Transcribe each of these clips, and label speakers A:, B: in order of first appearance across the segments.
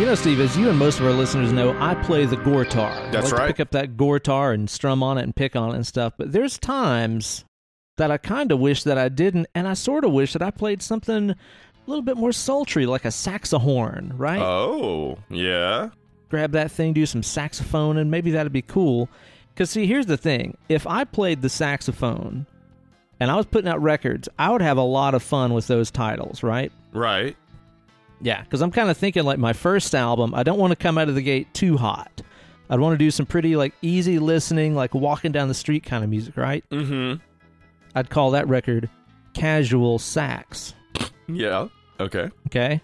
A: You know, Steve, as you and most of our listeners know, I play the gortar. I
B: That's
A: like to
B: right.
A: pick up that gortar and strum on it and pick on it and stuff. But there's times that I kind of wish that I didn't, and I sort of wish that I played something a little bit more sultry, like a saxohorn, right?
B: Oh, yeah.
A: Grab that thing, do some saxophone, and maybe that'd be cool. Because, see, here's the thing if I played the saxophone and I was putting out records, I would have a lot of fun with those titles, right?
B: Right.
A: Yeah, because I'm kind of thinking like my first album, I don't want to come out of the gate too hot. I'd want to do some pretty like easy listening, like walking down the street kind of music, right?
B: Mm-hmm.
A: I'd call that record Casual Sax.
B: Yeah. Okay.
A: Okay.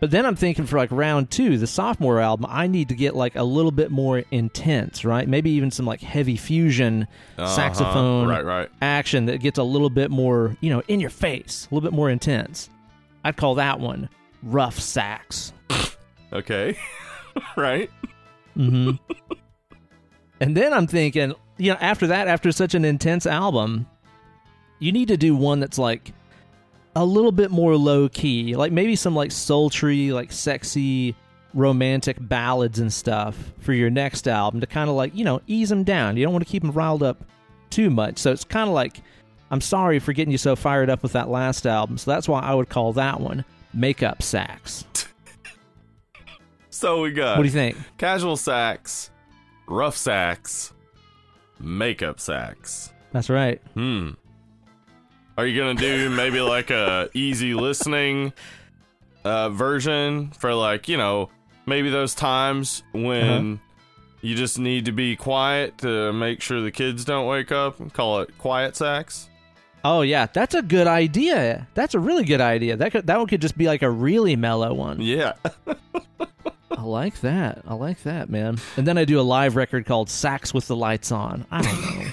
A: But then I'm thinking for like round two, the sophomore album, I need to get like a little bit more intense, right? Maybe even some like heavy fusion
B: Uh-huh.
A: saxophone
B: Right, right.
A: action that gets a little bit more, you know, in your face, a little bit more intense. I'd call that one Rough Sax.
B: Okay. right.
A: hmm and then I'm thinking, you know, after that, after such an intense album, you need to do one that's like a little bit more low key, like maybe some like sultry, like sexy, romantic ballads and stuff for your next album to kind of like you know ease them down. You don't want to keep them riled up too much, so it's kind of like I'm sorry for getting you so fired up with that last album. So that's why I would call that one "Makeup sacks.
B: So we got
A: What do you think?
B: casual sacks, rough sacks, makeup sacks.
A: That's right.
B: Hmm. Are you gonna do maybe like a easy listening uh, version for like you know maybe those times when you just need to be quiet to make sure the kids don't wake up? Call it quiet sax.
A: Oh yeah, that's a good idea. That's a really good idea. That could, that one could just be like a really mellow one.
B: Yeah.
A: I like that. I like that, man. And then I do a live record called Sax with the Lights On. I don't know.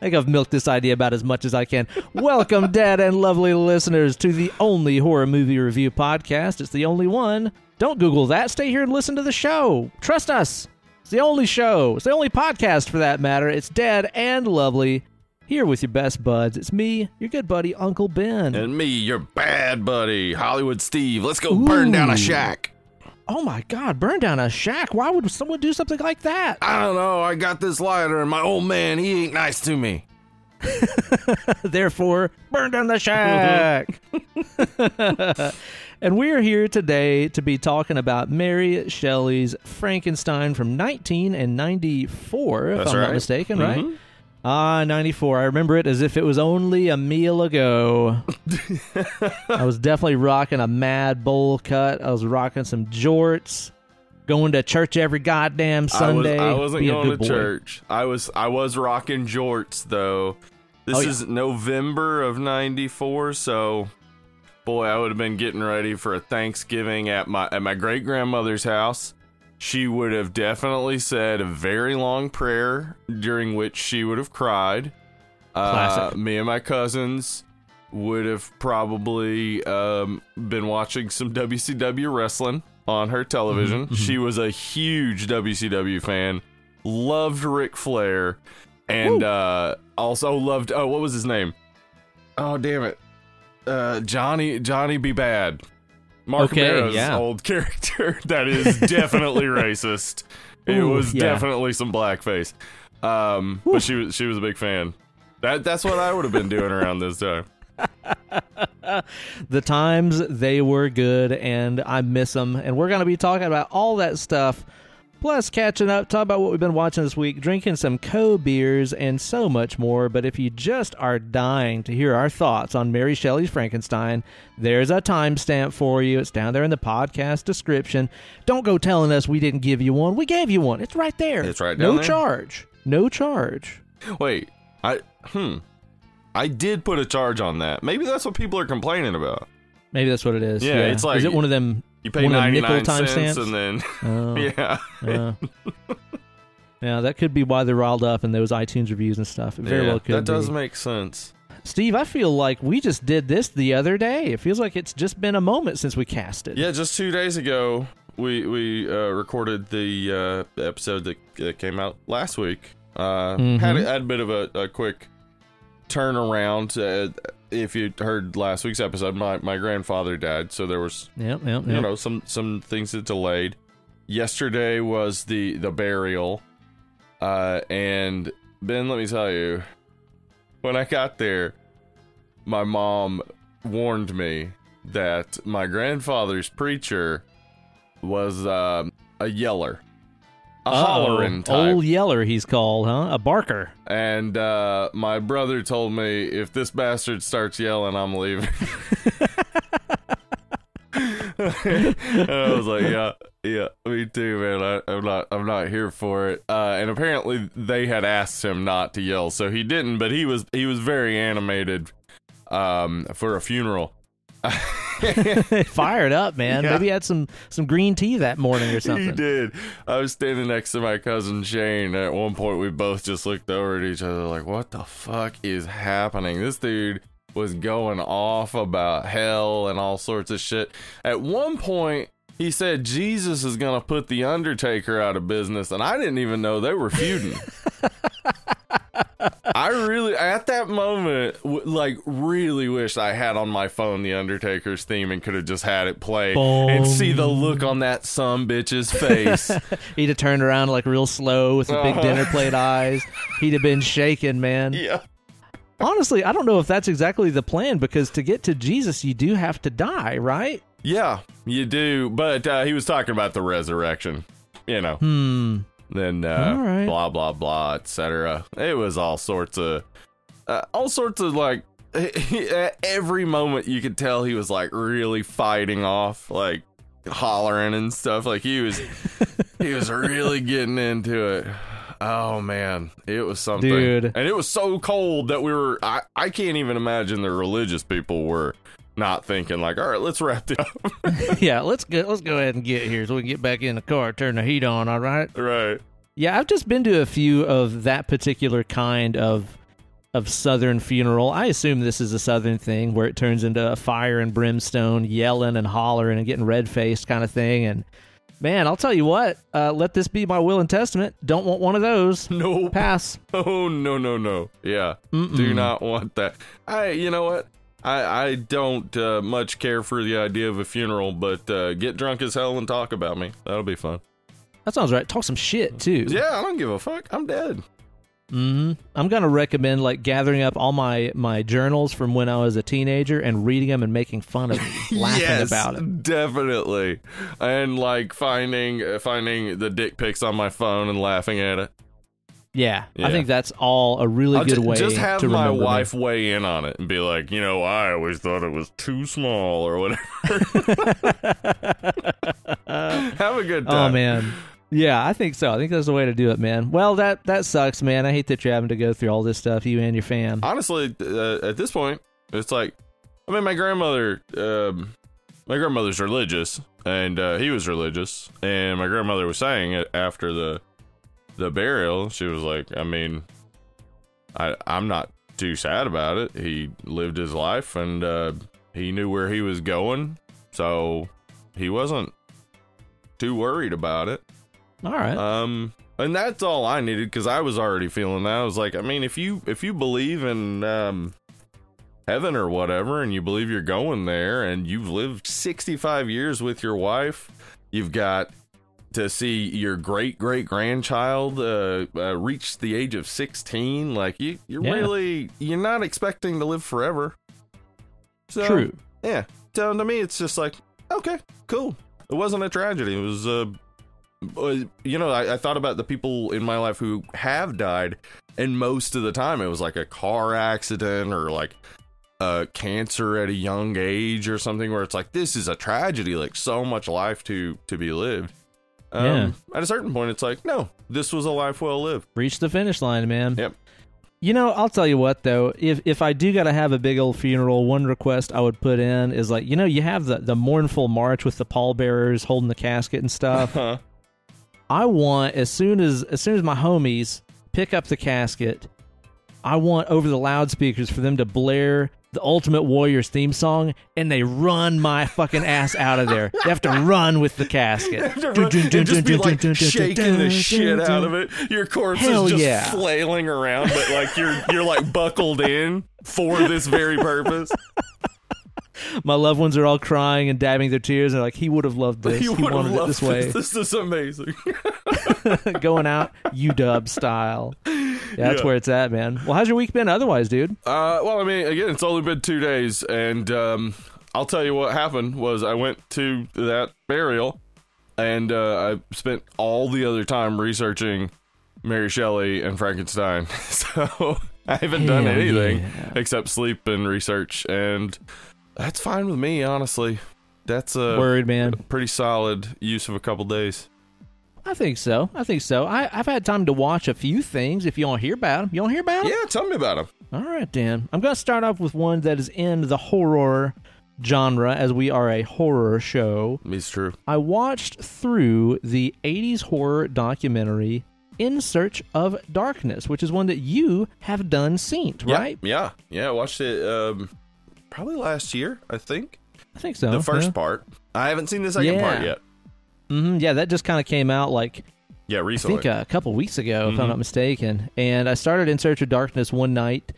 A: I think I've milked this idea about as much as I can. Welcome, dad and lovely listeners, to the only horror movie review podcast. It's the only one. Don't Google that. Stay here and listen to the show. Trust us. It's the only show. It's the only podcast for that matter. It's dad and lovely. Here with your best buds. It's me, your good buddy, Uncle Ben.
B: and me, your bad buddy, Hollywood Steve. Let's go burn down a shack.
A: oh my God, burn down a shack. Why would someone do something like that?
B: I don't know. I got this lighter, and my old man, he ain't nice to me.
A: Therefore, burn down the shack. and we're here today to be talking about Mary Shelley's Frankenstein from 1994, if
B: That's
A: I'm not
B: right.
A: mistaken,
B: Mhm.
A: right? Ah, 94. I remember it as if it was only a meal ago. I was definitely rocking a mad bowl cut. I was rocking some jorts, going to church every goddamn Sunday.
B: I, was, I wasn't
A: Be a
B: going to
A: boy.
B: church. I was I was rocking jorts though. This
A: Oh, yeah.
B: is November of '94, so boy, I would have been getting ready for a Thanksgiving at my at my great grandmother's house. She would have definitely said a very long prayer during which she would have cried. Uh,
A: Classic.
B: me and my cousins would have probably um, been watching some WCW wrestling on her television.
A: Mm-hmm,
B: She was a huge WCW fan, loved Ric Flair, and uh, also loved. Oh, what was his name? Oh, damn it, uh, Johnny Johnny B. Badd. Mark
A: Okay,
B: Mero's
A: yeah.
B: old character that is definitely racist. It
A: Ooh,
B: was
A: yeah.
B: definitely some blackface. Um, but she was she was a big fan. That that's what I would have been doing around this time.
A: the times they were good and I miss them. And we're going to be talking about all that stuff, plus catching up, talk about what we've been watching this week, drinking some co beers, and so much more. But if you just are dying to hear our thoughts on Mary Shelley's Frankenstein, there's a timestamp for you. It's down there in the podcast description. Don't go telling us we didn't give you one. We gave you one. It's right there.
B: It's right
A: No
B: down there?
A: charge. No charge.
B: Wait, I hmm, I did put a charge on that. Maybe that's what people are complaining about.
A: Maybe that's what it is.
B: Yeah, it's like-
A: is it one of them?
B: You pay
A: One of them nickel
B: nine cents
A: timestamps?
B: and then
A: Oh.
B: yeah,
A: Yeah. yeah, that could be why they're riled up in those iTunes reviews and stuff. It very
B: Yeah,
A: well could
B: that does
A: be.
B: make sense.
A: Steve, I feel like we just did this the other day. It feels like it's just been a moment since we cast it.
B: Yeah, just two days ago we we uh, recorded the uh, episode that uh, came out last week. Uh,
A: Mhm.
B: had, a- had a bit of a, a quick turnaround. If you heard last week's episode, my, my grandfather died, so there was
A: Yep, yep,
B: you
A: yep.
B: know some some things that delayed. Yesterday was the the burial, uh, and Ben, let me tell you, when I got there, my mom warned me that my grandfather's preacher was um, a yeller, a hollering type.
A: Old Yeller, he's called, huh? A barker.
B: And uh, my brother told me if this bastard starts yelling, I'm leaving. and I was like, yeah, yeah, me too, man. I, I'm not, I'm not here for it. Uh, and apparently, they had asked him not to yell, so he didn't. But he was, he was very animated um, for a funeral.
A: Fired up, man.
B: Yeah.
A: Maybe he had some some green tea that morning or something.
B: He did. I was standing next to my cousin Shane. At one point, we both just looked over at each other like, "What the fuck is happening?" This dude was going off about hell and all sorts of shit. At one point, he said Jesus is gonna put the Undertaker out of business, and I didn't even know they were feuding. I really, at that moment, w- like, really wished I had on my phone the Undertaker's theme and could have just had it play and see the look on that some bitch's face.
A: He'd have turned around like real slow with the big
B: Uh-huh.
A: dinner plate eyes. He'd have been shaking, man.
B: yeah.
A: Honestly, I don't know if that's exactly the plan because to get to Jesus, you do have to die, right?
B: Yeah, you do. But uh, he was talking about the resurrection, you know.
A: Hmm.
B: Then uh,
A: right.
B: blah blah blah, etc. It was all sorts of, uh, all sorts of like. At every moment you could tell he was like really fighting off, like hollering and stuff. Like he was, he was really getting into it. Oh man, it was something,
A: Dude.
B: And it was so cold that we were. I I can't even imagine the religious people were not thinking like, all right, let's wrap this up.
A: yeah, let's go. Let's go ahead and get here so we can get back in the car, turn the heat on. All right.
B: right.
A: Yeah, I've just been to a few of that particular kind of of southern funeral. I assume this is a southern thing where it turns into a fire and brimstone, yelling and hollering and getting red faced kind of thing. And man, I'll tell you what, uh, let this be my will and testament. Don't want one of those.
B: No.
A: Pass.
B: Oh no no no. Yeah.
A: Mm-mm.
B: Do not want that. I you know what? I I don't uh, much care for the idea of a funeral, but uh, get drunk as hell and talk about me. That'll be fun.
A: That sounds right. Talk some shit too.
B: Yeah, I don't give a fuck. I'm dead.
A: Mm-hmm. I'm gonna recommend like gathering up all my my journals from when I was a teenager and reading them and making fun of me, laughing
B: yes,
A: about it.
B: Definitely. And like finding finding the dick pics on my phone and laughing at it.
A: Yeah,
B: Yeah.
A: I think that's all a really
B: I'll
A: good
B: ju-
A: way
B: just have
A: to
B: my
A: remember me.
B: wife weigh in on it and be like, you know, I always thought it was too small or whatever. have a good time.
A: Oh man. Yeah, I think so. I think that's the way to do it, man. Well, that that sucks, man. I hate that you're having to go through all this stuff, you and your fam.
B: honestly, uh, at this point, it's like, I mean, my grandmother, um, my grandmother's religious, and uh, he was religious, and my grandmother was saying it after the the burial. She was like, I mean, I I'm not too sad about it. He lived his life, and uh, he knew where he was going, so he wasn't too worried about it.
A: All right.
B: Um, and that's all I needed because I was already feeling that. I was like, I mean, if you if you believe in um heaven or whatever, and you believe you're going there, and you've lived 65 years with your wife, you've got to see your great great grandchild uh, uh, reach the age of 16. Like you, you're
A: Yeah.
B: really you're not expecting to live forever. So,
A: True.
B: yeah. So to me, it's just like, okay, cool. It wasn't a tragedy. It was, uh, uh, you know, I, I thought about the people in my life who have died, and most of the time it was like a car accident or like uh, cancer at a young age or something where it's like this is a tragedy, like so much life to to be lived. Um,
A: Yeah.
B: At a certain point, it's like, no, this was a life well lived.
A: Reach the finish line, man.
B: Yep.
A: You know, I'll tell you what though, if if I do gotta have a big old funeral, one request I would put in is like, you know, you have the the mournful march with the pallbearers holding the casket and stuff.
B: Huh?
A: I want as soon as as soon as my homies pick up the casket, I want over the loudspeakers for them to blare the Ultimate Warriors theme song, and they run my fucking ass out of there. They have to run with the casket.
B: just be like shaking the shit out of it. Your corpse
A: Hell
B: is just
A: yeah.
B: flailing around, but like you're you're like buckled in for this very purpose.
A: My loved ones are all crying and dabbing their tears. And like, he would have loved this. He
B: would have
A: wanted it this way.
B: This. this is amazing.
A: Going out UW style. Yeah, that's
B: Yeah.
A: where it's at, man. Well, how's your week been otherwise, dude?
B: Uh, well, I mean, again, it's only been two days, and um, I'll tell you what happened was I went to that burial, and uh, I spent all the other time researching Mary Shelley and Frankenstein. so I haven't done anything
A: yeah.
B: except sleep and research, and that's fine with me, honestly. That's a
A: Word, man.
B: pretty solid use of a couple days.
A: I think so. I think so. I, I've had time to watch a few things. If you want to hear about them, you want to hear about them?
B: Yeah, tell me about them.
A: All right, Dan. I'm going to start off with one that is in the horror genre, as we are a horror show.
B: It's true.
A: I watched through the 80s horror documentary In Search of Darkness, which is one that you have done seen,
B: Yeah,
A: right?
B: Yeah, yeah. I watched it um, probably last year, I think.
A: I think so.
B: the first
A: yeah.
B: part. I haven't seen the second part
A: Yeah.
B: yet.
A: hmm yeah, that just kind of came out like
B: Yeah, recently.
A: I think uh, a couple weeks ago, if I'm
B: Mhm.
A: not mistaken. And I started In Search of Darkness one night,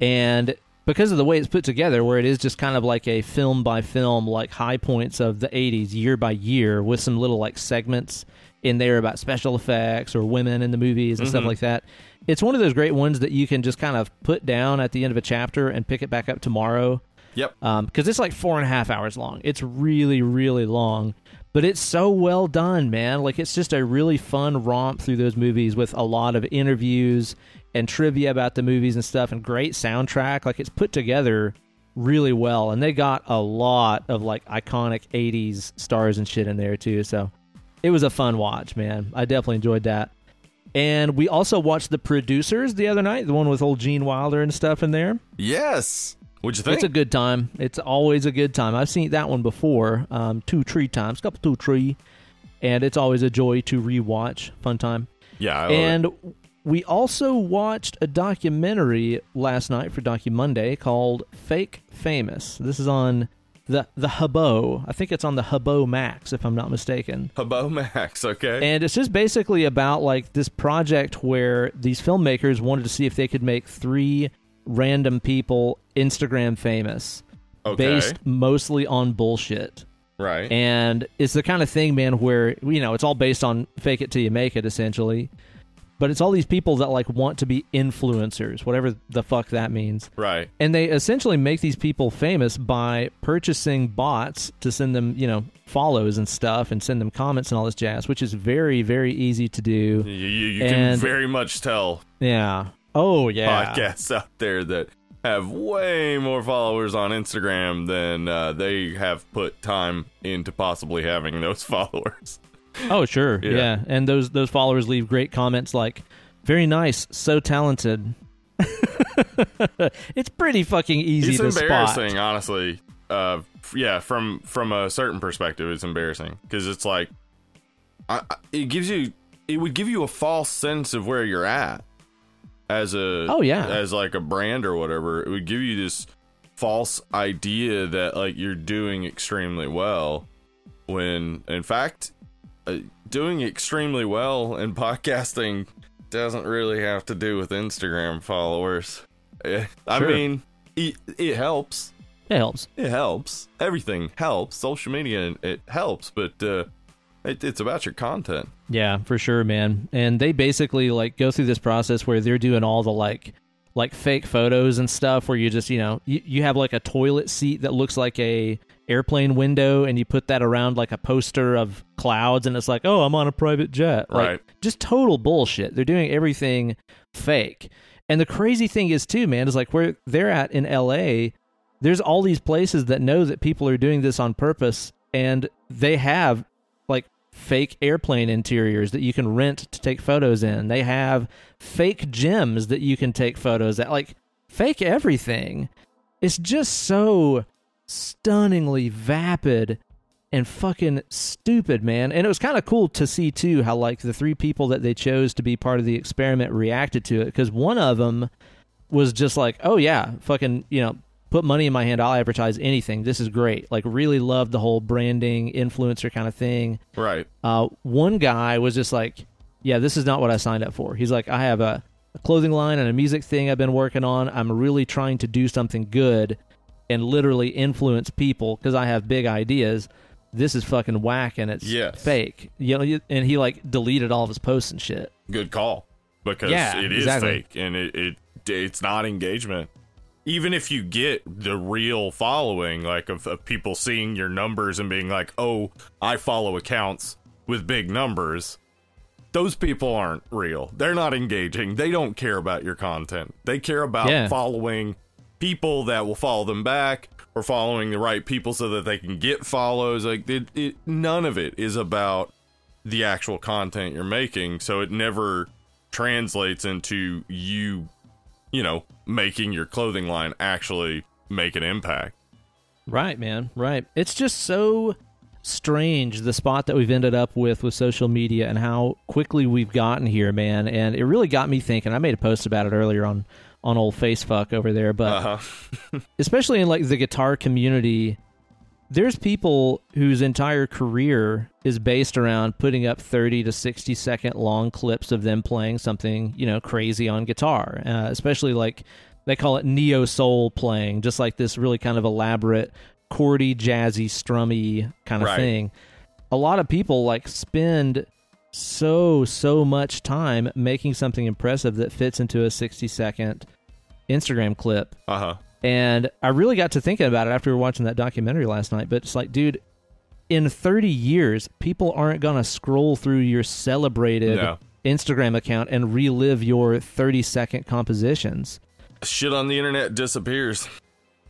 A: and because of the way it's put together, where it is just kind of like a film by film, like high points of the 80s year by year, with some little like segments in there about special effects or women in the movies and stuff
B: Mhm.
A: like that. It's one of those great ones that you can just kind of put down at the end of a chapter and pick it back up tomorrow
B: Yep.
A: Um, because it's like four and a half hours long. It's really, really long, but it's so well done, man. Like it's just a really fun romp through those movies with a lot of interviews and trivia about the movies and stuff, and great soundtrack. Like it's put together really well, and they got a lot of like iconic '80s stars and shit in there too. So it was a fun watch, man. I definitely enjoyed that. And we also watched the producers the other night, the one with old Gene Wilder and stuff in there.
B: Yes. What'd you think?
A: It's a good time. It's always a good time. I've seen that one before, um, two, three times, couple, two, three, and it's always a joy to rewatch. Fun time.
B: yeah. I
A: and
B: it.
A: we also watched a documentary last night for Docu Monday called "Fake Famous." This is on the the Hubbo. I think it's on the Hubbo Max, if I'm not mistaken.
B: Hubbo Max. Okay.
A: And it's just basically about like this project where these filmmakers wanted to see if they could make three random people Instagram famous
B: okay.
A: based mostly on bullshit.
B: right.
A: And it's the kind of thing, man, where you know it's all based on fake it till you make it, essentially. But it's all these people that like want to be influencers, whatever the fuck that means.
B: right.
A: And they essentially make these people famous by purchasing bots to send them, you know, follows and stuff and send them comments and all this jazz, which is very, very easy to do.
B: You, you, you can very much tell
A: Yeah. Oh, yeah.
B: podcasts out there that have way more followers on Instagram than uh, they have put time into possibly having those followers.
A: Oh, sure.
B: Yeah.
A: Yeah. And those those followers leave great comments like, "Very nice, so talented." it's pretty fucking easy
B: it's embarrassing,
A: spot.
B: honestly. Uh, yeah, from from a certain perspective, it's embarrassing because it's like, I, I- it gives you, it would give you a false sense of where you're at as a,
A: Oh, yeah.
B: as like a brand or whatever. It would give you this false idea that like you're doing extremely well, when in fact, uh, doing extremely well in podcasting doesn't really have to do with Instagram followers. Eh, I
A: Sure.
B: mean, it, it helps.
A: It helps.
B: It helps. Everything helps. Social media it helps, but uh, it, it's about your content.
A: Yeah, for sure, man. And they basically like go through this process where they're doing all the like like fake photos and stuff where you just, you know, you, you have like a toilet seat that looks like a airplane window and you put that around like a poster of clouds and it's like, "Oh, I'm on a private jet." Like
B: Right.
A: just total bullshit. They're doing everything fake. And the crazy thing is too, man, is like where they're at in LA, there's all these places that know that people are doing this on purpose and they have fake airplane interiors that you can rent to take photos in. They have fake gyms that you can take photos at. Like fake everything. It's just so stunningly vapid and fucking stupid, man. And it was kind of cool to see too how like the three people that they chose to be part of the experiment reacted to it because one of them was just like, "Oh yeah, fucking, you know, put money in my hand, I'll advertise anything. This is great. Like, really love the whole branding, influencer kind of thing.
B: Right.
A: Uh, one guy was just like, yeah, this is not what I signed up for. He's like, I have a, a clothing line and a music thing I've been working on. I'm really trying to do something good and literally influence people because I have big ideas. This is fucking whack and it's
B: Yes.
A: fake. You know, and he like deleted all of his posts and shit.
B: Good call. Because
A: Yeah,
B: it is
A: exactly.
B: fake and it, it it's not engagement. Even if you get the real following, like of, of people seeing your numbers and being like, "Oh, I follow accounts with big numbers," those people aren't real. They're not engaging. They don't care about your content. They care about
A: Yeah.
B: following people that will follow them back or following the right people so that they can get follows. Like it, it none of it is about the actual content you're making, so it never translates into you, you know, making your clothing line actually make an impact.
A: Right, man. Right. It's just so strange the spot that we've ended up with with social media and how quickly we've gotten here, man. And it really got me thinking. I made a post about it earlier on on old facefuck over there, but
B: Uh huh.
A: especially in like the guitar community, there's people whose entire career is based around putting up 30 to 60 second long clips of them playing something, you know, crazy on guitar. Uh, especially like they call it neo soul playing, just like this really kind of elaborate, chordy, jazzy, strummy kind of
B: Right.
A: thing. A lot of people like spend so so much time making something impressive that fits into a 60 second Instagram clip
B: Uh huh.
A: And I really got to thinking about it after we were watching that documentary last night. But it's like, dude, in 30 years, people aren't going to scroll through your celebrated
B: No.
A: Instagram account and relive your 30 second compositions.
B: Shit on the internet disappears.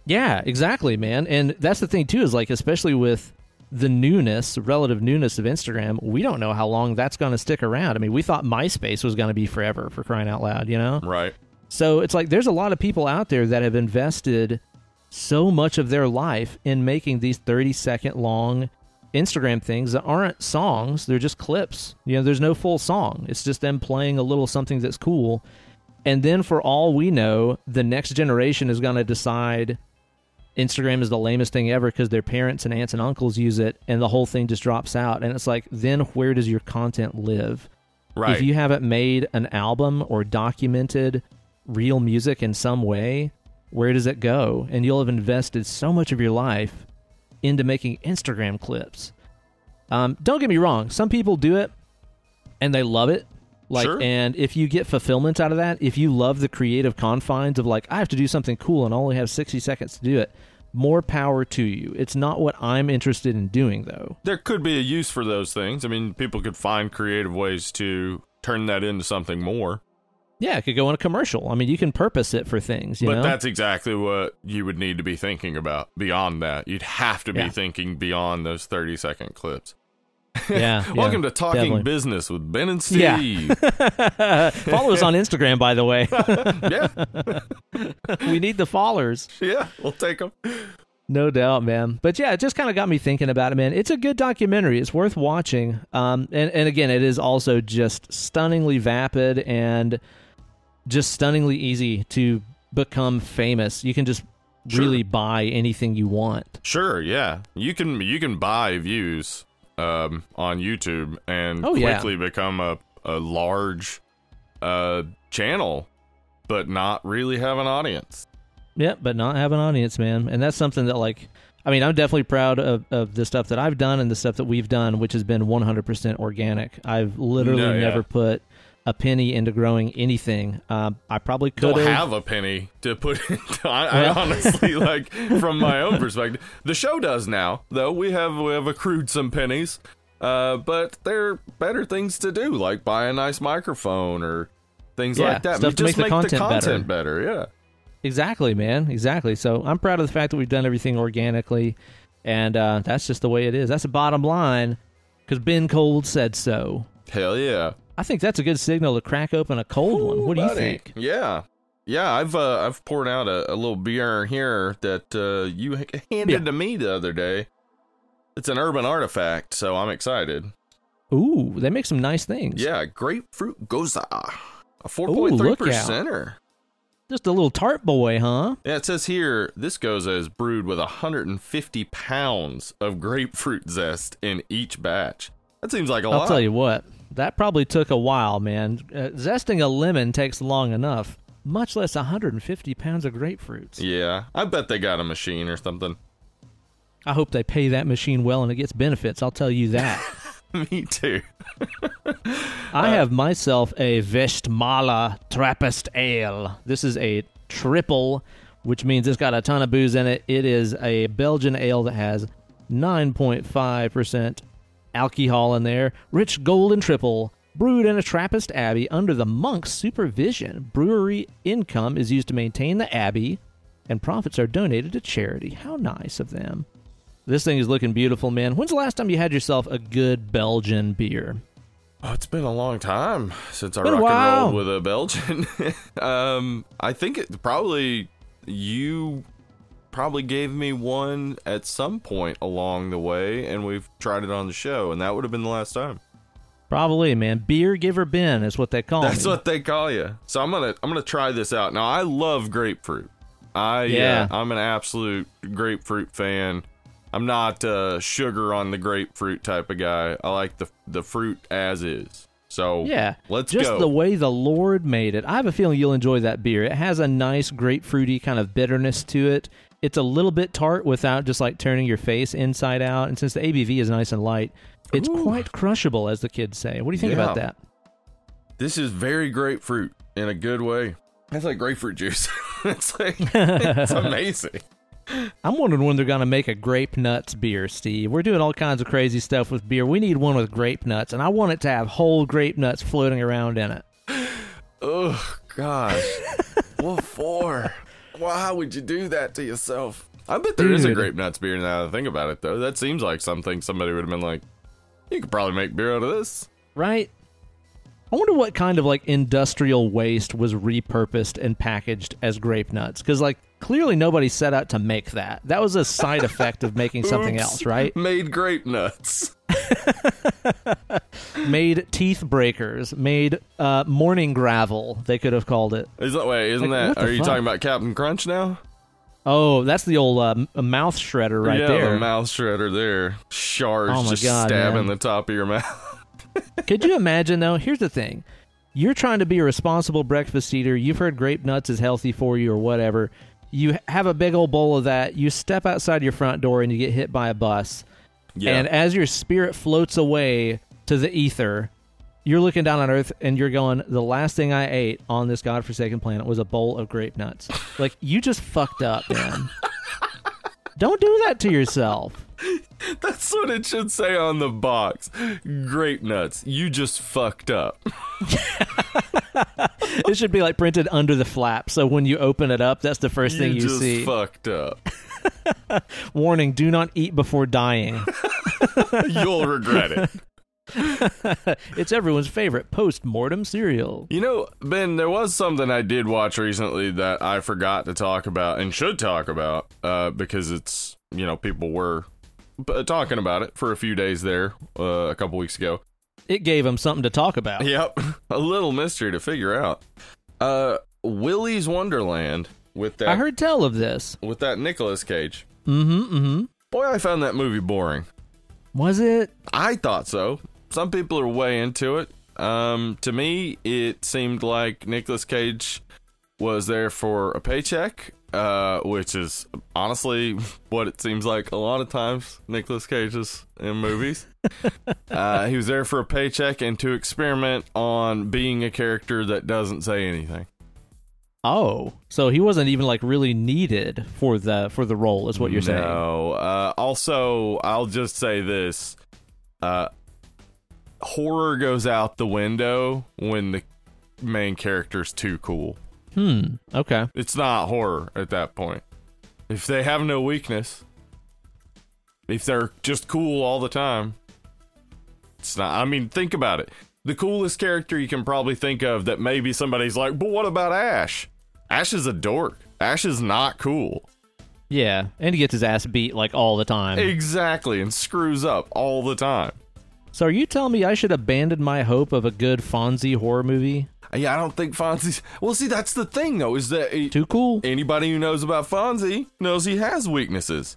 A: Yeah, exactly, man. And that's the thing, too, is like, especially with the newness, relative newness of Instagram, we don't know how long that's going to stick around. I mean, we thought MySpace was going to be forever for crying out loud, you know?
B: Right.
A: So it's like there's a lot of people out there that have invested so much of their life in making these 30 second long Instagram things that aren't songs, they're just clips. You know, there's no full song. It's just them playing a little something that's cool. And then for all we know, the next generation is going to decide Instagram is the lamest thing ever because their parents and aunts and uncles use it and the whole thing just drops out. And it's like, then where does your content live?
B: Right.
A: If you haven't made an album or documented real music in some way, where does it go? And you'll have invested so much of your life into making Instagram clips. Um, don't get me wrong, some people do it and they love it. Like,
B: Sure.
A: and if you get fulfillment out of that, if you love the creative confines of like, I have to do something cool and I only have 60 seconds to do it, more power to you. It's not what I'm interested in doing, though.
B: there could be a use for those things. I mean, people could find creative ways to turn that into something more.
A: Yeah, it could go in a commercial. I mean, you can purpose it for things, you
B: but
A: know?
B: that's exactly what you would need to be thinking about beyond that. You'd have to be
A: Yeah.
B: thinking beyond those 30 second clips.
A: yeah. yeah,
B: Welcome to Talking
A: definitely.
B: Business with Ben and
A: Yeah.
B: Steve.
A: Follow us on Instagram, by the way.
B: yeah.
A: we need the followers.
B: Yeah. We'll take them.
A: No doubt, man. But yeah, it just kind of got me thinking about it, man. It's a good documentary. It's worth watching. Um, and, and again, it is also just stunningly vapid and just stunningly easy to become famous. You can just
B: Sure.
A: really buy anything you want.
B: Sure, yeah. You can you can buy views um, on YouTube and
A: Oh, yeah.
B: quickly become a, a large uh, channel, but not really have an audience.
A: Yep, but not have an audience, man. And that's something that, like, I mean, I'm definitely proud of, of the stuff that I've done and the stuff that we've done, which has been 100% organic. I've literally
B: No, yeah.
A: never put a penny into growing anything. Um, I probably could
B: Don't have a penny to put. into, I, I honestly like from my own perspective. The show does now, though. We have we have accrued some pennies, uh, but there are better things to do, like buy a nice microphone or things
A: Yeah,
B: like that.
A: stuff to
B: just
A: make the
B: make
A: content
B: better. Yeah.
A: Exactly, man. Exactly. So I'm proud of the fact that we've done everything organically, and uh, that's just the way it is. That's the bottom line, because Ben Cold said so.
B: Hell yeah.
A: I think that's a good signal to crack open a cold one. What do you think?
B: Yeah, yeah. I've uh, I've poured out a, a little beer here that uh, you handed
A: Yeah.
B: to me the other day. It's an urban artifact, so I'm excited.
A: Ooh, they make some nice things.
B: Yeah, grapefruit gose, a four
A: Ooh,
B: point three percenter.
A: Just a little tart boy, huh?
B: Yeah, it says here this gose is brewed with 150 pounds of grapefruit zest in each batch. That seems like a
A: I'll
B: lot.
A: I'll tell you what, that probably took a while, man. Uh, zesting a lemon takes long enough, much less 150 pounds of grapefruits.
B: Yeah, I bet they got a machine or something.
A: I hope they pay that machine well and it gets benefits. I'll tell you that.
B: Me too.
A: I have myself a Westmalle Trappist Ale. This is a triple, which means it's got a ton of booze in it. It is a Belgian ale that has 9.5% alcohol in there. Rich golden triple, brewed in a Trappist abbey under the monk's supervision. Brewery income is used to maintain the abbey, and profits are donated to charity. How nice of them. This thing is looking beautiful, man. When's the last time you had yourself a good Belgian beer?
B: Oh, it's been a long time since I rock and rolled with a Belgian. um, I think it probably you probably gave me one at some point along the way, and we've tried it on the show, and that would have been the last time.
A: Probably, man. Beer giver Ben is what they call
B: That's
A: me.
B: what they call you. So I'm gonna I'm gonna try this out. Now I love grapefruit. I
A: Yeah.
B: yeah, I'm an absolute grapefruit fan. I'm not uh, sugar on the grapefruit type of guy. I like the the fruit as is. So
A: yeah,
B: let's
A: just
B: go.
A: the way the Lord made it. I have a feeling you'll enjoy that beer. It has a nice grapefruity kind of bitterness to it. It's a little bit tart without just like turning your face inside out. And since the ABV is nice and light, it's
B: Ooh.
A: quite crushable, as the kids say. What do you think about that?
B: This is very grapefruit in a good way. It's like grapefruit juice. it's like it's amazing.
A: I'm wondering when they're going to make a grape nuts beer, Steve. We're doing all kinds of crazy stuff with beer. We need one with grape nuts, and I want it to have whole grape nuts floating around in it.
B: Oh gosh. what for? Why would you do that to yourself? I bet there is a grape nuts beer now that I think about it though. That seems like something somebody would have been like, You could probably make beer out of this.
A: right? I wonder what kind of like industrial waste was repurposed and packaged as grape nuts because like clearly nobody set out to make that. That was a side effect of making something
B: Oops.
A: else, right?
B: Made grape nuts.
A: Made teeth breakers, made uh, morning gravel. They could have called it.
B: Is that way? isn't
A: Like, what
B: that
A: the
B: are you
A: fuck?
B: talking about Captain Crunch now?
A: Oh, that's the old uh, m- mouth shredder right
B: yeah,
A: there.
B: the mouth shredder there. Shards
A: Oh my
B: just
A: God,
B: stabbing
A: man.
B: the top of your mouth.
A: Could you imagine though? Here's the thing. You're trying to be a responsible breakfast eater. You've heard grape nuts is healthy for you or whatever. You have a big old bowl of that. You step outside your front door and you get hit by a bus.
B: Yeah.
A: And as your spirit floats away to the ether, you're looking down on Earth and you're going, the last thing I ate on this godforsaken planet was a bowl of grape nuts. like, you just fucked up, man. Don't do that to yourself.
B: That's what it should say on the box. Grape nuts. You just fucked up.
A: It should be like printed under the flap. So when you open it up, that's the first thing
B: you
A: you
B: just
A: see.
B: fucked up.
A: Warning: Do not eat before dying.
B: You'll regret it.
A: it's everyone's favorite post-mortem cereal.
B: You know, Ben, there was something I did watch recently that I forgot to talk about and should talk about uh, because it's, you know, people were b- talking about it for a few days there uh, a couple weeks ago.
A: It gave him something to talk about.
B: Yep. a little mystery to figure out. Uh, Willy's Wonderland with that
A: I heard tell of this.
B: with that Nicolas Cage.
A: Mm-hmm. Mm-hmm.
B: Boy, I found that movie boring.
A: Was it?
B: I thought so. Some people are way into it. Um, to me, it seemed like Nicolas Cage was there for a paycheck, uh, which is honestly what it seems like a lot of times. Nicolas Cage is in movies. uh, he was there for a paycheck and to experiment on being a character that doesn't say anything.
A: Oh, so he wasn't even like really needed for the for the role, is what you're saying?
B: No. Uh, also, I'll just say this: uh, horror goes out the window when the main character's too cool.
A: Hmm. Okay.
B: It's not horror at that point. If they have no weakness, if they're just cool all the time, it's not. I mean, think about it. The coolest character you can probably think of that maybe somebody's like, but what about Ash? Ash is a dork. Ash is not cool.
A: Yeah, and he gets his ass beat like all the time.
B: Exactly, and screws up all the time.
A: So are you telling me I should abandon my hope of a good Fonzie horror movie?
B: Yeah, I don't think Fonzie's. Well, see, that's the thing though, is that he-
A: Too cool.
B: anybody who knows about Fonzie knows he has weaknesses.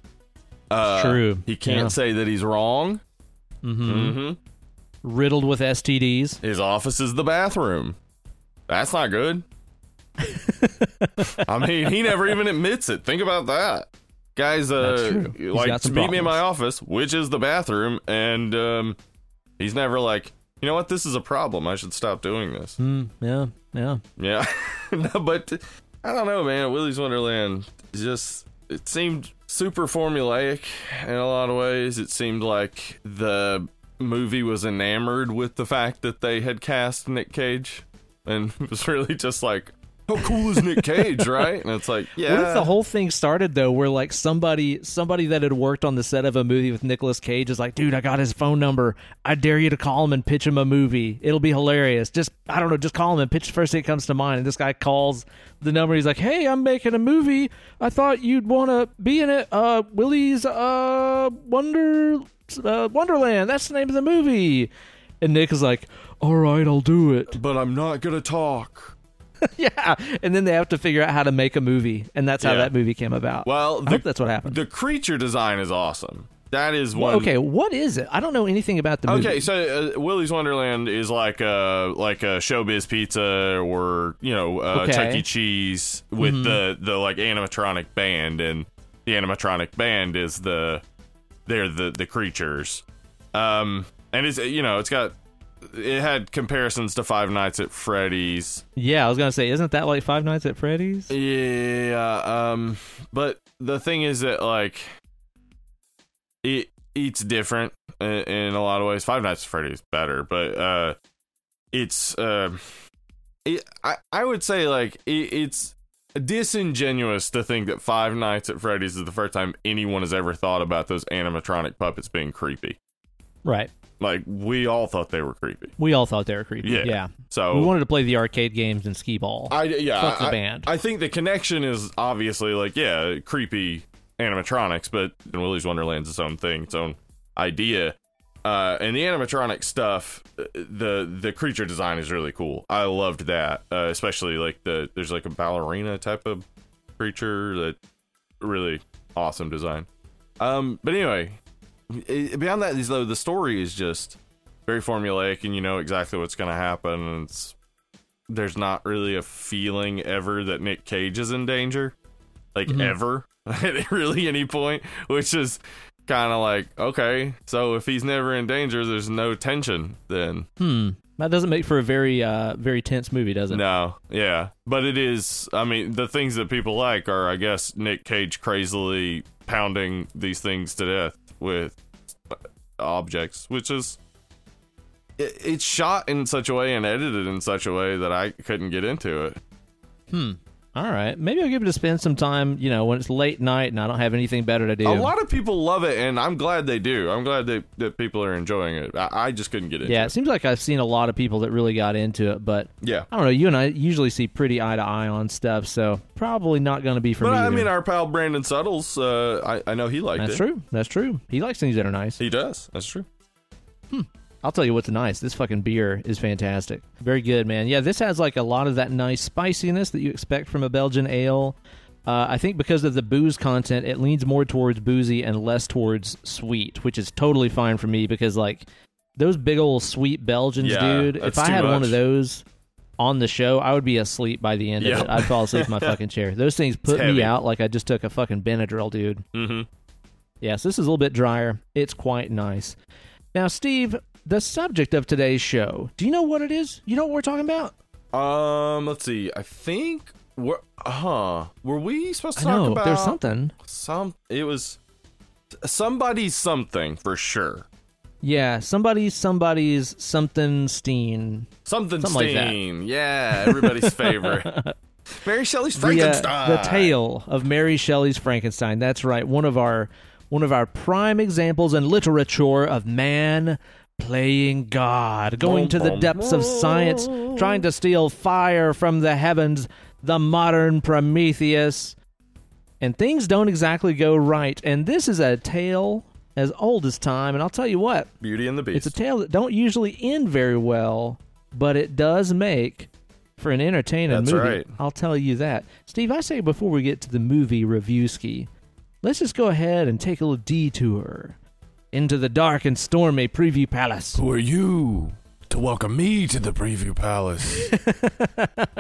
B: Uh,
A: True.
B: He can't
A: Yeah.
B: say that he's wrong. Mm-hmm.
A: Riddled with STDs.
B: His office is the bathroom. That's not good. I mean, he never even admits it. Think about that. Guys, uh,
A: That's true. He's
B: like, meet me in my office, which is the bathroom, and um, he's never like, you know what, this is a problem. I should stop doing this.
A: Hmm. Yeah. Yeah.
B: Yeah, no, but I don't know, man. Willy's Wonderland just it seemed super formulaic in a lot of ways. It seemed like the movie was enamored with the fact that they had cast Nick Cage, and it was really just like, how cool is Nick Cage, right? And it's like, yeah,
A: What if the whole thing started though, where like somebody somebody that had worked on the set of a movie with Nicolas Cage is like, dude, I got his phone number. I dare you to call him and pitch him a movie. It'll be hilarious. Just I don't know, just call him and pitch the first thing that comes to mind. And this guy calls the number. He's like, hey, I'm making a movie. I thought you'd want to be in it. Uh, Willie's uh Wonder uh, Wonderland. That's the name of the movie. And Nick is like, all right, I'll do it.
B: but I'm not gonna talk.
A: yeah. And then they have to figure out how to make a movie, and that's how
B: Yeah.
A: that movie came about.
B: Well,
A: I hope that's what happened.
B: the creature design is awesome. That is one.
A: Okay, what is it? I don't know anything about the movie.
B: Okay, so uh, Willy's Wonderland is like a like a Showbiz Pizza or you know uh,
A: Okay.
B: Chuck E. Cheese with the the like animatronic band, and the animatronic band is the they're the the creatures, um, and it's you know it's got it had comparisons to Five Nights at Freddy's,
A: Yeah, I was gonna say, isn't that like Five Nights at Freddy's?
B: yeah, um, but the thing is that like it eats different in, in a lot of ways. Five Nights at Freddy's better, but uh, it's uh, it, I I would say like it, it's disingenuous to think that Five Nights at Freddy's is the first time anyone has ever thought about those animatronic puppets being creepy.
A: Right.
B: Like we all thought they were creepy.
A: We all thought they were creepy.
B: Yeah.
A: Yeah.
B: So
A: We wanted to play the arcade games and skee ball.
B: I yeah,
A: Fuck the
B: I,
A: band.
B: I think the connection is obviously like yeah, creepy animatronics, but Willy's Wonderland's its own thing, its own idea. Uh, and the animatronic stuff, the the creature design is really cool. I loved that, uh, especially like the there's like a ballerina type of creature that really awesome design. Um, but anyway, i- beyond that, is though the story is just very formulaic, and you know exactly what's going to happen. And it's there's not really a feeling ever that Nick Cage is in danger, like ever at really any point, which is kind of like okay. So if he's never in danger, there's no tension. Then
A: hmm. That doesn't make for a very uh very tense movie, does it?
B: no, yeah, but it is. I mean, the things that people like are, I guess, Nick Cage crazily pounding these things to death with objects, which is. It, it's shot in such a way and edited in such a way that I couldn't get into it.
A: Hmm. All right. Maybe I'll give it a spend some time, you know, when it's late night and I don't have anything better to do.
B: A lot of people love it, and I'm glad they do. I'm glad that, that people are enjoying it. I, I just couldn't get into
A: yeah, it Yeah,
B: it.
A: seems like I've seen a lot of people that really got into it, but
B: Yeah.
A: I don't know. You and I usually see pretty eye to eye on stuff, so probably not going to be for
B: But
A: me.
B: I
A: either.
B: mean, our pal Brandon Suttles, uh, I, I know he liked
A: That's
B: it.
A: true. That's true. He likes things that are nice.
B: He does. That's true.
A: I'll tell you what's nice. This fucking beer is fantastic. Very good, man. Yeah, this has like a lot of that nice spiciness that you expect from a Belgian ale. Uh, I think because of the booze content, it leans more towards boozy and less towards sweet, which is totally fine for me because like those big old sweet Belgians,
B: Yeah,
A: dude. If I had one of those on the show, I would be asleep by the end
B: Yeah.
A: of it. I'd fall asleep in my fucking chair. Those things put me out like I just took a fucking Benadryl, dude.
B: Mm-hmm.
A: Yes, this is a little bit drier. It's quite nice. Now, Steve, the subject of today's show, do you know what it is? You know what we're talking about?
B: Um, let's see. I think we're huh. Were we supposed to talk
A: know
B: about
A: there's something.
B: some? It was somebody's something for sure.
A: Yeah, somebody's somebody's something Steen.
B: Something,
A: Something like.
B: Steen. Yeah, everybody's favorite. Mary Shelley's
A: The, uh,
B: Frankenstein.
A: the tale of Mary Shelley's Frankenstein. That's right. One of our one of our prime examples in literature of man playing God, going to the depths of science, trying to steal fire from the heavens, the modern Prometheus. And things don't exactly go right. And this is a tale as old as time, and I'll tell you what,
B: Beauty and the Beast.
A: it's a tale that don't usually end very well, but it does make for an entertaining
B: That's
A: movie.
B: right.
A: I'll tell you that. Steve, I say before we get to the movie review ski, let's just go ahead and take a little detour into the dark and stormy preview palace.
B: Who are you to welcome me to the preview palace?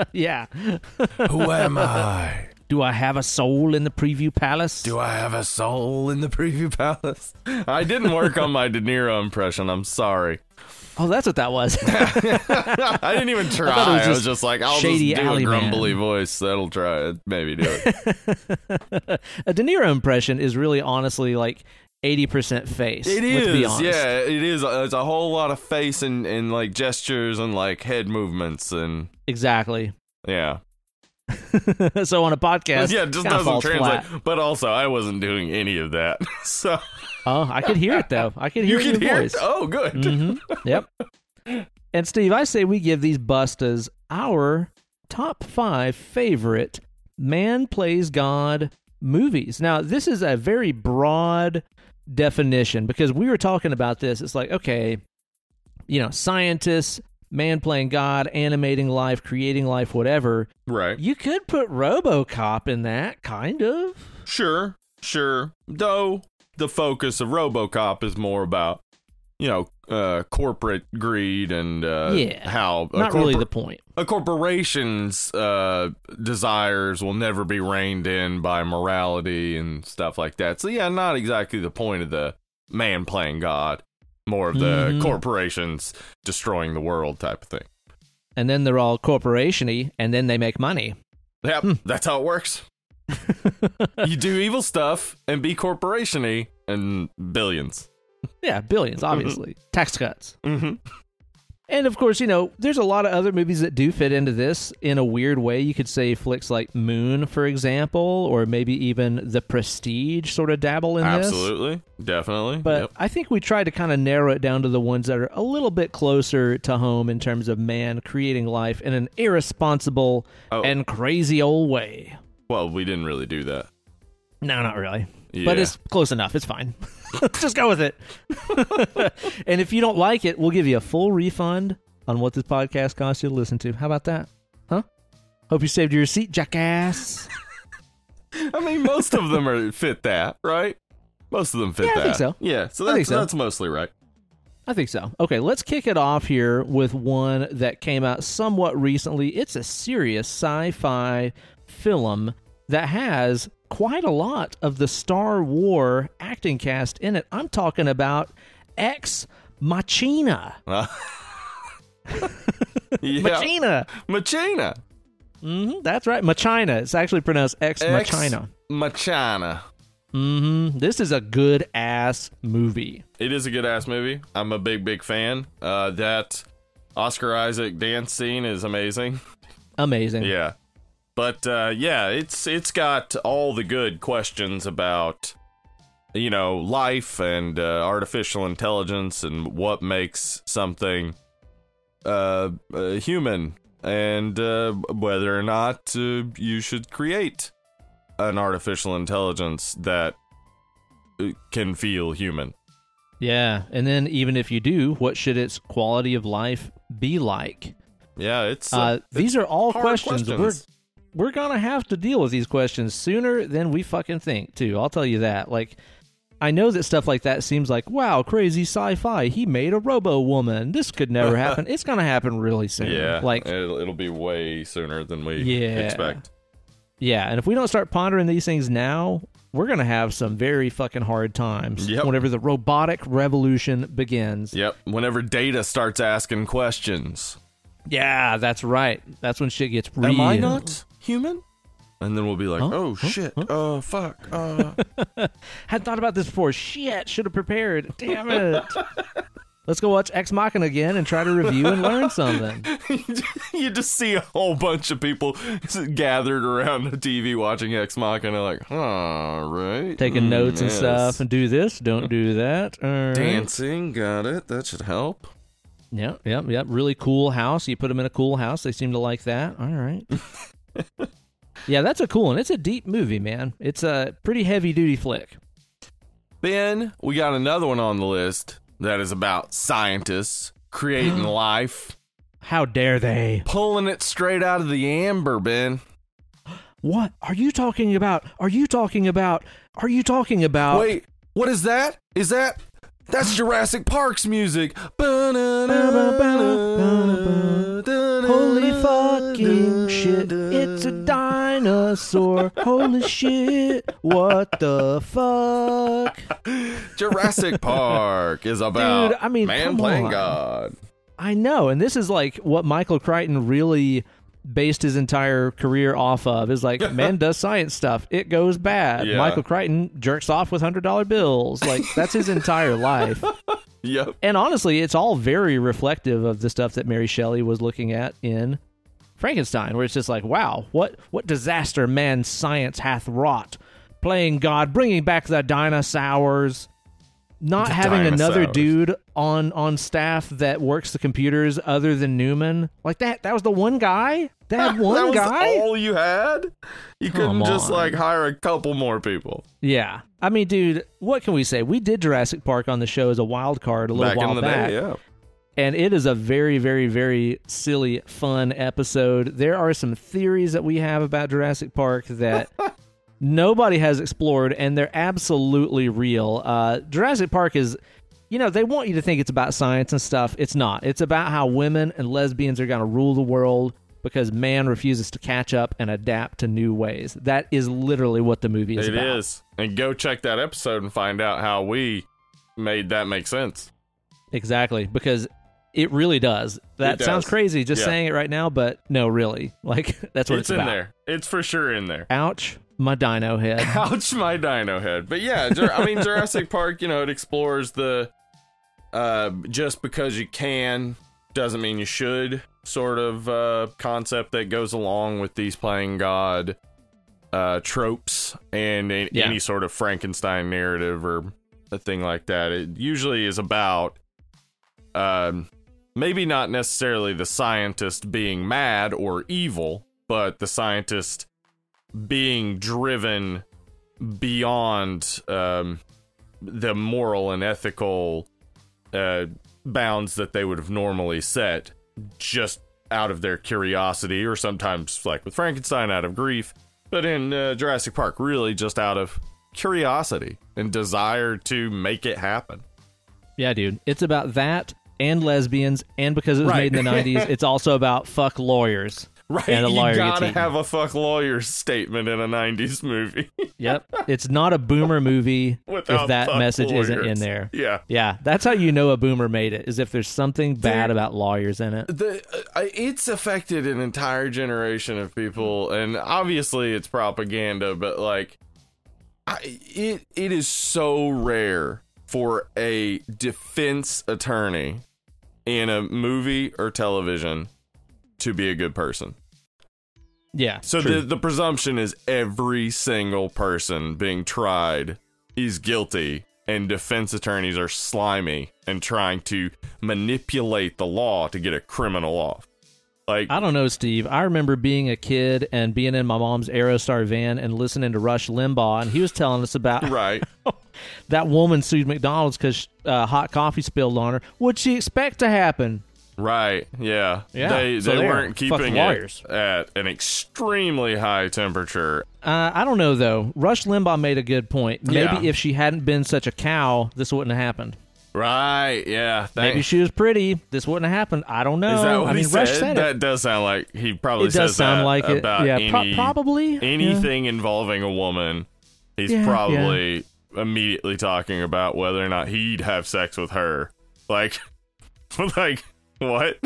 A: yeah.
B: Who am I?
A: Do I have a soul in the preview palace?
B: Do I have a soul in the preview palace? I didn't work on my De Niro impression. I'm sorry.
A: oh, that's what that was.
B: I didn't even try.
A: thought it was
B: I was
A: just
B: just like, I'll
A: shady
B: just do a
A: alley man.
B: grumbly voice. That'll try it. Maybe do it.
A: a De Niro impression is really honestly like 80% face.
B: It
A: honest.
B: yeah, it is. It's a whole lot of face and, and like gestures and like head movements and
A: Exactly.
B: yeah,
A: so on a podcast,
B: yeah, it just doesn't translate.
A: flat.
B: But also, I wasn't doing any of that, so
A: Oh, I could hear it though. I could hear it in
B: can
A: your
B: hear.
A: voice.
B: It. Oh, good.
A: hmm Yep. And Steve, I say we give these bustas our top five favorite man plays God movies. Now, this is a very broad definition because we were talking about this. It's like, okay, you know, scientists, man playing God, animating life, creating life, whatever.
B: Right.
A: You could put Robocop in that, kind of.
B: Sure. Sure. Though the focus of RoboCop is more about you know uh, corporate greed and uh,
A: Yeah.
B: how a
A: Not really the point.
B: a corporation's uh, desires will never be reined in by morality and stuff like that. So yeah, not exactly the point of the man playing God. More of the
A: Mhm.
B: corporations destroying the world type of thing.
A: And then they're all corporation-y, and then they make money.
B: Yep,
A: Hmm.
B: that's how it works. you do evil stuff and be corporation-y and billions.
A: Yeah, billions, obviously. Tax cuts.
B: Mm-hmm.
A: And of course, you know, there's a lot of other movies that do fit into this in a weird way. You could say flicks like Moon, for example, or maybe even The Prestige sort of dabble in this.
B: Absolutely, definitely.
A: But
B: Yep.
A: I think we tried to kind of narrow it down to the ones that are a little bit closer to home in terms of man creating life in an irresponsible
B: Oh.
A: and crazy old way.
B: well, we didn't really do that.
A: No, not really.
B: Yeah.
A: But it's close enough. It's fine. Just go with it. and if you don't like it, we'll give you a full refund on what this podcast costs you to listen to. How about that? Huh? Hope you saved your receipt, jackass.
B: I mean, most of them are fit that, right? Most of them fit
A: Yeah, I
B: that.
A: think so.
B: Yeah, so
A: I think
B: that's
A: so.
B: that's mostly right.
A: I think so. Okay, let's kick it off here with one that came out somewhat recently. It's a serious sci fi film that has quite a lot of the Star War acting cast in it. I'm talking about Ex Machina.
B: Yeah,
A: Machina.
B: Machina,
A: hmm that's right. Machina. It's actually pronounced Ex Machina.
B: Machina.
A: hmm This is a good ass movie.
B: It is a good ass movie. I'm a big big fan. Uh, that Oscar Isaac dance scene is amazing.
A: Amazing.
B: Yeah. But uh, yeah, it's it's got all the good questions about you know life and uh, artificial intelligence and what makes something uh, uh, human and uh, whether or not uh, you should create an artificial intelligence that can feel human.
A: Yeah. And then even if you do, what should its quality of life be like?
B: Yeah, it's
A: Uh, these are all questions.
B: questions.
A: We're gonna have to deal with these questions sooner than we fucking think. Too. I'll tell you that. Like, I know that stuff like that seems like wow, crazy sci-fi. He made a Robo Woman. This could never happen. It's gonna happen really soon.
B: yeah,
A: Like,
B: it'll, it'll be way sooner than we
A: Yeah.
B: expect.
A: yeah. And if we don't start pondering these things now, we're gonna have some very fucking hard times
B: Yep.
A: whenever the robotic revolution begins.
B: Yep. Whenever Data starts asking questions,
A: Yeah, that's right. That's when shit gets real.
B: am I not human? And then we'll be like,
A: Huh?
B: oh shit, uh, fuck, uh.
A: Hadn't thought about this before. Shit, should have prepared. Damn it. Let's go watch Ex Machina again and try to review and learn something.
B: you just see a whole bunch of people gathered around the TV watching Ex Machina, like, huh, right,
A: Taking
B: Mm,
A: notes and
B: yes.
A: stuff and do this, don't do that. All right.
B: Dancing, got it. That should help.
A: Yep, yep, yep. Really cool house. You put them in a cool house. They seem to like that. All right. Yeah, that's a cool one. It's a deep movie, man. It's a pretty heavy duty flick.
B: Then we got another one on the list that is about scientists creating life
A: How dare they?
B: Pulling it straight out of the amber, Ben.
A: What are you talking about? Are you talking about? Are you talking about?
B: Wait, what is that? Is that that's Jurassic Park's music?
A: Holy fucking shit! It's a dinosaur. Holy shit! What the fuck?
B: Jurassic Park is about
A: Dude, I mean,
B: man
A: come
B: playing
A: on.
B: God.
A: I know, and this is like what Michael Crichton really based his entire career off of is like man does science stuff it goes bad
B: Yeah.
A: michael crichton jerks off with hundred dollar bills like that's his entire life
B: Yep.
A: and honestly it's all very reflective of the stuff that mary shelley was looking at in frankenstein where it's just like wow what what disaster man's science hath wrought playing god bringing back the dinosaurs not
B: The
A: having another dude on on staff that works the computers other than newman like that that was the one guy that one
B: that was
A: guy
B: all you had? You
A: Come
B: couldn't just
A: on.
B: like hire a couple more people.
A: yeah i mean dude what can we say we did jurassic park on the show as a wild card a little
B: Back
A: while
B: in the
A: back
B: day, yeah.
A: And it is a very very very silly fun episode. There are some theories that we have about jurassic park that nobody has explored and they're absolutely real. Uh, jurassic park is you know they want you to think it's about science and stuff. It's not. It's about how women and lesbians are going to rule the world because man refuses to catch up and adapt to new ways. That is literally what the movie is
B: It
A: about.
B: is. And go check that episode and find out how we made that make sense.
A: Exactly, because it really does. That
B: It
A: sounds crazy just
B: Yeah.
A: saying it right now, but no, really. Like that's what
B: it's
A: it's,
B: in
A: about.
B: there. It's for sure in there.
A: Ouch, my dino head.
B: Ouch, my dino head. But yeah, I mean Jurassic Park. You know, it explores the uh, just because you can doesn't mean you should sort of uh, concept that goes along with these playing God uh, tropes and a-
A: Yeah.
B: any sort of Frankenstein narrative or a thing like that. It usually is about um, maybe not necessarily the scientist being mad or evil, but the scientist being driven beyond um, the moral and ethical uh, bounds that they would have normally set just out of their curiosity or sometimes like with frankenstein out of grief but in uh, jurassic park really just out of curiosity and desire to make it happen
A: yeah, dude. It's about that and lesbians, and because it was
B: Right.
A: made in the '90s, it's also about fuck lawyers.
B: right
A: And lawyer
B: you gotta have a fuck lawyer statement in a 90s movie
A: Yep, it's not a boomer movie
B: without
A: if that message isn't in there.
B: yeah
A: Yeah, that's how you know a boomer made it. Is if there's something bad about lawyers in it.
B: the uh, it's affected an entire generation of people and obviously it's propaganda but like I, it it is so rare for a defense attorney in a movie or television to be a good person
A: Yeah.
B: so
A: true.
B: the the presumption is every single person being tried is guilty and defense attorneys are slimy and trying to manipulate the law to get a criminal off. Like
A: I don't know, Steve. I remember being a kid and being in my mom's Aerostar van and listening to Rush Limbaugh, and he was telling us about
B: right.
A: that woman sued McDonald's because uh, hot coffee spilled on her. What'd she expect to happen?
B: Right. Yeah.
A: Yeah,
B: They
A: so
B: they weren't keeping
A: lawyers.
B: it at an extremely high temperature.
A: Uh, I don't know though. Rush Limbaugh made a good point. Maybe
B: Yeah.
A: if she hadn't been such a cow, this wouldn't have happened.
B: Right. Yeah.
A: Maybe she was pretty. This wouldn't have happened. I don't know.
B: Is that what
A: I mean,
B: he
A: Rush
B: said?
A: said
B: that does sound like he probably
A: It does sound
B: that
A: like it.
B: about
A: Yeah,
B: any,
A: pro- probably Yeah.
B: anything involving a woman. He's
A: Yeah,
B: probably immediately talking about whether or not he'd have sex with her. Like, like what?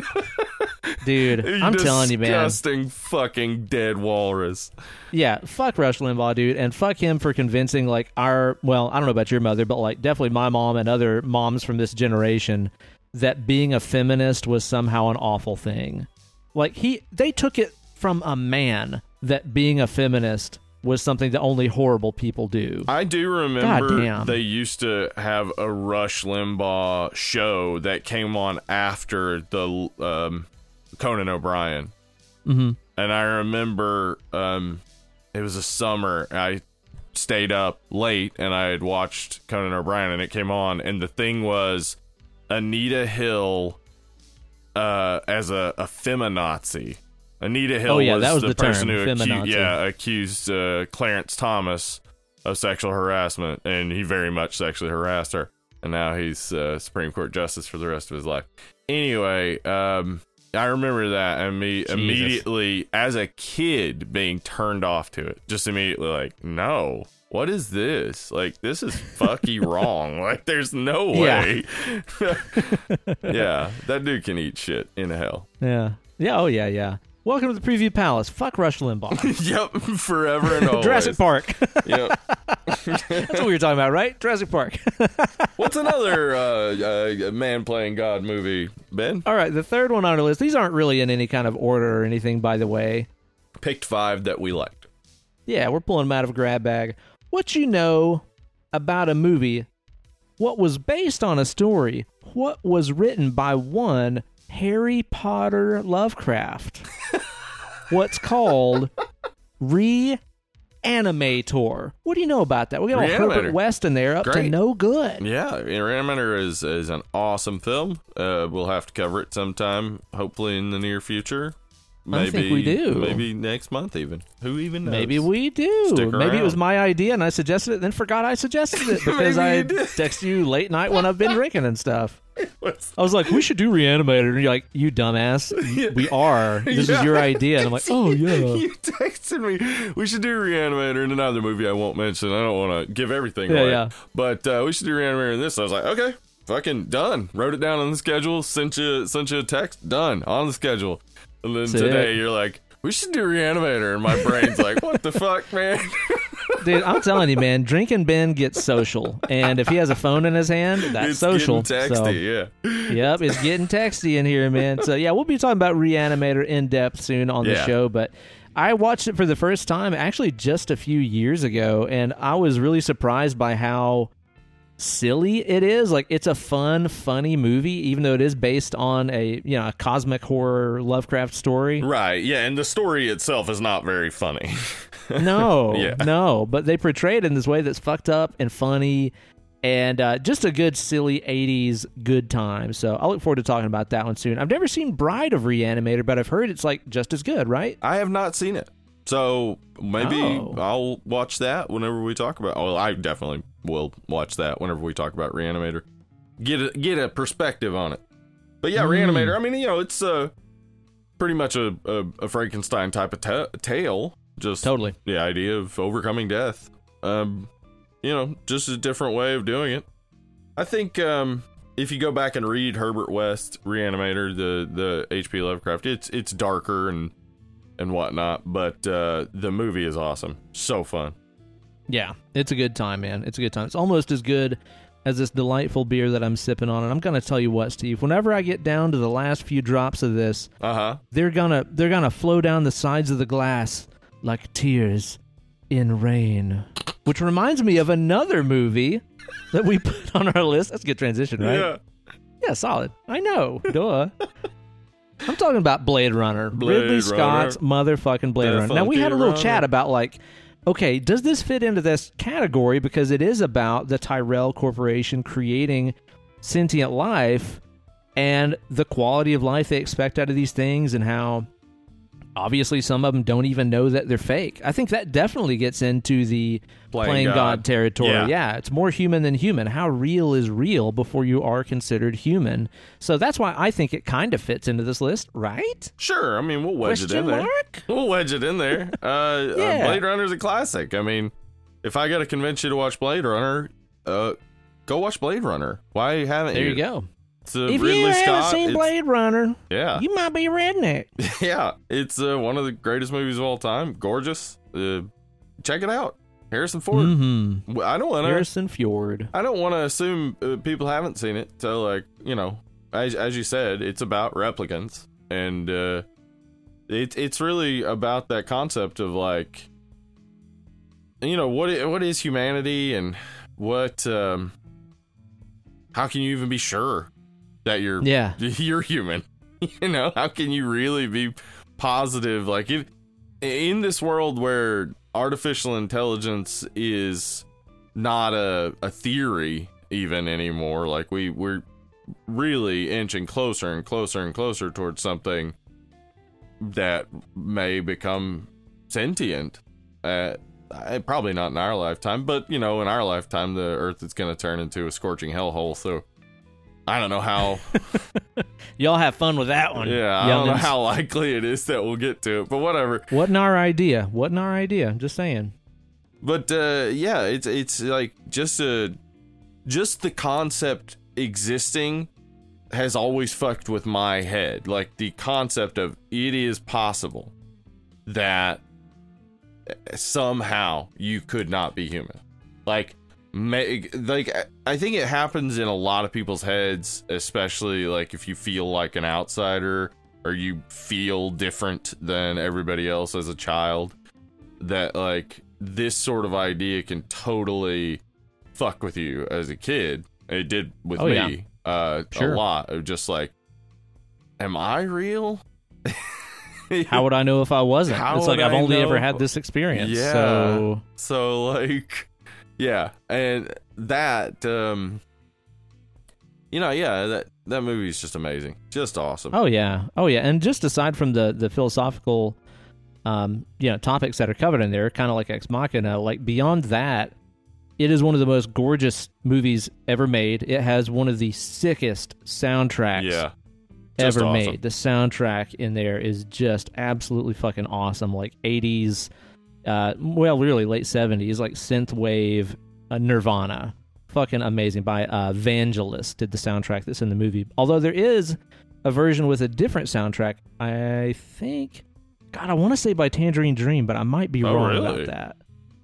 A: dude. I'm telling you, man.
B: Disgusting fucking dead walrus.
A: Yeah, fuck Rush Limbaugh, dude, and fuck him for convincing like our well, I don't know about your mother, but like definitely my mom and other moms from this generation that being a feminist was somehow an awful thing. Like he they took it from a man that being a feminist was something that only horrible people do.
B: I do remember they used to have a Rush Limbaugh show that came on after the um, Conan O'Brien.
A: Mhm.
B: And I remember um, it was a summer. I stayed up late and I had watched Conan O'Brien and it came on. And the thing was Anita Hill uh, as a, a feminazi. Anita Hill
A: Oh, yeah,
B: was,
A: that was
B: the,
A: the
B: person
A: term,
B: who
A: feminazi.
B: yeah, accused uh, Clarence Thomas of sexual harassment, and he very much sexually harassed her. And now he's uh, Supreme Court justice for the rest of his life. Anyway, um, I remember that and me
A: Jesus.
B: immediately as a kid being turned off to it. Just immediately like, no. What is this? Like this is fucky wrong. Like there's no
A: Yeah.
B: way. yeah, that dude can eat shit in hell.
A: Yeah. Yeah. Oh yeah. Yeah. Welcome to the Preview Palace. Fuck Rush Limbaugh.
B: yep, forever and always.
A: Jurassic Park.
B: Yep.
A: That's what we were talking about, right? Jurassic Park.
B: What's another uh, uh, man playing God movie, Ben?
A: All right. The third one on our list. These aren't really in any kind of order or anything, by the way.
B: Picked five that we liked.
A: Yeah, we're pulling them out of a grab bag. What you know about a movie? What was based on a story? What was written by one Harry Potter Lovecraft? What's called Reanimator. What do you know about that? We got Herbert. West in there up to no good.
B: Yeah, Reanimator is is an awesome film. Uh, we'll have to cover it sometime, hopefully in the near future.
A: I
B: Maybe
A: think we do.
B: Maybe next month, even. Who even knows?
A: Maybe we do.
B: Stick
A: Maybe it was my idea and I suggested it, then forgot I suggested it because I texted you late night when I've been drinking and stuff.
B: What's-
A: I was like, we should do Reanimator. And you're like, you dumbass. We are. This is your idea. And I'm like, oh, yeah.
B: You texted me. We should do Reanimator in another movie I won't mention. I don't want to give everything
A: Yeah,
B: away.
A: yeah.
B: But uh, we should do Reanimator in this. I was like, okay, fucking done. Wrote it down on the schedule. Sent you sent you a text. Done on the schedule. And then
A: Sick.
B: today you're like, we should do Reanimator, and my brain's like, what the fuck, man?
A: Dude, I'm telling you, man, drinking Ben gets social. And if he has a phone in his hand, that's
B: it's
A: social.
B: getting
A: So,
B: texty. yeah.
A: yep, it's getting texty in here, man. So, yeah, we'll be talking about Reanimator in depth soon on the
B: Yeah.
A: show. But I watched it for the first time actually just a few years ago. And I was really surprised by how silly it is like it's a fun funny movie even though it is based on a you know a cosmic horror lovecraft story
B: Right. Yeah. And the story itself is not very funny.
A: no
B: Yeah.
A: no but they portray it in this way that's fucked up and funny and uh, just a good silly 80s good time so i look forward to talking about that one soon i've never seen bride of reanimator but i've heard it's like just as good right
B: I have not seen it. So maybe
A: Oh.
B: I'll watch that whenever we talk about. Well, I definitely will watch that whenever we talk about Reanimator. Get a get a perspective on it. But yeah,
A: Mm.
B: Reanimator. I mean, you know, it's uh, pretty much a, a, a Frankenstein type of ta- tale. Just
A: totally
B: the idea of overcoming death. Um, you know, just a different way of doing it. I think um, if you go back and read Herbert West Reanimator, the the H.P. Lovecraft, it's it's darker and and whatnot, but uh, the movie is awesome, so fun.
A: yeah it's a good time man. It's a good time. It's almost as good as this delightful beer that i'm sipping on and i'm gonna tell you what steve. Whenever i get down to the last few drops of this
B: Uh huh.
A: they're gonna they're gonna flow down the sides of the glass like tears in rain. Which reminds me of another movie that we put on our list. That's a good transition right?
B: Yeah.
A: yeah solid. I know. Duh i'm talking about blade runner.
B: Blade
A: ridley scott's motherfucking blade runner. Now we had a little
B: runner.
A: chat about like okay does this fit into this category? Because it is about the tyrell corporation creating sentient life and the quality of life they expect out of these things and how obviously some of them don't even know that they're fake. I think that definitely gets into the
B: Playing
A: playing, God.
B: God.
A: territory.
B: Yeah.
A: Yeah. it's more human than human. How real is real before you are considered human? So that's why I think it kind of fits into this list, right?
B: Sure. I mean, we'll wedge it
A: Question
B: in there.
A: mark?
B: We'll wedge it in there. Uh, uh,
A: Yeah.
B: Blade Runner's a classic. I mean, if I got to convince you to watch Blade Runner, uh, go watch Blade Runner. Why haven't
A: There
B: you?
A: There you go.
B: It's uh,
A: if
B: Ridley
A: you
B: Scott.
A: haven't seen Blade Runner,
B: yeah,
A: you might be a redneck.
B: yeah. It's uh, one of the greatest movies of all time. Gorgeous. Uh, check it out. Harrison Ford.
A: Mm-hmm.
B: I don't want to.
A: Harrison Fjord.
B: I don't want to assume uh, people haven't seen it. So, like, you know, as as you said, it's about replicants, and uh, it it's really about that concept of like, you know, what i- what is humanity, and what, um, how can you even be sure that you're
A: Yeah.
B: you're human? You know, how can you really be positive? Like, if, in this world where artificial intelligence is not a, a theory even anymore, like we we're really inching closer and closer and closer towards something that may become sentient. Uh, uh, probably not in our lifetime, but you know, in our lifetime, the Earth is going to turn into a scorching hellhole. So I don't know how.
A: Y'all have fun with that one.
B: yeah, I don't know how likely it is that we'll get to it, but whatever.
A: Wasn't our idea. Wasn't our idea. Just saying.
B: But uh, yeah, it's it's like just a just the concept existing has always fucked with my head. Like the concept of it is possible that somehow you could not be human. Like like I think it happens in a lot of people's heads, especially like if you feel like an outsider or you feel different than everybody else as a child that like this sort of idea can totally fuck with you as a kid. It did with
A: Oh,
B: me
A: yeah.
B: uh,
A: Sure.
B: a lot of just like, am I real?
A: How would I know if I wasn't?
B: How
A: it's like I've
B: I
A: only
B: know?
A: ever had this experience.
B: Yeah.
A: So
B: So like, yeah, and that, um, you know, yeah, that that movie is just amazing, just awesome.
A: Oh yeah, oh yeah, and just aside from the the philosophical, um, you know, topics that are covered in there, kind of like Ex Machina, like beyond that, it is one of the most gorgeous movies ever made. It has one of the sickest soundtracks
B: yeah, just
A: ever
B: awesome.
A: made. The soundtrack in there is just absolutely fucking awesome. Like '80s, uh, well, really late '70s, like synth wave, uh, Nirvana, fucking amazing. By uh, Vangelis did the soundtrack that's in the movie. Although there is a version with a different soundtrack. I think, God, I want to say by Tangerine Dream, but I might be
B: Oh,
A: wrong
B: really?
A: about that.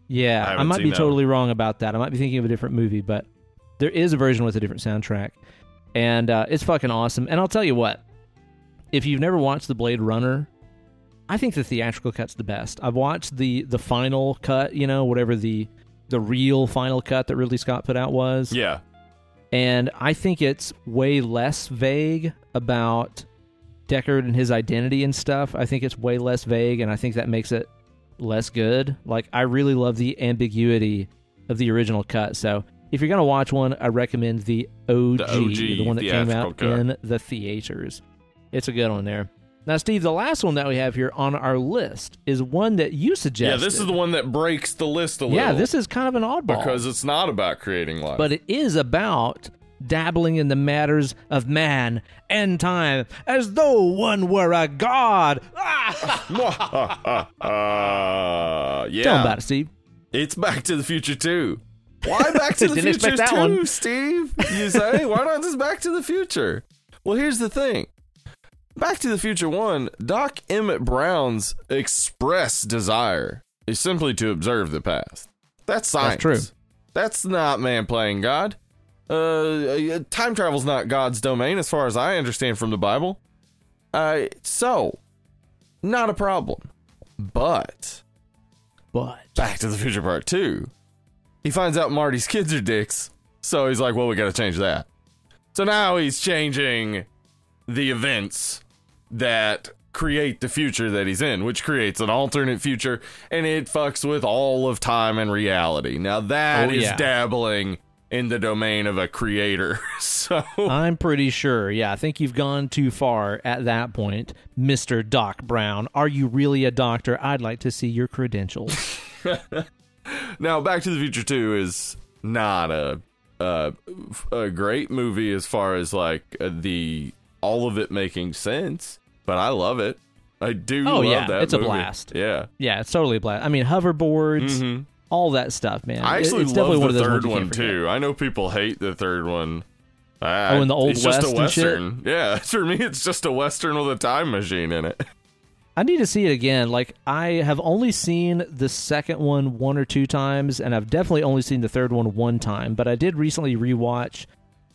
A: Yeah,
B: I
A: I, might be totally wrong about that. I might be thinking of a different movie, but there is a version with a different soundtrack, and uh, it's fucking awesome. And I'll tell you what, if you've never watched the Blade Runner, I think the theatrical cut's the best. I've watched the the final cut, you know, whatever the the real final cut that Ridley Scott put out was,
B: Yeah,
A: and I think it's way less vague about Deckard and his identity and stuff. I think it's way less vague, and I think that makes it less good. Like I really love the ambiguity of the original cut. So if you're gonna watch one, I recommend the OG,
B: The OG
A: the one that came out
B: cut.
A: in the theaters. It's a good one there. Now, Steve, the last one that we have here on our list is one that you suggested.
B: yeah. This is the one that breaks the list a little.
A: yeah. This is kind of an oddball
B: because it's not about creating life.
A: but it is about dabbling in the matters of man and time as though one were a god. Ah!
B: uh, yeah,
A: Tell 'em about it, Steve.
B: It's Back to the Future too. Why Back to the Future too,
A: one.
B: Steve? You say why not just Back to the Future? Well, here's the thing. Back to the Future One, Doc Emmett Brown's express desire is simply to observe the past. That's science.
A: That's true.
B: That's not man playing God. Uh, time travel's not God's domain, as far as I understand from the Bible. Uh, so not a problem. But
A: But
B: Back to the Future Part 2, he finds out Marty's kids are dicks. So he's like, well, we got to change that. So now he's changing the events that create the future that he's in, which creates an alternate future and it fucks with all of time and reality. Now that
A: Oh,
B: is
A: yeah.
B: dabbling in the domain of a creator. so
A: I'm pretty sure. Yeah, I think you've gone too far at that point, Mr. Doc Brown. Are you really a doctor? I'd like to see your credentials.
B: Now, Back to the Future 2 is not a a, a great movie as far as like uh, the all of it making sense, but I love it. I do
A: Oh,
B: love
A: yeah,
B: that
A: it's a blast.
B: Yeah.
A: yeah, it's totally a blast. I mean, hoverboards,
B: Mhm.
A: all that stuff, man.
B: I actually
A: it's definitely
B: love
A: one
B: the third one too. I know people hate the third one. I,
A: Oh, in the Old
B: it's just a
A: West and shit?
B: western. Yeah, for me, it's just a western with a time machine in it.
A: I need to see it again. Like I have only seen the second one one or two times, and I've definitely only seen the third one one time. But I did recently rewatch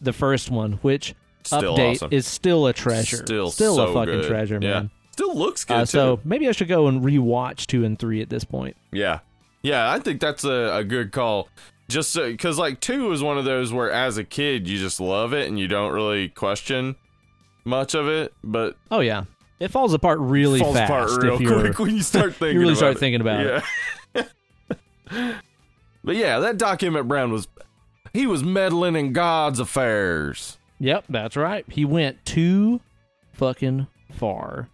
A: the first one, which
B: Still
A: update
B: awesome.
A: is still a treasure.
B: Still,
A: still
B: so
A: a fucking
B: good.
A: treasure,
B: Yeah.
A: man.
B: Still looks good
A: Uh,
B: too.
A: so maybe I should go and rewatch two and three at this point.
B: Yeah. Yeah, I think that's a, a good call. Just because, like, two is one of those where as a kid you just love it and you don't really question much of it, but
A: Oh yeah, it falls apart really
B: falls
A: fast
B: apart real quick when you start thinking
A: you really start
B: it.
A: thinking about it.
B: but yeah, that Doc Emmett Brown was. He was meddling in God's affairs.
A: Yep, that's right. He went too fucking far.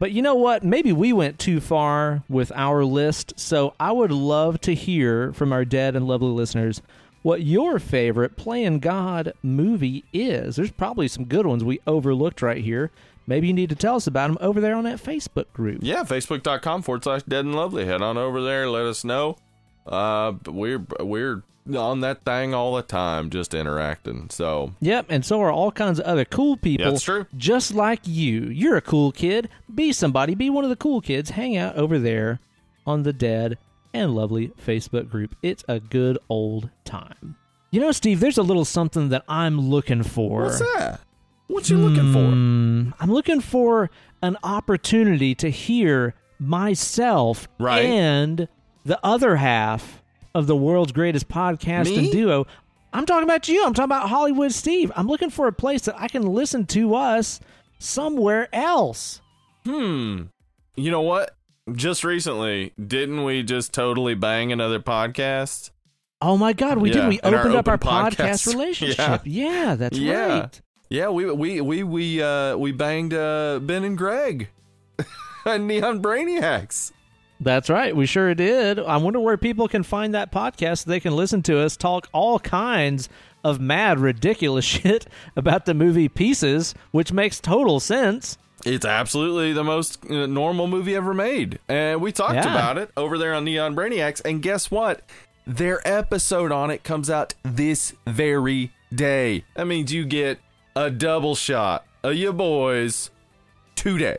A: But you know what? Maybe we went too far with our list. So I would love to hear from our dead and lovely listeners what your favorite Playing God movie is. There's probably some good ones we overlooked right here. Maybe you need to tell us about them over there on that Facebook group.
B: Yeah, facebook.com forward slash dead and lovely. Head on over there, let us know. Uh, we're we're on that thing all the time, just interacting. So
A: Yep, and so are all kinds of other cool people.
B: That's true.
A: Just like you. You're a cool kid. Be somebody. Be one of the cool kids. Hang out over there on the Dead and Lovely Facebook group. It's a good old time. You know, Steve, there's a little something that I'm looking for.
B: what's that? What you looking for?
A: Hmm, I'm looking for an opportunity to hear myself
B: Right.
A: and the other half of the world's greatest podcast
B: Me?
A: and duo. I'm talking about you. I'm talking about Hollywood Steve. I'm looking for a place that I can listen to us somewhere else.
B: Hmm. You know what? Just recently, didn't we just totally bang another podcast?
A: Oh my God, we
B: Yeah,
A: did. We
B: and our
A: opened up our podcast,
B: podcast.
A: relationship. Yeah, that's
B: Yeah.
A: right.
B: Yeah, we we we we uh we banged uh Ben and Greg. Neon Brainiacs.
A: That's right. We sure did. I wonder where people can find that podcast so they can listen to us talk all kinds of mad, ridiculous shit about the movie Pieces, which makes total sense.
B: It's absolutely the most uh, normal movie ever made. And we talked
A: Yeah.
B: about it over there on Neon Brainiacs. And guess what? Their episode on it comes out this very day. That means you get a double shot of your boys today.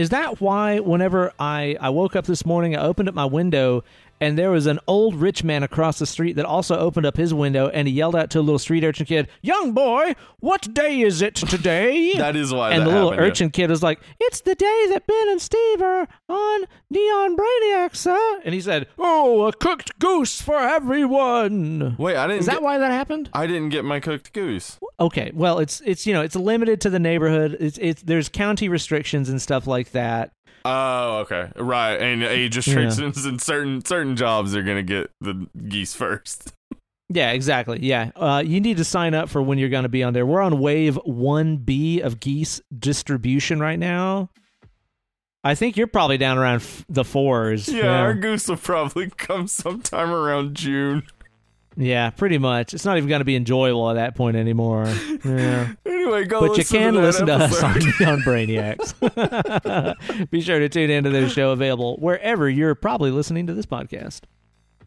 A: Is that why whenever I, I woke up this morning, I opened up my window and there was an old rich man across the street that also opened up his window and he yelled out to a little street urchin kid, Young boy, what day is it today?
B: That is why
A: and
B: that
A: the little
B: happened, yeah.
A: urchin kid was like, "It's the day that Ben and Steve are on Neon Brainiac, sir." And he said, "Oh, a cooked goose for everyone."
B: Wait, I didn't
A: Is that
B: get,
A: why that happened?
B: I didn't get my cooked goose.
A: Okay, well, it's it's you know it's limited to the neighborhood. It's it's there's county restrictions and stuff like that.
B: Oh, okay. Right. And age restrictions and certain certain jobs are gonna get the geese first.
A: Yeah, exactly. Yeah, uh, you need to sign up for when you're going to be on there. We're on wave one B of geese distribution right now. I think you're probably down around f- the fours.
B: Yeah, our goose will probably come sometime around June.
A: Yeah, pretty much. It's not even going to be enjoyable at that point anymore. Yeah.
B: Anyway, go
A: but you can
B: to
A: listen to us on,
B: episode.
A: on Brainiacs. be sure to tune into this show available wherever you're probably listening to this podcast.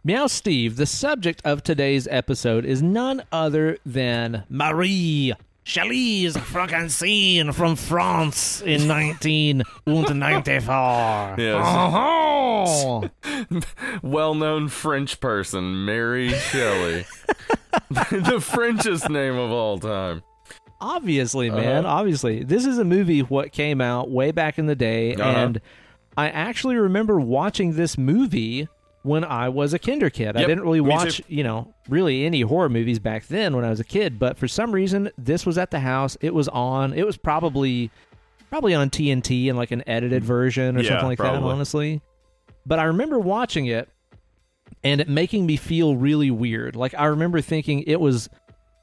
A: Meow Steve, the subject of today's episode is none other than Marie Chalice Frankenstein from France in 1994.
B: Yes.
A: Oh,
B: Well-known French person, Mary Shelley. the Frenchest name of all time.
A: obviously, man,
B: Uh-huh.
A: obviously. This is a movie what came out way back in the day
B: Uh-huh.
A: and I actually remember watching this movie when I was a kinder kid. I didn't really watch,
B: too.
A: you know, really any horror movies back then when I was a kid, but for some reason this was at the house. It was on. It was probably probably on TNT in like an edited version or
B: Yeah,
A: something like that, honestly. But I remember watching it and it making me feel really weird. Like I remember thinking it was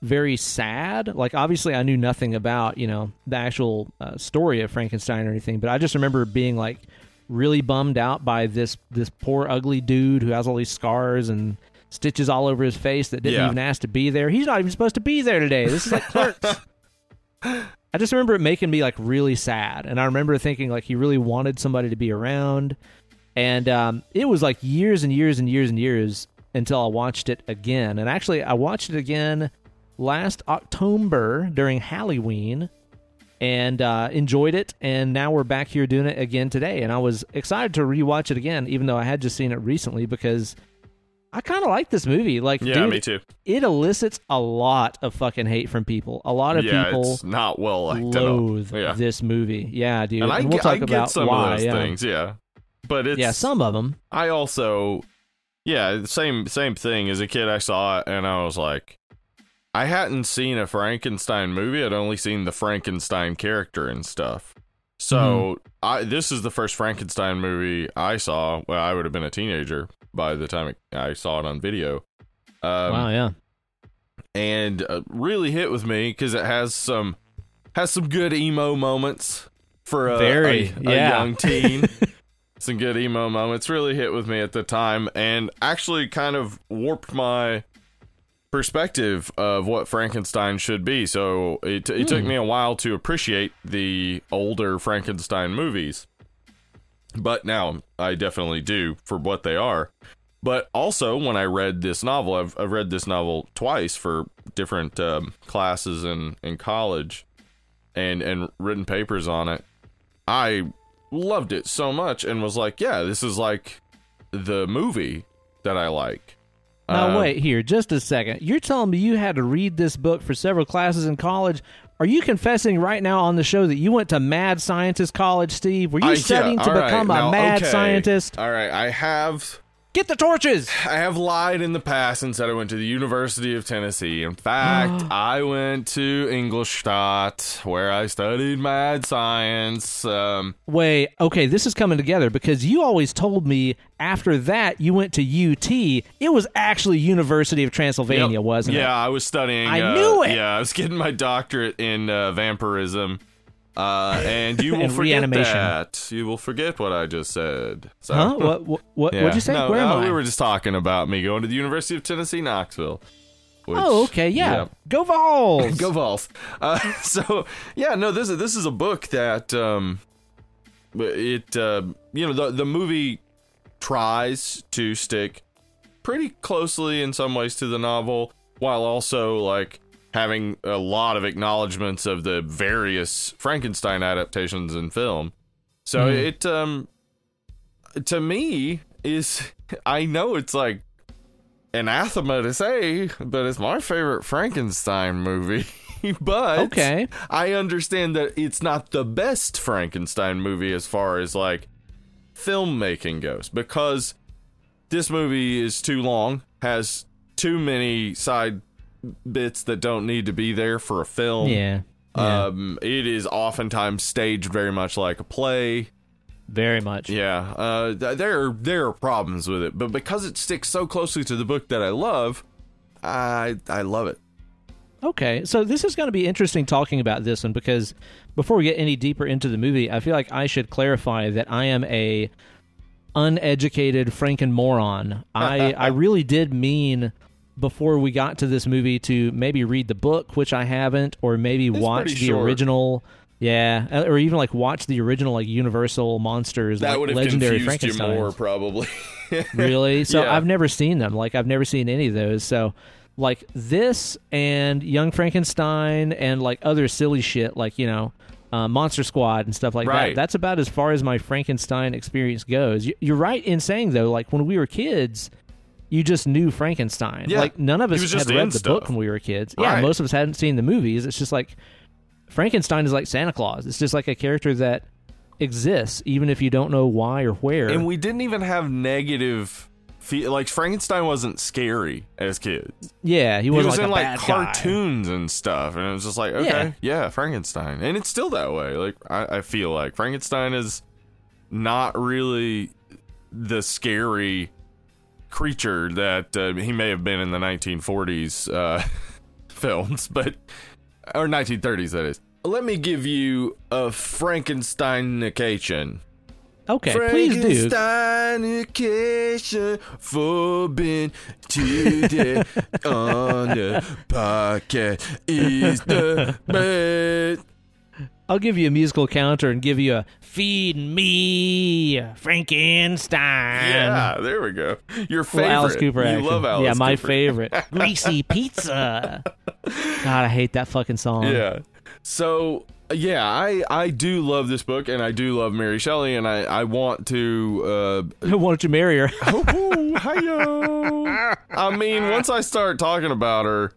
A: very sad. Like obviously I knew nothing about, you know, the actual uh, story of Frankenstein or anything, but I just remember being like really bummed out by this this poor ugly dude who has all these scars and stitches all over his face that didn't
B: Yeah.
A: even ask to be there. He's not even supposed to be there today. This is like clerks. I just remember it making me like really sad, and I remember thinking like he really wanted somebody to be around, and um, it was like years and years and years and years until I watched it again. And actually, I watched it again last October during Halloween, and uh, enjoyed it. And now we're back here doing it again today, and I was excited to rewatch it again, even though I had just seen it recently because. I kind of like this movie. Like,
B: Yeah,
A: dude,
B: me too.
A: it elicits a lot of fucking hate from people. A lot of
B: yeah,
A: people
B: it's not well liked at
A: loathe
B: Yeah.
A: this movie. Yeah, dude.
B: And I,
A: we'll
B: get,
A: talk
B: I
A: about
B: some
A: why.
B: of those
A: yeah.
B: things, yeah. But it's
A: yeah, some of them.
B: I also, yeah, same same thing. As a kid, I saw it and I was like, I hadn't seen a Frankenstein movie. I'd only seen the Frankenstein character and stuff. So
A: Mm-hmm.
B: I this is the first Frankenstein movie I saw. Well, I would have been a teenager by the time it, I saw it on video. Um,
A: wow, yeah.
B: and uh, really hit with me because it has some has some good emo moments for a,
A: Very,
B: a, a
A: yeah.
B: young teen. some good emo moments really hit with me at the time, and actually kind of warped my perspective of what Frankenstein should be. So it it took me a while to appreciate the older Frankenstein movies. But now I definitely do for what they are. But also, when I read this novel, I've, I've read this novel twice for different um, classes in, in college and, and written papers on it. I loved it so much and was like, yeah, this is like the movie that I like.
A: Now
B: Uh,
A: wait here, just a second. You're telling me you had to read this book for several classes in college? Are you confessing right now on the show that you went to Mad Scientist College, Steve? Were you
B: I-
A: studying
B: yeah,
A: to
B: right,
A: become a
B: now,
A: mad
B: okay.
A: scientist?
B: All right, I have
A: Get the torches.
B: I have lied in the past and said I went to the University of Tennessee. In fact, I went to Ingolstadt where I studied mad science. Um,
A: Wait, okay, this is coming together because you always told me after that you went to UT. It was actually University of Transylvania,
B: yep.
A: wasn't
B: yeah,
A: it?
B: Yeah, I was studying.
A: I
B: uh,
A: knew it!
B: Yeah, I was getting my doctorate in uh, vampirism. Uh, and you will
A: And
B: forget
A: reanimation.
B: that. You will forget what I just said. So,
A: Huh? What? What? what
B: Yeah.
A: What'd you say?
B: No,
A: Where am
B: no,
A: I?
B: We were just talking about me going to the University of Tennessee, Knoxville. which-
A: oh, okay, yeah.
B: yeah.
A: Go Vols.
B: Go Vols. Uh, so yeah, no, this is this is a book that um, it uh, you know the the movie tries to stick pretty closely in some ways to the novel, while also like having a lot of acknowledgments of the various Frankenstein adaptations in film. So
A: Mhm.
B: it um to me is I know it's like anathema to say, but it's my favorite Frankenstein movie. but
A: Okay.
B: I understand that it's not the best Frankenstein movie as far as like filmmaking goes because this movie is too long, has too many side bits that don't need to be there for a film.
A: Yeah. yeah.
B: Um, it is oftentimes staged very much like a play.
A: very much.
B: Yeah, uh, th- there there are problems with it, but because it sticks so closely to the book that I love, I I love it.
A: Okay, so this is going to be interesting talking about this one because before we get any deeper into the movie, I feel like I should clarify that I am a uneducated Franken moron. I I really did mean before we got to this movie to maybe read the book, which I haven't, or maybe watch the
B: short.
A: original. Yeah, uh, or even like watch the original like Universal monsters,
B: That
A: like
B: would have
A: legendary Frankenstein.
B: more, probably.
A: really so
B: Yeah.
A: i've never seen them like i've never seen any of those so like this and young frankenstein and like other silly shit like you know uh, monster squad and stuff like
B: Right.
A: that that's about as far as my frankenstein experience goes you're right in saying though like when we were kids you just knew frankenstein
B: Yeah.
A: like none of us had read the
B: stuff.
A: book when we were kids yeah
B: Right.
A: most of us hadn't seen the movies it's just like frankenstein is like santa claus it's just like a character that exists even if you don't know why or where
B: and we didn't even have negative. Fe- like Frankenstein wasn't scary as kids.
A: yeah he
B: He
A: wasn't
B: was
A: like
B: in
A: a
B: like
A: bad guy.
B: cartoons and stuff, and it was just like, okay, yeah. Frankenstein, and it's still that way. Like I, I feel like Frankenstein is not really the scary creature that uh, he may have been in the 1940s uh, films, but or 1930s that is. Let me give you a Frankensteinication.
A: Okay, please do.
B: Frankensteinication forbidden today on the podcast is the best.
A: I'll give you a musical counter and give you a feed me Frankenstein.
B: Yeah, there we go. Your favorite.
A: Alice Cooper
B: you
A: action.
B: love Alice
A: Yeah, my
B: Cooper.
A: favorite. Greasy pizza. God, I hate that fucking song.
B: Yeah. So yeah, I I do love this book, and I do love Mary Shelley, and I I want to. Uh,
A: Why don't you marry her?
B: oh, hi I mean, once I start talking about her,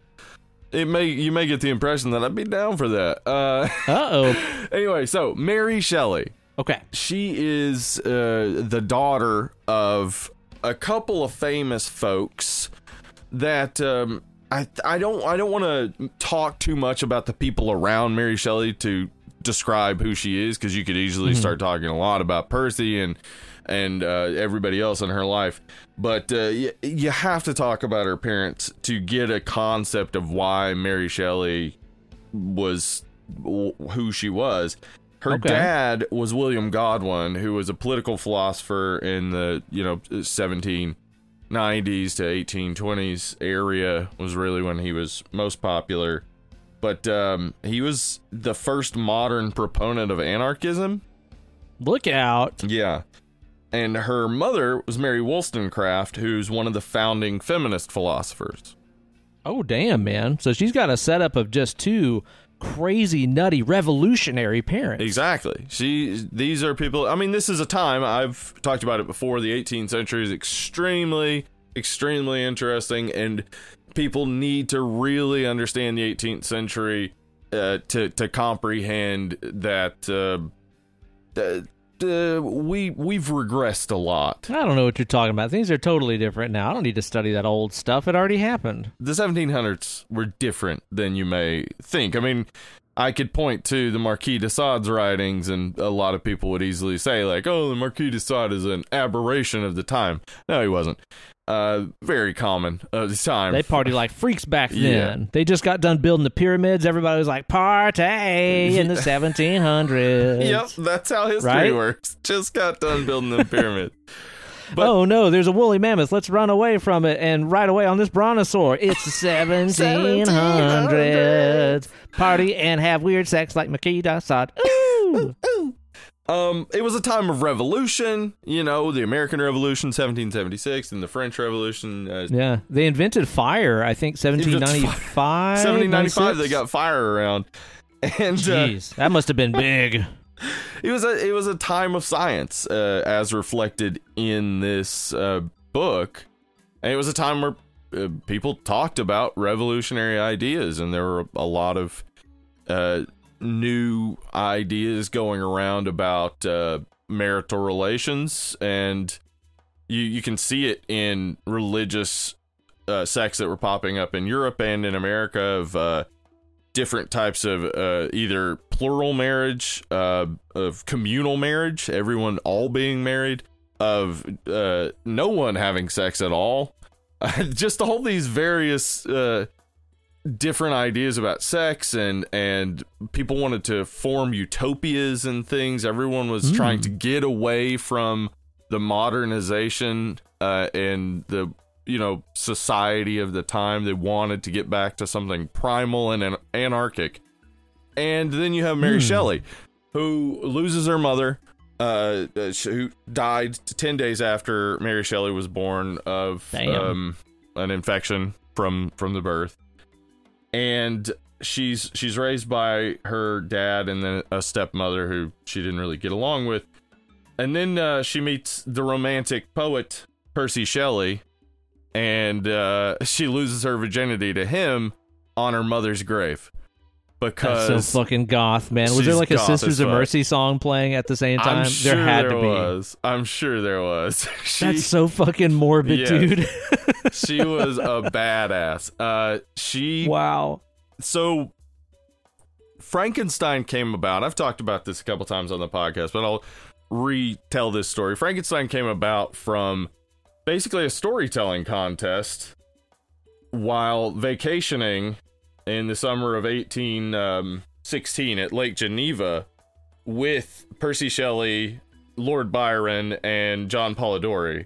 B: it may you may get the impression that I'd be down for that. Uh,
A: Uh oh.
B: anyway, so Mary Shelley.
A: Okay.
B: She is uh, the daughter of a couple of famous folks that um, I I don't I don't want to talk too much about the people around Mary Shelley to describe who she is because you could easily start talking a lot about Percy and and uh, everybody else in her life. But uh, y- you have to talk about her parents to get a concept of why Mary Shelley was w- who she was. Her
A: Okay.
B: dad was William Godwin, who was a political philosopher in the you know 1790s to 1820s area was really when he was most popular. But um, he was the first modern proponent of anarchism.
A: Look out.
B: Yeah. And her mother was Mary Wollstonecraft, who's one of the founding feminist philosophers.
A: Oh, damn, man. So she's got a setup of just two crazy, nutty, revolutionary parents.
B: Exactly. She these are people I mean this is a time I've talked about it before the 18th century is extremely extremely interesting and people need to really understand the 18th century uh, to to comprehend that uh, uh, we we've regressed a lot.
A: I don't know what you're talking about. Things are totally different now. I don't need to study that old stuff. It already happened.
B: the 1700s were different than you may think. I mean, I could point to the Marquis de Sade's writings, and a lot of people would easily say, like, oh, the Marquis de Sade is an aberration of the time. No, he wasn't. Uh, very common of the time.
A: They party like freaks back then.
B: Yeah.
A: They just got done building the pyramids. Everybody was like, party in the 1700s.
B: Yep, that's how history
A: Right?
B: works. Just got done building the pyramid. But-
A: oh no, there's a woolly mammoth. Let's run away from it and ride away on this brontosaur. It's the 1700s. Party and have weird sex like Marquis de Sade. Ooh.
B: Um, it was a time of revolution. You know, the American Revolution, 1776, and the French Revolution, uh,
A: yeah, they invented fire. I think 1795.
B: 1795. They got fire around, and uh,
A: that must have been big.
B: it was a it was a time of science, uh, as reflected in this uh, book, and it was a time where uh, people talked about revolutionary ideas, and there were a lot of uh, new ideas going around about uh, marital relations, and you you can see it in religious uh, sects that were popping up in Europe and in America of different types of uh, either plural marriage, uh, of communal marriage, everyone all being married, of uh, no one having sex at all. Just all these various uh, different ideas about sex and and people wanted to form utopias and things. Everyone was trying to get away from the modernization uh, and the you know society of the time. They wanted to get back to something primal and an- anarchic. And then you have Mary Shelley, who loses her mother, uh, uh, who died ten days after Mary Shelley was born of um, an infection from from the birth, and she's she's raised by her dad and then a stepmother who she didn't really get along with, and then uh, she meets the romantic poet Percy Shelley, and uh, she loses her virginity to him on her mother's grave because
A: That's so fucking goth, man. Was there like a Sisters of. Mercy song playing at the same time?
B: I'm sure
A: there had
B: there
A: to be.
B: was. I'm sure there was. she,
A: That's so fucking morbid,
B: Yes.
A: dude.
B: she was a badass. Uh, she
A: wow.
B: so Frankenstein came about. I've talked about this a couple times on the podcast, but I'll retell this story. Frankenstein came about from basically a storytelling contest while vacationing in the summer of 1816 um, at Lake Geneva with Percy Shelley, Lord Byron, and John Polidori.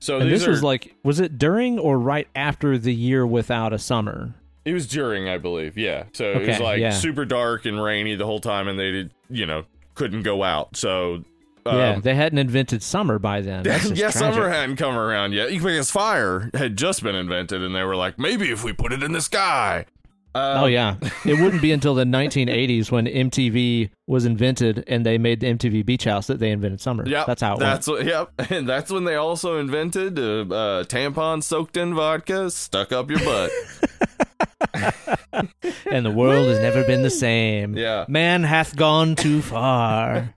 B: So
A: And this was like, was it during or right after the year without a summer?
B: It was during, I believe. Yeah. So it was like
A: yeah.
B: super dark and rainy the whole time, and they did, you know, couldn't go out. So
A: yeah,
B: um,
A: they hadn't invented summer by then.
B: Yeah, summer hadn't come around yet because fire had just been invented, and they were like, maybe if we put it in the sky. Uh,
A: Oh yeah, it wouldn't be until the 1980s when MTV was invented and they made the MTV Beach House that they invented summer.
B: Yep,
A: that's how it
B: that's
A: went.
B: what, yep, and that's when they also invented uh, uh, tampons soaked in vodka stuck up your butt.
A: And the world has never been the same.
B: Yeah.
A: man hath gone too far.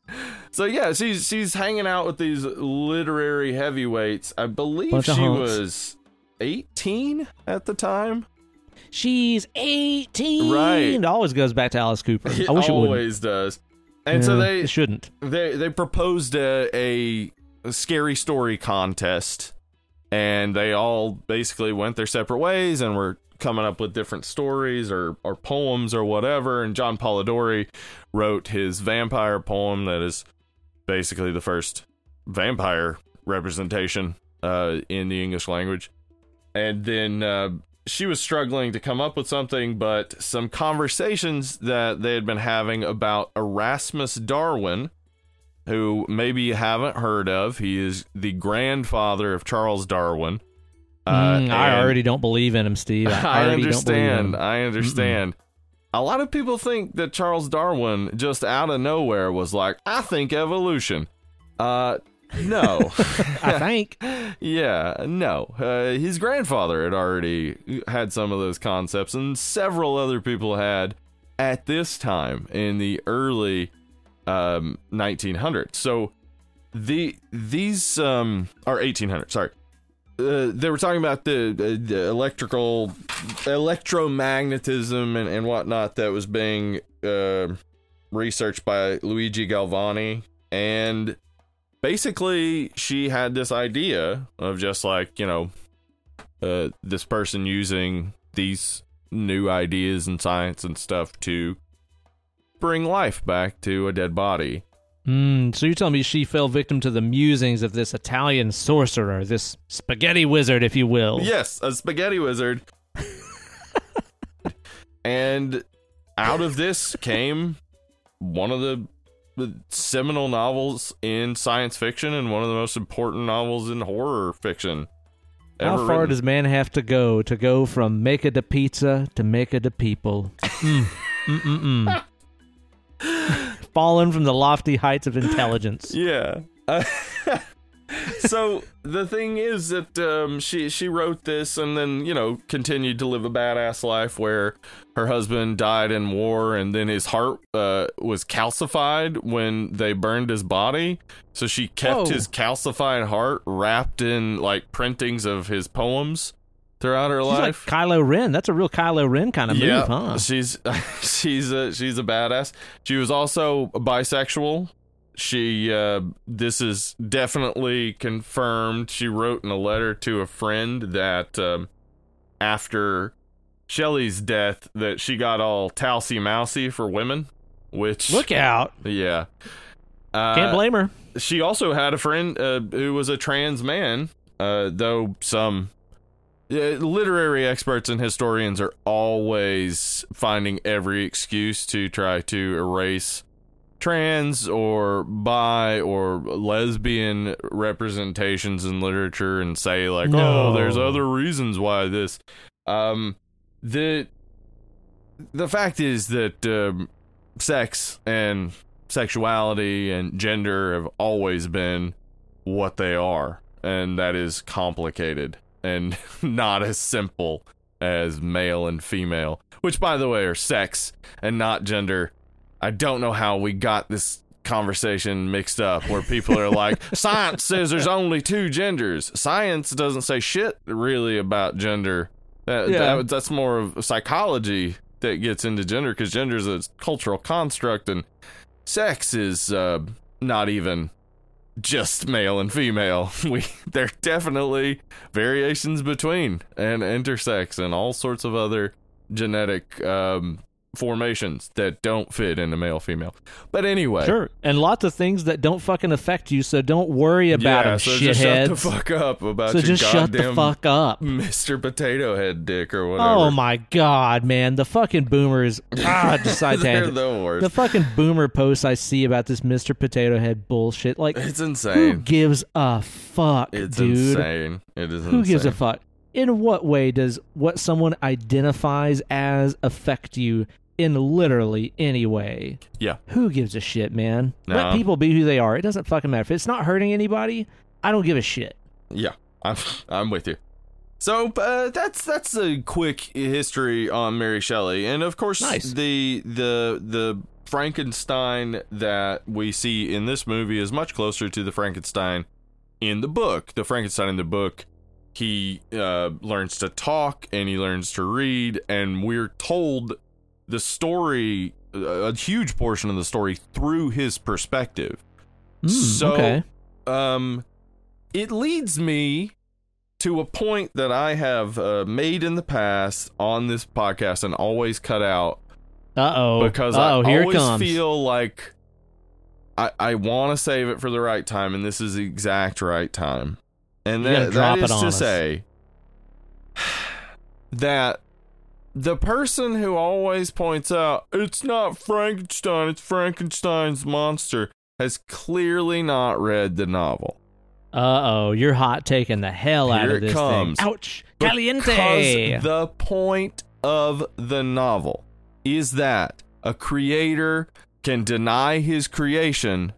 B: So yeah, she's she's hanging out with these literary heavyweights. I believe she was eighteen at the time.
A: She's 18.
B: Right.
A: It always goes back to Alice Cooper.
B: It
A: I wish it
B: always does. And so they
A: it shouldn't.
B: they they proposed a, a a scary story contest, and they all basically went their separate ways and were coming up with different stories or, or poems or whatever. And John Polidori wrote his vampire poem that is basically the first vampire representation uh, in the English language. And then uh, she was struggling to come up with something, but some conversations that they had been having about Erasmus Darwin, who maybe you haven't heard of. He is the grandfather of Charles Darwin.
A: Uh, mm, I already don't believe in him, Steve. I,
B: I
A: already don't believe in
B: understand.
A: him.
B: I understand. A lot of people think that Charles Darwin just out of nowhere was like, I think evolution. Uh, no.
A: I think.
B: yeah, no. Uh, his grandfather had already had some of those concepts, and several other people had at this time in the early um, 1900s. So the these um, or 1800s. Sorry. Uh, they were talking about the, the, electrical electromagnetism and, and whatnot that was being uh, researched by Luigi Galvani. And basically she had this idea of just like you know uh, this person using these new ideas in science and stuff to bring life back to a dead body
A: Mm, so you're telling me she fell victim to the musings of this Italian sorcerer, this spaghetti wizard, if you will?
B: Yes, a spaghetti wizard. and out of this came one of the the seminal novels in science fiction and one of the most important novels in horror fiction.
A: How far
B: written.
A: does man have to go to go from make it to pizza to make it to people? Mm. Fallen from the lofty heights of intelligence.
B: Yeah. Uh, so the thing is that um, she she wrote this and then you know continued to live a badass life where her husband died in war and then his heart uh, was calcified when they burned his body. So she kept
A: Whoa.
B: his calcified heart wrapped in like printings of his poems throughout her
A: She's
B: life.
A: like Kylo Ren. That's a real Kylo Ren kind of move, huh?
B: She's she's a she's a badass. She was also bisexual. She uh this is definitely confirmed. She wrote in a letter to a friend that um after Shelley's death that she got all talcy mousy for women, which
A: Look out.
B: yeah. Uh,
A: Can't blame her.
B: she also had a friend uh, who was a trans man, uh, though some literary experts and historians are always finding every excuse to try to erase trans or bi or lesbian representations in literature and say like
A: No.
B: oh there's other reasons why this um the the fact is that um, sex and sexuality and gender have always been what they are, and that is complicated and not as simple as male and female, which, by the way, are sex and not gender. I don't know how we got this conversation mixed up where people are like, science says there's only two genders. Science doesn't say shit really about gender. That,
A: Yeah.
B: that- that's more of psychology that gets into gender because gender is a cultural construct and sex is uh, not even just male and female. We there are definitely variations between and intersex and all sorts of other genetic um, formations that don't fit into male female. But anyway,
A: Sure. And lots of things that don't fucking affect you, so don't worry about
B: yeah,
A: them,
B: so just shut the fuck up about
A: so
B: your
A: just shut the fuck up.
B: Mr. Potato Head dick or whatever.
A: Oh my god, man. The fucking boomers. Ah, side
B: They're
A: tangent.
B: the worst.
A: The fucking boomer posts I see about this Mr. Potato Head bullshit. Like,
B: it's insane.
A: who gives a fuck,
B: It's
A: dude?
B: insane. It is insane.
A: Who gives a fuck? In what way does what someone identifies as affect you in literally any way?
B: Yeah.
A: Who gives a shit, man?
B: No.
A: Let people be who they are. It doesn't fucking matter. If it's not hurting anybody, I don't give a shit.
B: Yeah, I'm I'm with you. So uh, that's that's a quick history on Mary Shelley, and of course
A: Nice.
B: the the the Frankenstein that we see in this movie is much closer to the Frankenstein in the book. The Frankenstein in the book, he uh, learns to talk and he learns to read, and we're told the story, a huge portion of the story, through his perspective.
A: Mm,
B: So,
A: okay.
B: um it leads me to a point that I have uh, made in the past on this podcast and always cut out
A: Uh oh.
B: because
A: oh,
B: I
A: here
B: always
A: it comes.
B: feel like I I want to save it for the right time, and this is the exact right time. And that, that
A: it
B: is to
A: us.
B: say that the person who always points out it's not Frankenstein, it's Frankenstein's monster has clearly not read the novel.
A: Uh oh, you're hot taking the hell out of
B: it
A: this
B: comes.
A: thing. Ouch. Caliente.
B: Because the point of the novel is that a creator can deny his creation,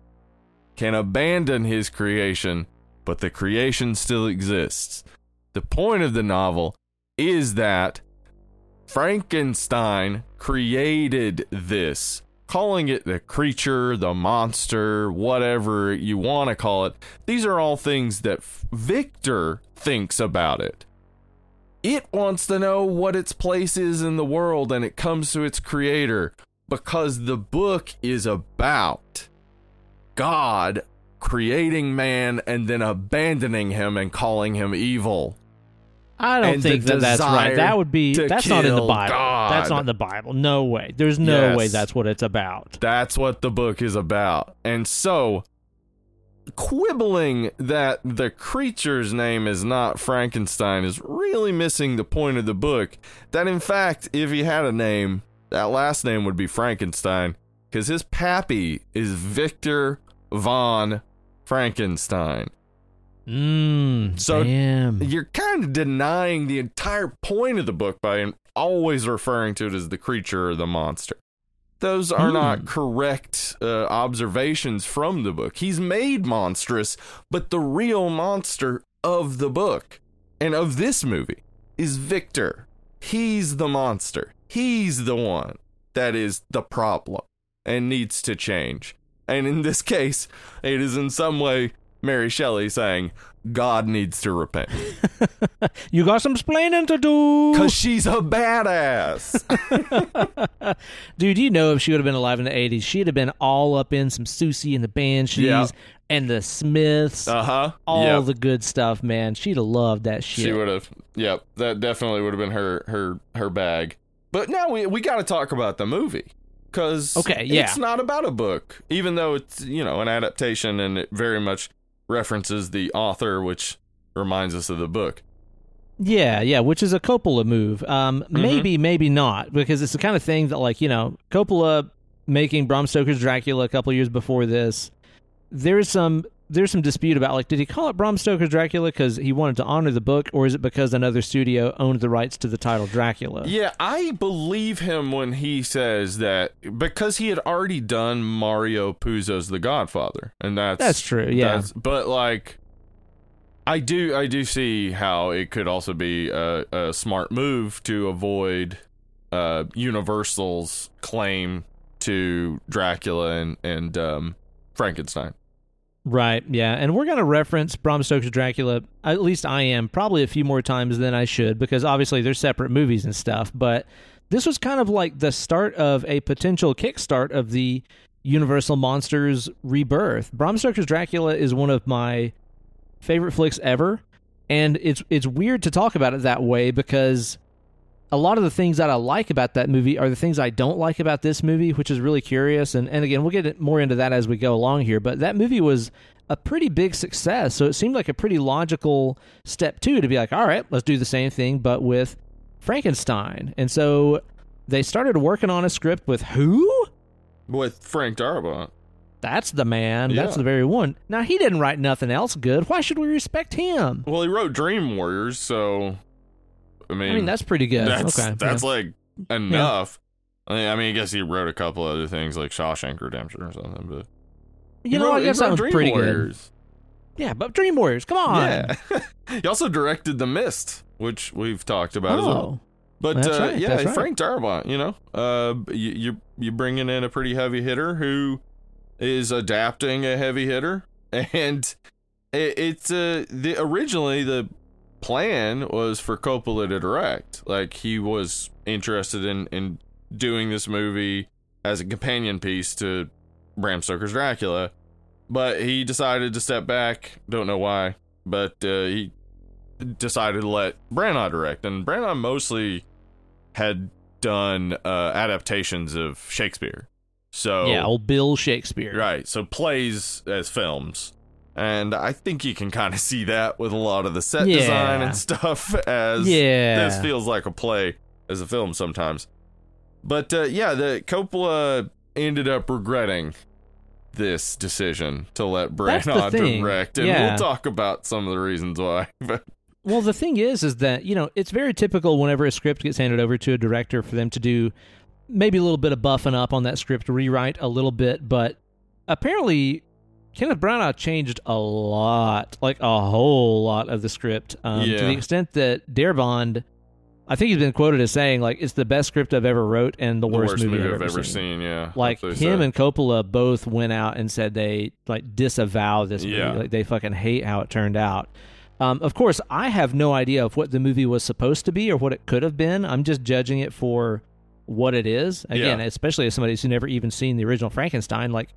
B: can abandon his creation, but the creation still exists. The point of the novel is that Frankenstein created this. Calling it the creature, the monster, whatever you want to call it, these are all things that Victor thinks about it it wants to know what its place is in the world and it comes to its creator because the book is about God creating man and then abandoning him and calling him evil.
A: I don't think that that's right. That would be that's not in the Bible. That's not in the Bible. No way. There's no
B: Yes.
A: way that's what it's about.
B: That's what the book is about. And so, quibbling that the creature's name is not Frankenstein is really missing the point of the book. That, in fact, if he had a name, that last name would be Frankenstein, because his pappy is Victor von Frankenstein.
A: Mmm.
B: So-
A: damn.
B: You're kind of denying the entire point of the book by always referring to it as the creature or the monster. Those are
A: Hmm.
B: not correct uh, observations from the book. He's made monstrous, but the real monster of the book and of this movie is Victor. He's the monster. He's the one that is the problem and needs to change. And in this case, it is in some way Mary Shelley saying, God needs to repent.
A: You got some splaining to do.
B: Because she's a badass.
A: Dude, do you know if she would have been alive in the 80s, she'd have been all up in some Siouxsie and the Banshees
B: Yeah.
A: and the Smiths.
B: Uh huh.
A: all
B: yep.
A: the good stuff, man. She'd have loved that shit.
B: She would have. Yep. That definitely would have been her her her bag. But now we we got to talk about the movie because
A: Okay, yeah.
B: it's not about a book, even though it's you know an adaptation and it very much references the author, which reminds us of the book.
A: Yeah, yeah, which is a Coppola move. Um,
B: Mm-hmm.
A: maybe, maybe not, because it's the kind of thing that, like, you know, Coppola making Bram Stoker's Dracula a couple years before this. There's some there's some dispute about like, did he call it Bram Stoker's Dracula because he wanted to honor the book, or is it because another studio owned the rights to the title Dracula?
B: Yeah, I believe him when he says that because he had already done Mario Puzo's The Godfather, and that's
A: That's true, yeah.
B: that's- but like, I do I do see how it could also be a, a smart move to avoid uh, Universal's claim to Dracula and and um, Frankenstein.
A: Right, yeah. And we're going to reference Bram Stoker's Dracula, at least I am, probably a few more times than I should, because obviously they're separate movies and stuff. But this was kind of like the start of a potential kickstart of the Universal Monsters rebirth. Bram Stoker's Dracula is one of my favorite flicks ever. And it's it's weird to talk about it that way because a lot of the things that I like about that movie are the things I don't like about this movie, which is really curious. And and again, we'll get more into that as we go along here. But that movie was a pretty big success, so it seemed like a pretty logical step too to be like, all right, let's do the same thing, but with Frankenstein. And so they started working on a script with who?
B: With Frank Darabont.
A: That's the man. That's the very one. Now he didn't write nothing else good. Why should we respect him?
B: Well, he wrote Dream Warriors, so I mean,
A: I mean, that's pretty good.
B: that's
A: okay,
B: that's
A: yeah.
B: like enough. I mean, I mean, I guess he wrote a couple other things like Shawshank Redemption or something, but
A: you know,
B: wrote,
A: I guess that was
B: Dream
A: pretty good.
B: Warriors.
A: Yeah, but Dream Warriors, come on.
B: Yeah, he also directed The Mist, which we've talked about as well.
A: Oh,
B: But uh,
A: right,
B: yeah,
A: right.
B: Frank Darabont, you know, uh, you you you bringing in a pretty heavy hitter who is adapting a heavy hitter, and it, it's uh the originally the plan was for Coppola to direct, like he was interested in in doing this movie as a companion piece to Bram Stoker's Dracula, but he decided to step back. Don't know why. but uh, he decided to let Branagh direct, and Branagh mostly had done uh, adaptations of Shakespeare. So
A: yeah, old Bill Shakespeare.
B: right, so plays as films. And I think you can kind of see that with a lot of the set
A: Yeah.
B: design and stuff as
A: Yeah.
B: this feels like a play as a film sometimes. But uh, yeah, the Coppola ended up regretting this decision to let Branagh direct, and
A: Yeah.
B: we'll talk about some of the reasons why. But
A: Well, the thing is, is that you know it's very typical whenever a script gets handed over to a director for them to do maybe a little bit of buffing up on that script, rewrite a little bit. But apparently, Kenneth Branagh changed a lot, like a whole lot of the script, um, to the extent that Darabont, I think he's been quoted as saying like it's the best script I've ever wrote and the,
B: the
A: worst,
B: worst, movie
A: I've
B: I've ever
A: seen.
B: seen. Yeah,
A: Like him and Coppola both went out and said they like disavow this movie.
B: Yeah.
A: Like they fucking hate how it turned out. Um, of course, I have no idea of what the movie was supposed to be or what it could have been. I'm just judging it for what it is. Again,
B: Yeah.
A: especially as somebody who's never even seen the original Frankenstein, like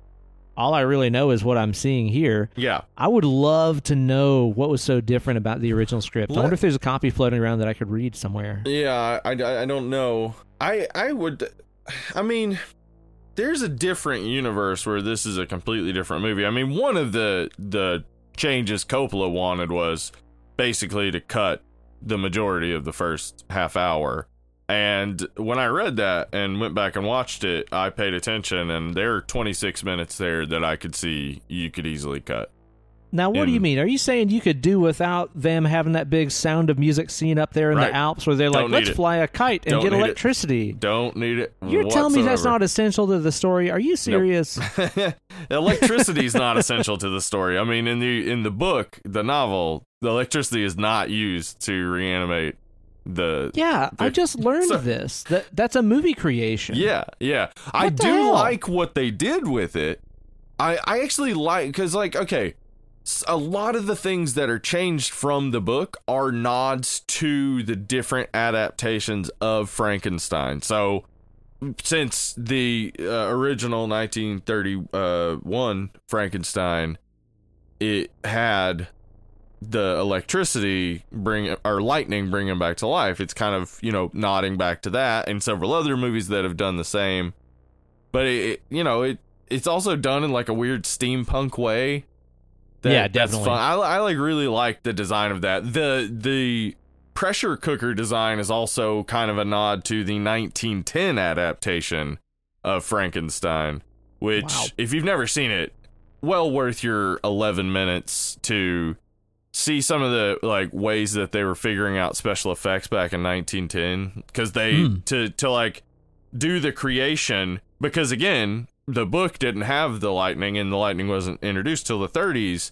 A: all I really know is what I'm seeing here.
B: yeah.
A: I would love to know what was so different about the original script. I wonder if there's a copy floating around that I could read somewhere.
B: Yeah, I, I, I don't know. I I would, I mean, there's a different universe where this is a completely different movie. I mean, one of the the changes Coppola wanted was basically to cut the majority of the first half hour. And when I read that and went back and watched it, I paid attention, and there are 26 minutes there that I could see you could easily cut.
A: Now, what do you mean? Are you saying you could do without them having that big sound of music scene up there in
B: Right.
A: the Alps where they're like, let's
B: it.
A: fly a kite and
B: Don't
A: get
B: need it.
A: electricity?
B: Don't need it.
A: You're telling me that's not essential to the story? Are you serious?
B: electricity is not essential to the story. I mean, in the in the book, the novel, the electricity is not used to reanimate the.
A: yeah, I just learned
B: So-
A: this. That that's a movie creation.
B: Yeah, yeah. I
A: What the
B: do
A: hell?
B: like what they did with it. I I actually like because like okay, a lot of the things that are changed from the book are nods to the different adaptations of Frankenstein. So since the uh, original 1931 Frankenstein, it had the electricity bring or lightning bring him back to life. It's kind of you know nodding back to that, and several other movies that have done the same. But it, you know it it's also done in like a weird steampunk way.
A: Yeah,
B: that's
A: definitely.
B: fun. I, I like really like the design of that. the The pressure cooker design is also kind of a nod to the 1910 adaptation of Frankenstein, which
A: Wow.
B: if you've never seen it, well worth your 11 minutes to see some of the like ways that they were figuring out special effects back in 1910 cuz they
A: Hmm.
B: to to like do the creation because again the book didn't have the lightning and the lightning wasn't introduced till the 30s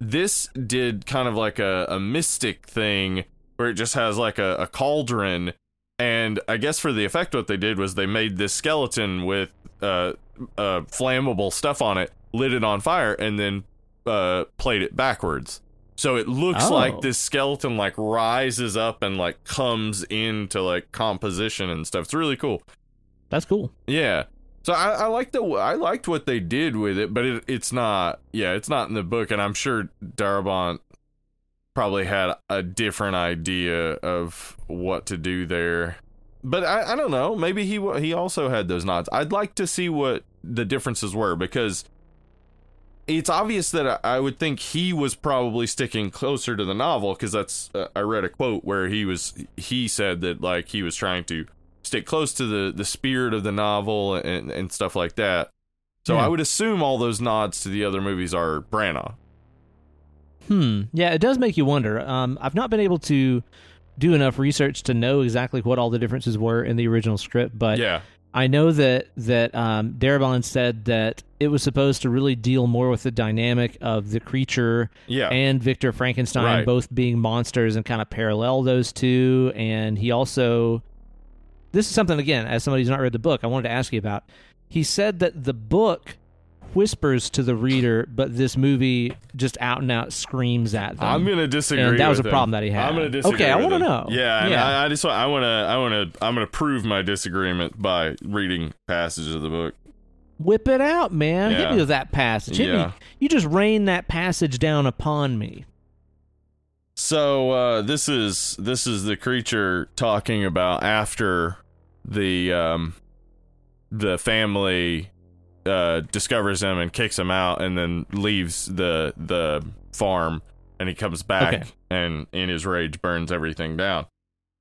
B: this did kind of like a, a mystic thing where it just has like a, a cauldron. And i guess for the effect what they did was they made this skeleton with uh, uh, flammable stuff on it lit it on fire and then uh, played it backwards so it looks
A: Oh.
B: like this skeleton like rises up and like comes into like composition and stuff it's really cool
A: That's cool.
B: yeah. So I, I like the I liked what they did with it, but it, it's not. Yeah, it's not in the book, and I'm sure Darabont probably had a different idea of what to do there. But I, I don't know. Maybe he he also had those nods. I'd like to see what the differences were because it's obvious that I, would think he was probably sticking closer to the novel because that's uh, I read a quote where he was he said that like he was trying to stick close to the the spirit of the novel and and stuff like that. So
A: Yeah.
B: I would assume all those nods to the other movies are Branagh.
A: Hmm. Yeah, it does make you wonder. Um, I've not been able to do enough research to know exactly what all the differences were in the original script, but
B: yeah,
A: I know that that um, Darabont said that it was supposed to really deal more with the dynamic of the creature
B: yeah,
A: and Victor Frankenstein
B: Right.
A: both being monsters and kind of parallel those two. And he also, this is something again, as somebody who's not read the book, I wanted to ask you about. He said that the book whispers to the reader, but this movie just out and out screams at them.
B: I'm gonna disagree.
A: and that was a
B: him.
A: problem that he had.
B: I'm gonna disagree.
A: Okay, I
B: with
A: wanna know.
B: Yeah,
A: Yeah.
B: I, I just want, I want to I want to I'm gonna prove my disagreement by reading passages of the book.
A: Whip it out, man. Hit me with that passage. Hit
B: Yeah.
A: me. You just rain that passage down upon me.
B: So uh, this is this is the creature talking about after the um, the family uh, discovers him and kicks him out, and then leaves the the farm, and he comes back
A: Okay.
B: and in his rage burns everything down.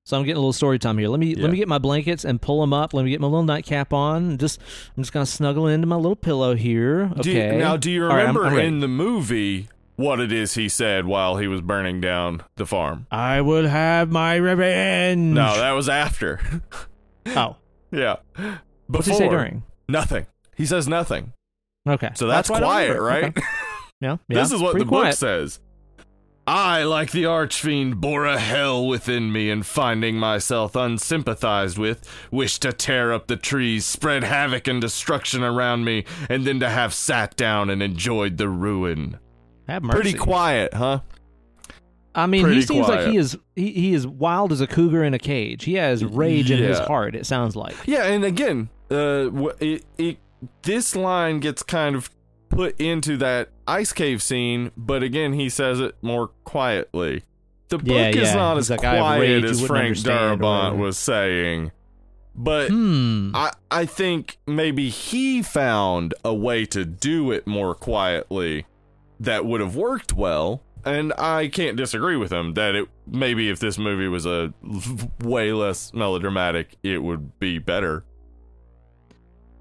A: So I'm getting a little story time here. Let me
B: Yeah.
A: let me get my blankets and pull them up. Let me get my little nightcap on. And just I'm just gonna snuggle into my little pillow here. Okay.
B: Do you, now, do you
A: All right, I'm-
B: remember
A: I'm
B: in the movie what it is he said while he was burning down the farm?
A: I will have my revenge.
B: No, that was after.
A: oh,
B: yeah.
A: what's he say
B: Before.
A: during?
B: Nothing. He says nothing.
A: Okay,
B: So that's,
A: what I
B: quiet, right?
A: Okay. Yeah, yeah,
B: this is what the
A: pretty
B: book says. I, like the archfiend, bore a hell within me, and finding myself unsympathized with, wished to tear up the trees, spread havoc and destruction around me, and then to have sat down and enjoyed the ruin.
A: Have mercy.
B: Pretty quiet, huh?
A: I mean, he
B: pretty
A: seems like he is he, he is wild as a cougar in a cage. He has rage in his heart. It sounds like.
B: Yeah, and again, uh, it, it this line gets kind of put into that ice cave scene, but again, he says it more quietly. The book
A: Yeah,
B: is
A: yeah.
B: not
A: He's
B: as
A: like,
B: quiet as Frank
A: understand," or
B: Darabont was saying, but
A: Hmm.
B: I I think maybe he found a way to do it more quietly that would have worked well. And I can't disagree with him that it maybe if this movie was a way less melodramatic, it would be better.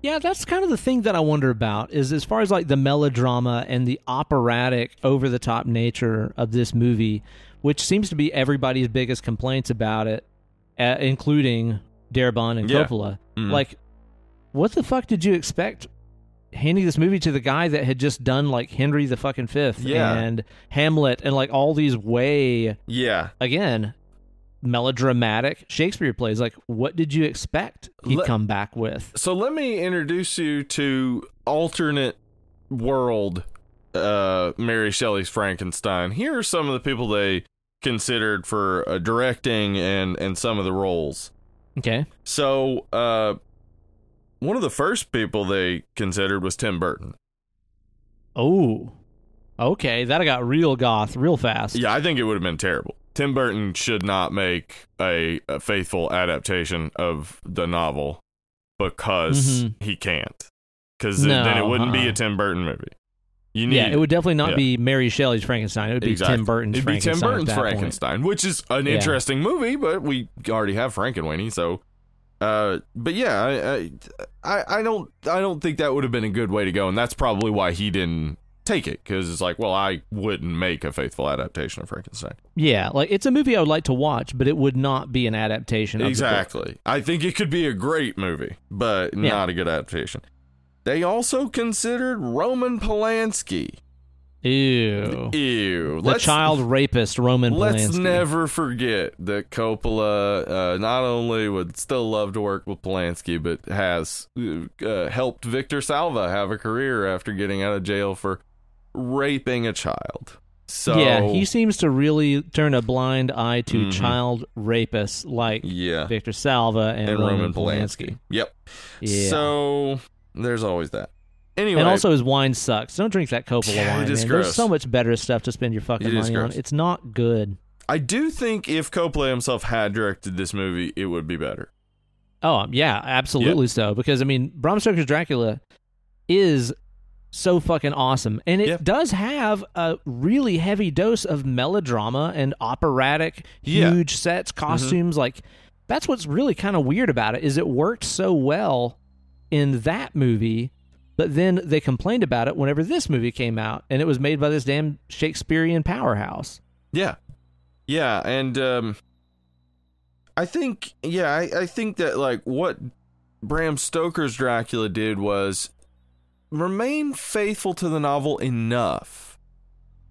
A: Yeah, that's kind of the thing that I wonder about is as far as like the melodrama and the operatic over the top nature of this movie, which seems to be everybody's biggest complaints about it, uh, including Darabont and
B: Yeah.
A: Coppola.
B: Mhm.
A: Like, what the fuck did you expect handing this movie to the guy that had just done like Henry the fucking Fifth
B: Yeah.
A: and Hamlet and like all these way
B: Yeah.
A: again melodramatic Shakespeare plays? Like, what did you expect he'd
B: Let-
A: come back with?
B: So let me introduce you to alternate world uh Mary Shelley's Frankenstein. Here are some of the people they considered for uh, directing and and some of the roles.
A: Okay.
B: So, uh one of the first people they considered was Tim Burton.
A: Oh, okay. That got real goth real fast.
B: Yeah, I think it would have been terrible. Tim Burton should not make a, a faithful adaptation of the novel because
A: Mhm.
B: he can't. Because then it wouldn't be
A: uh-uh.
B: a Tim Burton movie. You need
A: yeah, it would definitely not
B: yeah.
A: be Mary Shelley's Frankenstein. It would be
B: Exactly.
A: Tim Burton's
B: It'd be
A: Frankenstein.
B: Tim Burton's
A: that point.
B: Frankenstein, which is an
A: Yeah.
B: interesting movie, but we already have Frank and Frankenweenie, so. Uh, but yeah, I, I, I don't, I don't think that would have been a good way to go, and that's probably why he didn't take it because it's like, well, I wouldn't make a faithful adaptation of Frankenstein.
A: Yeah, like it's a movie I would like to watch, but it would not be an adaptation. Of the book.
B: Exactly. I think it could be a great movie, but
A: Yeah.
B: not a good adaptation. They also considered Roman Polanski.
A: Ew.
B: Ew.
A: The child rapist Roman Polanski.
B: Let's
A: Polanski.
B: never forget that Coppola uh, not only would still love to work with Polanski, but has uh, helped Victor Salva have a career after getting out of jail for raping a child. So
A: yeah, he seems to really turn a blind eye to
B: Mhm.
A: child rapists like
B: yeah,
A: Victor Salva and,
B: and
A: Roman,
B: Roman
A: Polanski.
B: Polanski. Yep.
A: Yeah.
B: So there's always that. Anyway,
A: and also his wine sucks. Don't drink that Coppola
B: Yeah,
A: wine.
B: it is
A: man.
B: gross.
A: There's so much better stuff to spend your fucking
B: It
A: money on. It's not good.
B: I do think if Coppola himself had directed this movie, it would be better.
A: Oh yeah, absolutely so. Because I mean, Bram Stoker's Dracula is so fucking awesome, and it
B: Yeah.
A: does have a really heavy dose of melodrama and operatic,
B: Yeah. Mm-hmm.
A: huge sets, costumes. Like that's what's really kind of weird about it is it worked so well in that movie, but then they complained about it whenever this movie came out, and it was made by this damn Shakespearean powerhouse.
B: Yeah. Yeah, and um I think yeah, I, I think that like what Bram Stoker's Dracula did was remain faithful to the novel enough,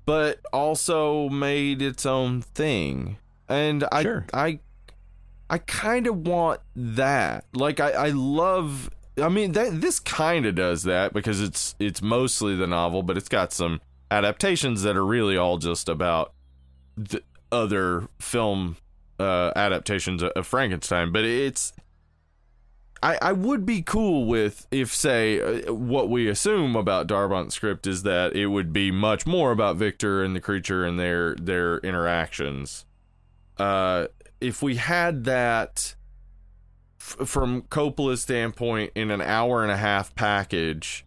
B: but also made its own thing. And I
A: Sure.
B: I I kind of want that. Like I I love I mean that this kind of does that because it's it's mostly the novel, but it's got some adaptations that are really all just about the other film uh, adaptations of Frankenstein. But it's I, I would be cool with if say uh, what we assume about Darabont's script is that it would be much more about Victor and the creature and their their interactions. Uh, if we had that f- from Coppola's standpoint in an hour and a half package,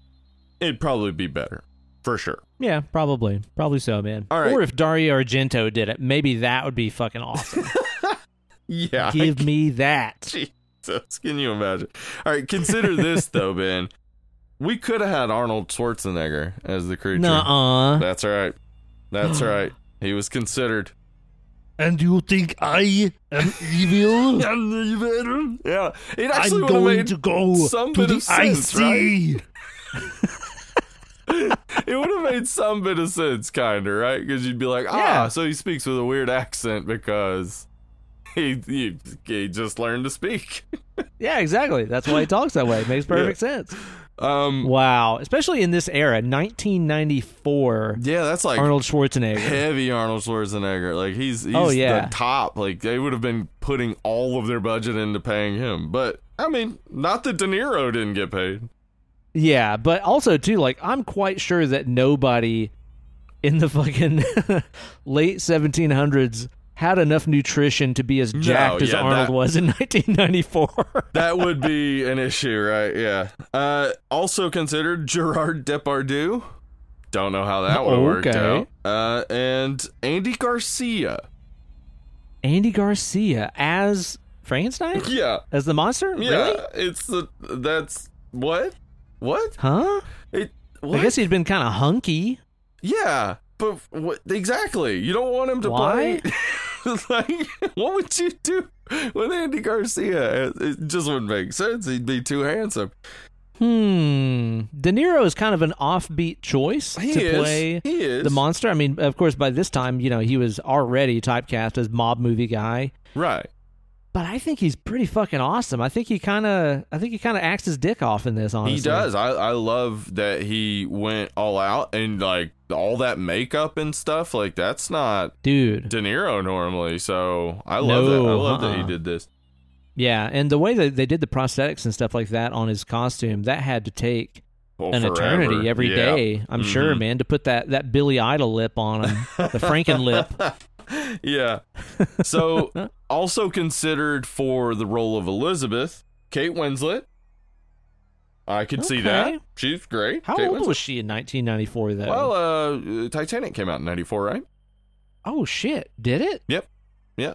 B: it'd probably be better for sure.
A: Yeah, probably. Probably so, man.
B: All right.
A: Or if Dario Argento did it, maybe that would be fucking awesome.
B: Yeah,
A: Give me that.
B: Jesus, can you imagine? All right, consider this though, Ben. We could have had Arnold Schwarzenegger as the creature.
A: Nuh-uh.
B: That's right. That's right. He was considered.
C: And you think I am evil?
B: Yeah, it
C: I'm
B: would have
C: going
B: made
C: to go
B: some
C: to
B: bit
C: the
B: of sense,
C: IC.
B: it would have made some bit of sense, kind of, right? Because you'd be like, ah,
A: Yeah.
B: so he speaks with a weird accent because he he, he just learned to speak.
A: Yeah, exactly. That's why he talks that way. It makes perfect sense.
B: Um,
A: Wow. Especially in this era, 1994,
B: yeah, that's like
A: Arnold Schwarzenegger.
B: heavy Arnold Schwarzenegger. Like he's he's
A: Oh, yeah.
B: the top. Like they would have been putting all of their budget into paying him. But I mean, not that De Niro didn't get paid.
A: Yeah, but also too, like I'm quite sure that nobody in the fucking late 1700s had enough nutrition to be as jacked as
B: yeah,
A: Arnold
B: that-
A: was in 1994.
B: That would be an issue, right? Yeah. Uh, also considered Gerard Depardieu. Don't know how that would have worked out. Uh, and Andy Garcia.
A: Andy Garcia as Frankenstein?
B: Yeah.
A: As the monster?
B: Yeah.
A: Really?
B: It's the that's what what
A: Huh?
B: it. What?
A: I guess he'd been kind of hunky.
B: Yeah, but what exactly? You don't want him to
A: Why?
B: play. like, what would you do with Andy Garcia? It, just wouldn't make sense. He'd be too handsome.
A: Hmm. De Niro is kind of an offbeat choice
B: He
A: to
B: is.
A: play the monster. I mean, of course, by this time, you know, he was already typecast as mob movie guy.
B: right.
A: But I think he's pretty fucking awesome. I think he kind of, I think he kind of acts his dick off in this. Honestly,
B: He does. I I love that he went all out and like all that makeup and stuff. Like that's not
A: dude.
B: De Niro normally. So I love that. I
A: No,
B: love that he
A: uh-uh.
B: did this.
A: Yeah, and the way that they did the prosthetics and stuff like that on his costume, that had to take
B: Well,
A: an
B: forever.
A: eternity every
B: Yeah.
A: day. I'm sure,
B: Mhm.
A: man, to put that that Billy Idol lip on him, the Franken lip.
B: yeah. So also considered for the role of Elizabeth, Kate Winslet. I could see that. She's great.
A: How
B: Kate
A: old
B: Winslet.
A: was she in 1994 though?
B: Well, uh, Titanic came out in '94, right?
A: oh shit, did it? Yep. Yeah.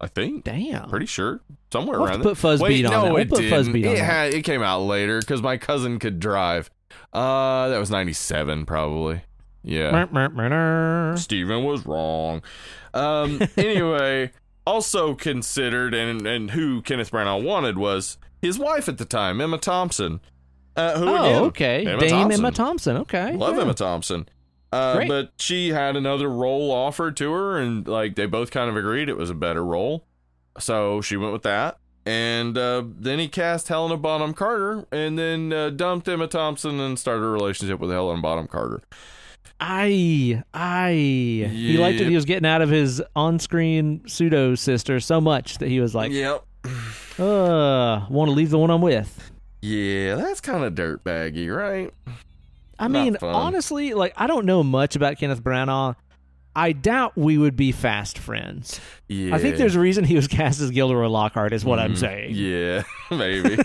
B: I think.
A: Damn.
B: Pretty sure. Somewhere
A: We'll
B: around there.
A: put Fuzz
B: Wait,
A: Beat on
B: no.
A: We'll
B: it
A: put Fuzz
B: didn't.
A: Beat on
B: it. Had, it came out later because my cousin could drive. Uh, that was '97 probably. Yeah. Steven was wrong. Um, anyway, also considered and and who Kenneth Branagh wanted was his wife at the time, Emma Thompson. Uh, who
A: Oh,
B: again,
A: okay.
B: Emma
A: Dame
B: Thompson.
A: Emma Thompson. Okay.
B: Love
A: yeah.
B: Emma Thompson. Uh, but she had another role offered to her, and like they both kind of agreed it was a better role, so she went with that. And uh, then he cast Helena Bonham Carter, and then uh, dumped Emma Thompson and started a relationship with Helena Bonham Carter.
A: I, I, he liked that
B: Yep.
A: he was getting out of his on-screen pseudo sister so much that he was like,
B: yep.
A: "Uh, want to leave the one I'm with."
B: Yeah, that's kind of dirtbaggy, right?
A: I
B: Not
A: mean,
B: fun.
A: honestly, like I don't know much about Kenneth Branagh. I doubt we would be fast friends.
B: Yeah.
A: I think there's a reason he was cast as Gilderoy Lockhart, is what I'm
B: Mhm.
A: saying.
B: Yeah, maybe.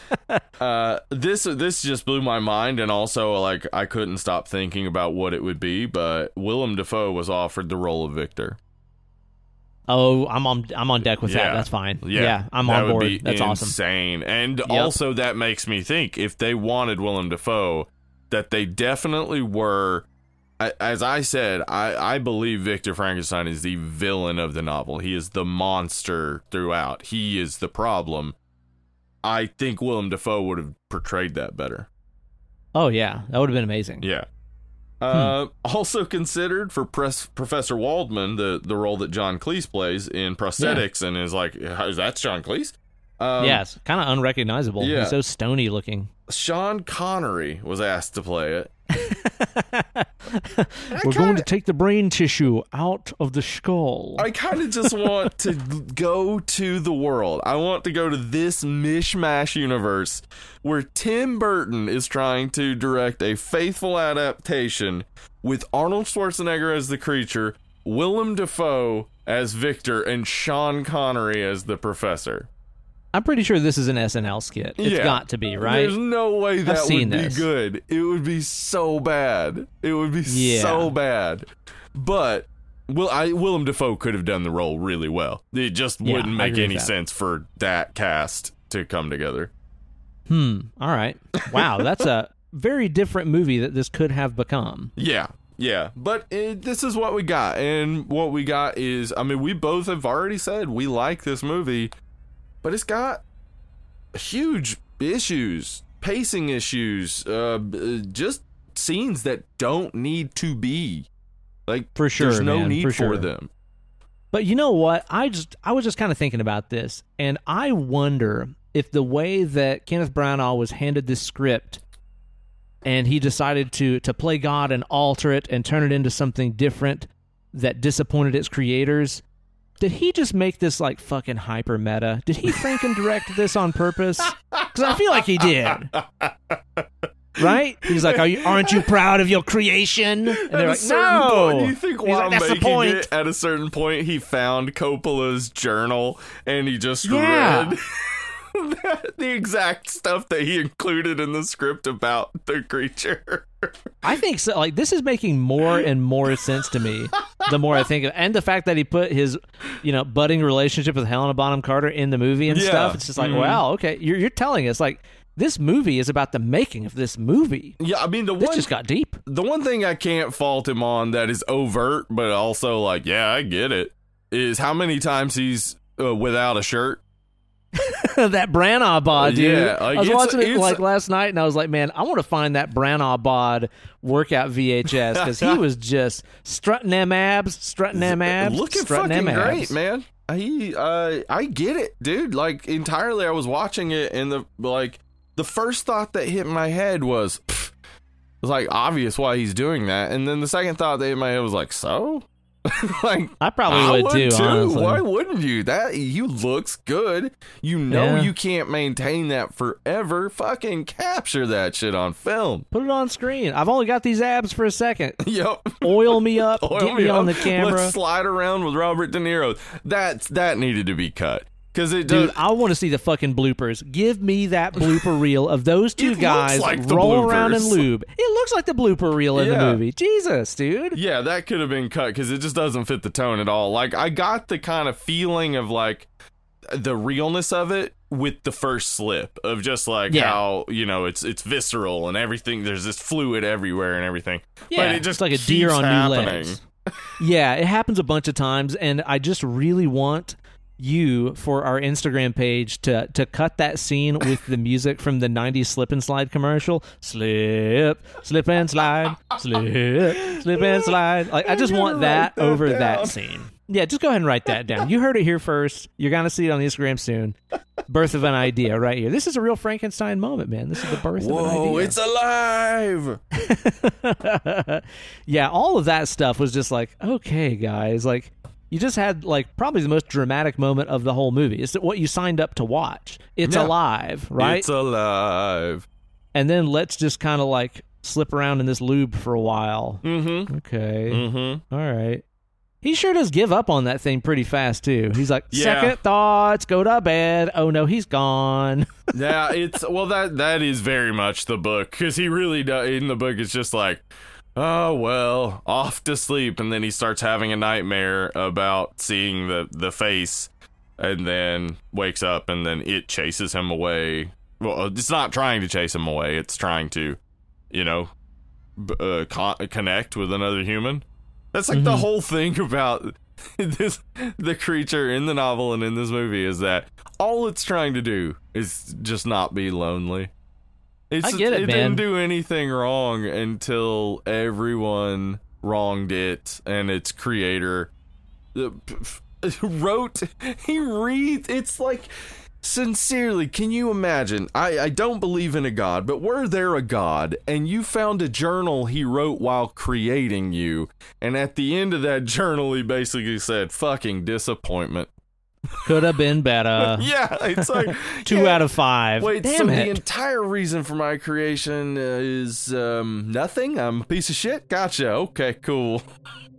B: uh, this this just blew my mind, and also like I couldn't stop thinking about what it would be. But Willem Dafoe was offered the role of Victor.
A: Oh, I'm on, I'm on deck with
B: Yeah.
A: that. That's fine.
B: Yeah,
A: Yeah, I'm
B: that
A: on board. That's awesome.
B: insane. And also that makes me think if they wanted Willem Dafoe, that they definitely were. As I said, I, I believe Victor Frankenstein is the villain of the novel. He is the monster throughout. He is the problem. I think Willem Dafoe would have portrayed that better.
A: Oh yeah, that would have been amazing.
B: Yeah. Uh, also considered for Pres- Professor Waldman, the, the role that John Cleese plays in prosthetics, and is like, is that John Cleese? Um,
A: yes, kind of unrecognizable.
B: yeah.
A: He's so stony looking.
B: Sean Connery was asked to play it.
A: We're going to take the brain tissue out of the skull.
B: I kind of just want to go to the world. I want to go to this mishmash universe where Tim Burton is trying to direct a faithful adaptation with Arnold Schwarzenegger as the creature, Willem Dafoe as Victor, and Sean Connery as the professor.
A: I'm pretty sure this is an SNL skit. It's
B: Yeah.
A: got to be, right?
B: There's no way that would be
A: this.
B: good. It would be so bad. It would be
A: Yeah.
B: so bad. But Will I Willem Dafoe could have done the role really well. It just wouldn't
A: I
B: make any sense for that cast to come together.
A: Hmm. All right. Wow, that's a very different movie that this could have become.
B: Yeah. Yeah, but it, this is what we got, and what we got is, I mean, we both have already said we like this movie, but it's got huge issues, pacing issues, uh, just scenes that don't need to be. Like,
A: For sure,
B: there's no
A: man,
B: need
A: for
B: for, them.
A: But you know what? I just I was just kind of thinking about this, and I wonder if the way that Kenneth Branagh was handed this script, and he decided to to play God and alter it and turn it into something different that disappointed its creators. Did he just make this like fucking hyper meta? Did he Franken direct this on purpose? Because I feel like he did. Right? He's like, Are you, "Aren't you proud of your creation?" And they're like, "No."
B: point- you think while
A: like, "That's the
B: making
A: point."
B: it, at a certain point, he found Coppola's journal and he just
A: Yeah.
B: read the exact stuff that he included in the script about the creature.
A: I think so. Like this is making more and more sense to me the more I think of, and the fact that he put his, you know, budding relationship with Helena Bonham Carter in the movie and
B: Yeah.
A: stuff. It's just like,
B: Mhm.
A: wow, okay, you're you're telling us like this movie is about the making of this movie.
B: Yeah, I mean the
A: This
B: one
A: just got deep.
B: the one thing I can't fault him on that is overt, but also like, yeah, I get it, is how many times he's uh, without a shirt.
A: that Branagh bod, dude.
B: Yeah, like,
A: I was watching it like last night, and I was like, man, I want to find that Branagh bod workout VHS because he was just strutting them abs, strutting them abs,
B: looking
A: strutting
B: fucking
A: them abs.
B: great, man. He, uh, I get it, dude. Like entirely, I was watching it, and the like, the first thought that hit my head was, pff, it was like obvious why he's doing that, and then the second thought that hit my head was like, so, like.
A: I probably
B: I
A: would, too, honestly.
B: Why wouldn't you? That you looks good. You know
A: Yeah.
B: you can't maintain that forever. Fucking capture that shit on film.
A: Put it on screen. I've only got these abs for a second.
B: Yep.
A: Oil me up.
B: Oil
A: get me, on the camera.
B: Let's slide around with Robert De Niro. That's that needed to be cut because it
A: Dude. I want to see the fucking bloopers. Give me that blooper reel of those two
B: It
A: guys
B: like
A: roll around in lube. It looks like the blooper reel in the movie. Jesus, dude.
B: Yeah, that could have been cut because it just doesn't fit the tone at all. Like I got the kind of feeling of like the realness of it with the first slip of just like
A: Yeah.
B: how you know it's it's visceral and everything. There's this fluid everywhere and everything.
A: Yeah,
B: but it just
A: it's like a deer on
B: happening.
A: new legs. yeah, it happens a bunch of times, and I just really want you for our Instagram page to to cut that scene with the music from the '90s slip and slide commercial. Slip, slip and slide, slip, slip and slide. Like I just want that,
B: that
A: over
B: down.
A: that scene. Yeah, just go ahead and write that down. You heard it here first. You're gonna see it on Instagram soon. Birth of an idea, right here. This is a real Frankenstein moment, man. This is the birth of an
B: Whoa,
A: idea.
B: it's alive!
A: yeah, all of that stuff was just like, okay, guys, like you just had like probably the most dramatic moment of the whole movie. It's what you signed up to watch. It's
B: Yeah.
A: alive, right?
B: It's alive.
A: and then let's just kind of like slip around in this lube for a while.
B: Mm-hmm.
A: Okay.
B: Mm-hmm.
A: All right. He sure does give up on that thing pretty fast too. He's like,
B: Yeah.
A: second thoughts, go to bed. Oh no, he's gone.
B: yeah, it's well that that is very much the book because he really does. In the book, it's just like, oh well, off to sleep, and then he starts having a nightmare about seeing the the face, and then wakes up, and then it chases him away. Well, it's not trying to chase him away; it's trying to, you know, b- uh, con- connect with another human. That's like the whole thing about this the creature in the novel and in this movie is that all it's trying to do is just not be lonely. It's,
A: I get it,
B: it
A: man.
B: didn't do anything wrong until everyone wronged it and its creator wrote he reads it's like sincerely, can you imagine? I, I don't believe in a god, but were there a god and you found a journal he wrote while creating you, and at the end of that journal, he basically said, fucking disappointment.
A: Could have been better.
B: yeah, it's like
A: Two
B: yeah.
A: out of five.
B: Wait,
A: Damn
B: so
A: it.
B: the entire reason for my creation uh, is um, nothing? I'm a piece of shit? Gotcha. Okay, cool.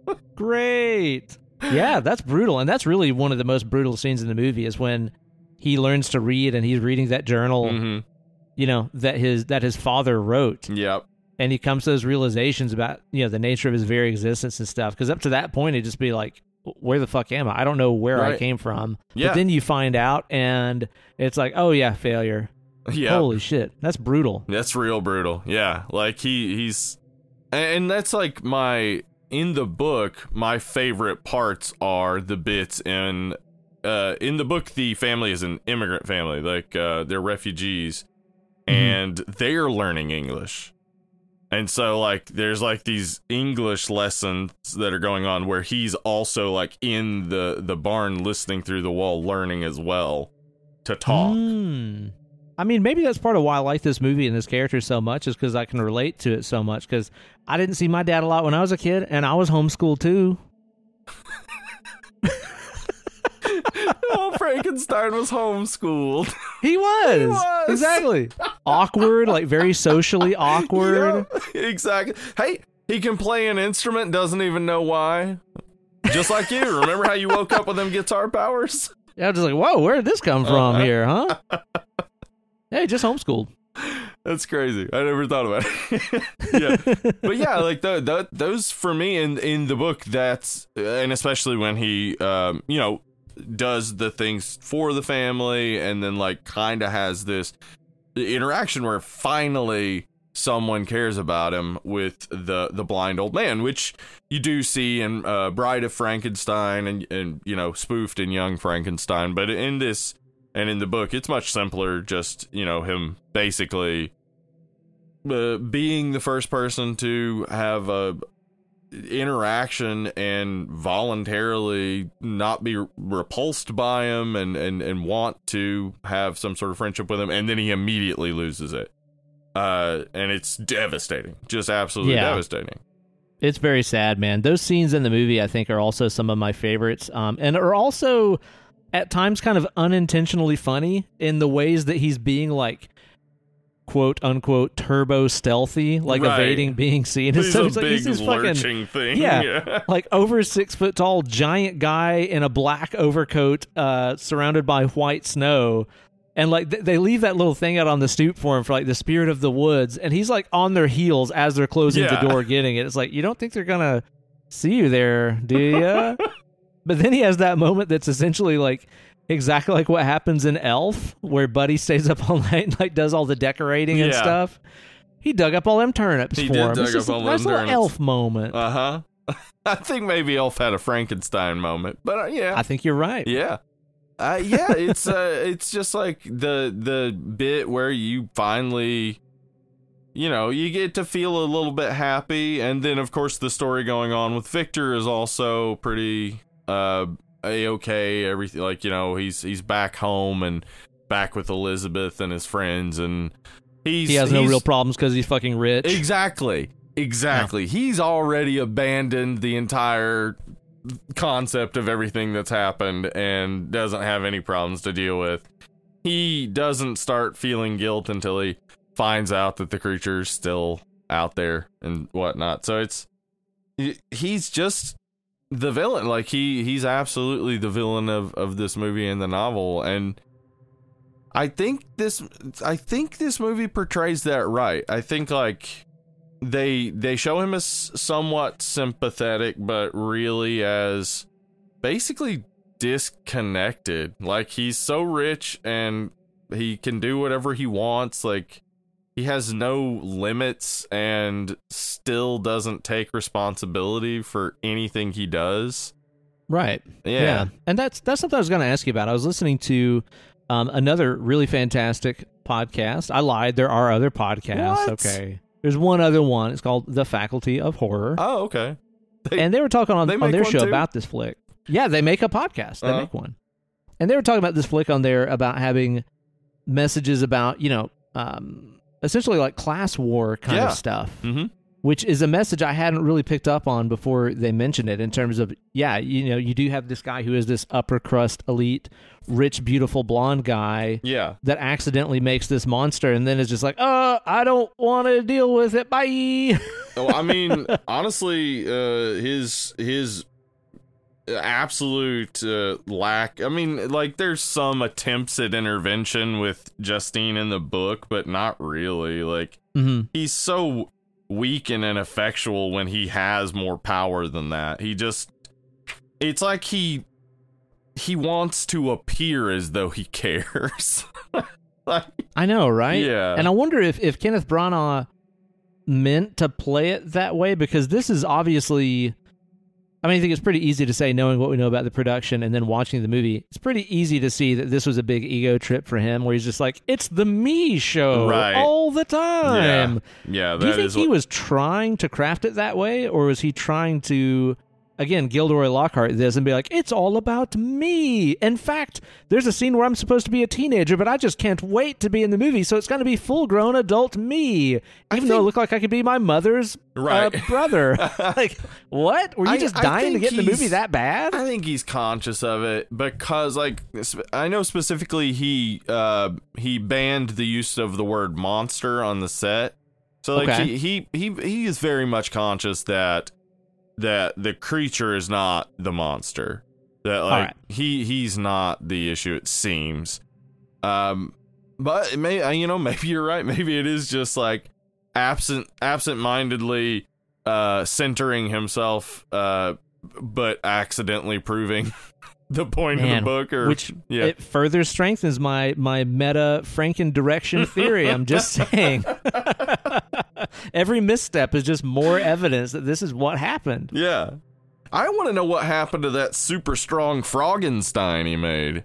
A: Great. Yeah, that's brutal, and that's really one of the most brutal scenes in the movie is when he learns to read and he's reading that journal,
B: hmm
A: you know, that his that his father wrote,
B: Yep.
A: and he comes to those realizations about you know the nature of his very existence and stuff. Because up to that point, he'd just be like, "Where the fuck am I? I don't know where I came from."
B: Yeah.
A: But then you find out, and it's like, "Oh yeah, failure."
B: Yeah.
A: Holy shit, that's brutal.
B: That's real brutal. Yeah, like he he's and that's like my in the book my favorite parts are the bits in uh in the book the family is an immigrant family like uh they're refugees and they're learning English. And so like there's like these English lessons that are going on where he's also like in the the barn listening through the wall learning as well to talk.
A: Hmm. I mean, maybe that's part of why I like this movie and this character so much is because I can relate to it so much. Because I didn't see my dad a lot when I was a kid, and I was homeschooled too.
B: oh, Frankenstein was homeschooled.
A: He was,
B: was.
A: exactly awkward, like very socially awkward.
B: Yeah, exactly. Hey, he can play an instrument, doesn't even know why. Just like you. Remember how you woke up with them guitar powers?
A: Yeah, I was just like, whoa, where did this come from
B: Uh-huh.
A: here, huh? hey, just homeschooled.
B: That's crazy. I never thought about it. yeah, but yeah, like the, the, those for me in in the book. That's and especially when he, um, you know, does the things for the family, and then like kind of has this interaction where finally someone cares about him with the the blind old man, which you do see in uh, Bride of Frankenstein and and you know spoofed in Young Frankenstein, but in this and in the book it's much simpler. Just you know him basically uh, being the first person to have a interaction and voluntarily not be repulsed by him and, and, and want to have some sort of friendship with him and then he immediately loses it uh and it's devastating just absolutely
A: Yeah.
B: devastating
A: It's very sad, man. Those scenes in the movie, I think, are also some of my favorites, um, and are also at times kind of unintentionally funny in the ways that he's being like quote unquote turbo stealthy, like
B: Right.
A: evading being seen. And
B: he's
A: so
B: a
A: it's like
B: big
A: he's this fucking
B: lurching thing
A: Yeah. like over six foot tall giant guy in a black overcoat, uh, surrounded by white snow. And like th- they leave that little thing out on the stoop for him for like the spirit of the woods, and he's like on their heels as they're closing
B: Yeah.
A: the door, getting it. It's like you don't think they're gonna see you there, do you? but then he has that moment that's essentially like exactly like what happens in Elf, where Buddy stays up all night and like does all the decorating and
B: Yeah.
A: stuff. He dug up all them turnips
B: He
A: for
B: did
A: him.
B: dug
A: It's just
B: up
A: a
B: all
A: nice
B: them
A: little
B: turnips.
A: Elf moment.
B: uh-huh i think maybe elf had a frankenstein moment but uh, yeah
A: I think you're right.
B: Yeah. Uh, yeah, it's uh it's just like the the bit where you finally you know, you get to feel a little bit happy and then of course the story going on with Victor is also pretty uh a okay everything like you know he's he's back home and back with Elizabeth and his friends and he's
A: He has no
B: he's-
A: real problems because he's fucking rich.
B: Exactly. Exactly. He's already abandoned the entire concept of everything that's happened and doesn't have any problems to deal with. He doesn't start feeling guilt until he finds out that the creature's still out there and whatnot. So it's he's just the villain. Like he he's absolutely the villain of of this movie and the novel and I think this I think this movie portrays that right. I think like they they show him as somewhat sympathetic but really as basically disconnected. Like he's so rich and he can do whatever he wants like he has no limits and still doesn't take responsibility for anything he does.
A: Right.
B: Yeah.
A: And that's that's something I was going to ask you about. I was listening to um, another really fantastic podcast. I lied. There are other podcasts.
B: What?
A: Okay. There's one other one. It's called The Faculty of Horror.
B: Oh, okay. They-
A: and they were talking on, on their show
B: too?
A: about this flick. Yeah, they make a podcast. They
B: Uh-huh.
A: make one. and they were talking about this flick on there about having messages about you know um, essentially like class war kind
B: Yeah.
A: of stuff
B: Mm-hmm.
A: which is a message I hadn't really picked up on before they mentioned it in terms of yeah, you know, you do have this guy who is this upper crust elite, rich, beautiful blonde guy
B: Yeah.
A: that accidentally makes this monster and then is just like, "Uh, I don't want to deal with it. Bye."
B: Oh, I mean, honestly, uh, his his absolute uh, lack. I mean, like there's some attempts at intervention with Justine in the book, but not really. Like
A: hmm
B: he's so weak and ineffectual when he has more power than that. He just it's like he he wants to appear as though he cares. like,
A: I know, right?
B: Yeah.
A: And I wonder if if Kenneth Branagh meant to play it that way because this is obviously I mean, I think it's pretty easy to say, knowing what we know about the production and then watching the movie, it's pretty easy to see that this was a big ego trip for him, where he's just like, "It's the me show
B: Right.
A: all the time."
B: yeah,
A: Do you think he
B: what-
A: was trying to craft it that way, or was he trying to, again, Gilderoy Lockhart this and be like, "It's all about me"? In fact, there's a scene where I'm supposed to be a teenager, but I just can't wait to be in the movie, so it's going to be full-grown adult me, even though it looked like I could be my mother's uh, brother. like, what? Were you
B: I-
A: just dying to get in the movie that bad?
B: I think he's conscious of it because, like, I know specifically he uh he banned the use of the word monster on the set. So like
A: Okay.
B: he, he he he is very much conscious that that the creature is not the monster. That like
A: right.
B: he he's not the issue. It seems. Um, but it may uh, you know maybe you're right. Maybe it is just like absent absent mindedly uh centering himself uh but accidentally proving the point
A: Man,
B: of the book or
A: Which
B: yeah
A: it further strengthens my my meta Franken direction theory. I'm just saying. Every misstep is just more evidence that this is what happened.
B: yeah i want to know what happened to that super strong froggenstein he made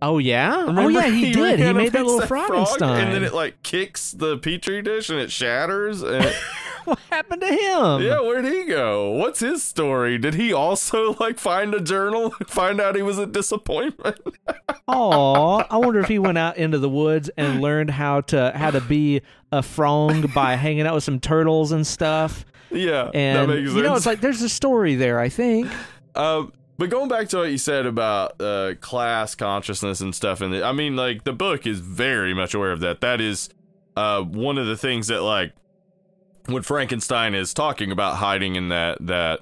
A: Oh yeah. oh yeah, he, did. He made that little
B: frog,
A: Frankenstein.
B: and then it like kicks the petri dish and it shatters and
A: what happened to him?
B: yeah where'd he go what's his story did he also like find a journal find out he was a disappointment
A: Aw, I wonder if he went out into the woods and learned how to how to be a frog by hanging out with some turtles and stuff.
B: yeah
A: And
B: that makes sense
A: you know, it's like there's a story there. I think.
B: Um, but going back to what you said about uh, class consciousness and stuff, and I mean, like the book is very much aware of that. That is uh, one of the things that, like, when Frankenstein is talking about hiding in that that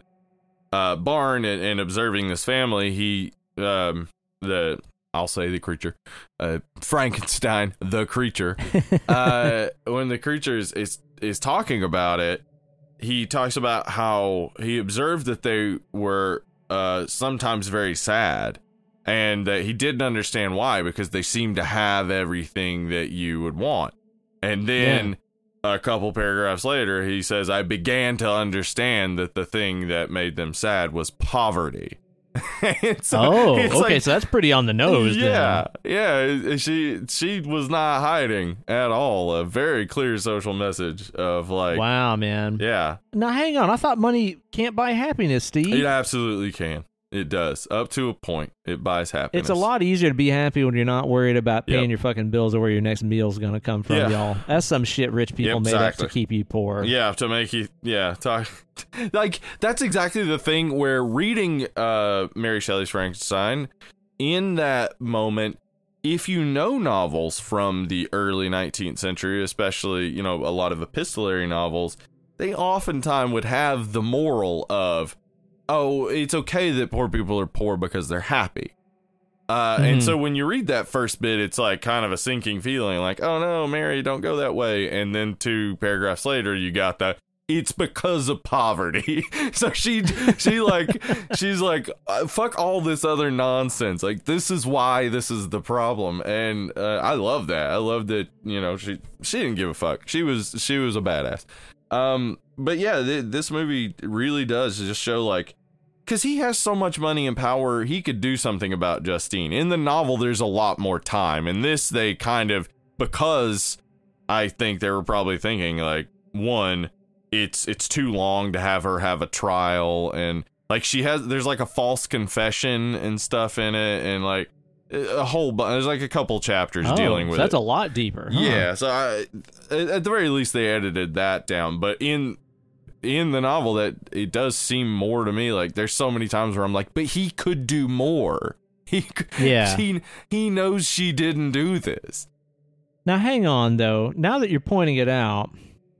B: uh, barn and, and observing this family, he um, the I'll say the creature, uh, Frankenstein, the creature. uh, when the creature is, is is talking about it, he talks about how he observed that they were uh, sometimes very sad, and that he didn't understand why because they seemed to have everything that you would want. And then a couple paragraphs later, he says, "I began to understand that the thing that made them sad was poverty." So
A: Oh, okay,
B: like-
A: so that's pretty on the nose. then.
B: yeah, yeah. She she was not hiding at all. A very clear social message of like,
A: Wow, man.
B: yeah,
A: Now hang on. I thought money can't buy happiness, Steve.
B: it absolutely can. It does up to a point. It buys happiness.
A: It's a lot easier to be happy when you're not worried about paying
B: Yep.
A: your fucking bills or where your next meal's going to come from,
B: Yeah.
A: y'all. That's some shit rich people
B: Yep,
A: made up to keep you poor.
B: Yeah, to make you yeah talk like that's exactly the thing where reading uh Mary Shelley's Frankenstein in that moment if you know novels from the early 19th century especially you know a lot of epistolary novels they oftentimes would have the moral of oh it's okay that poor people are poor because they're happy uh, and
A: Mhm.
B: so when you read that first bit, it's like kind of a sinking feeling, like, "Oh no, Mary, don't go that way." And then two paragraphs later, you got that it's because of poverty. so she, she like, she's like, uh, "Fuck all this other nonsense." Like this is why this is the problem, and uh, I love that. I love that. You know, she she didn't give a fuck. She was she was a badass. Um, but yeah, th- this movie really does just show like because he has so much money and power, he could do something about Justine. In the novel, there's a lot more time. In this, they kind of because I think they were probably thinking like one, it's it's too long to have her have a trial and like she has there's like a false confession and stuff in it and like a whole bunch. There's like a couple chapters
A: Oh,
B: dealing
A: so
B: with
A: that's
B: it.
A: a lot deeper. huh?
B: Yeah, so I, at at the very least they edited that down. But in in the novel, that it does seem more to me like there's so many times where I'm like, but he could do more. He could,
A: Yeah.
B: he he knows she didn't do this.
A: Now, hang on, though. Now that you're pointing it out,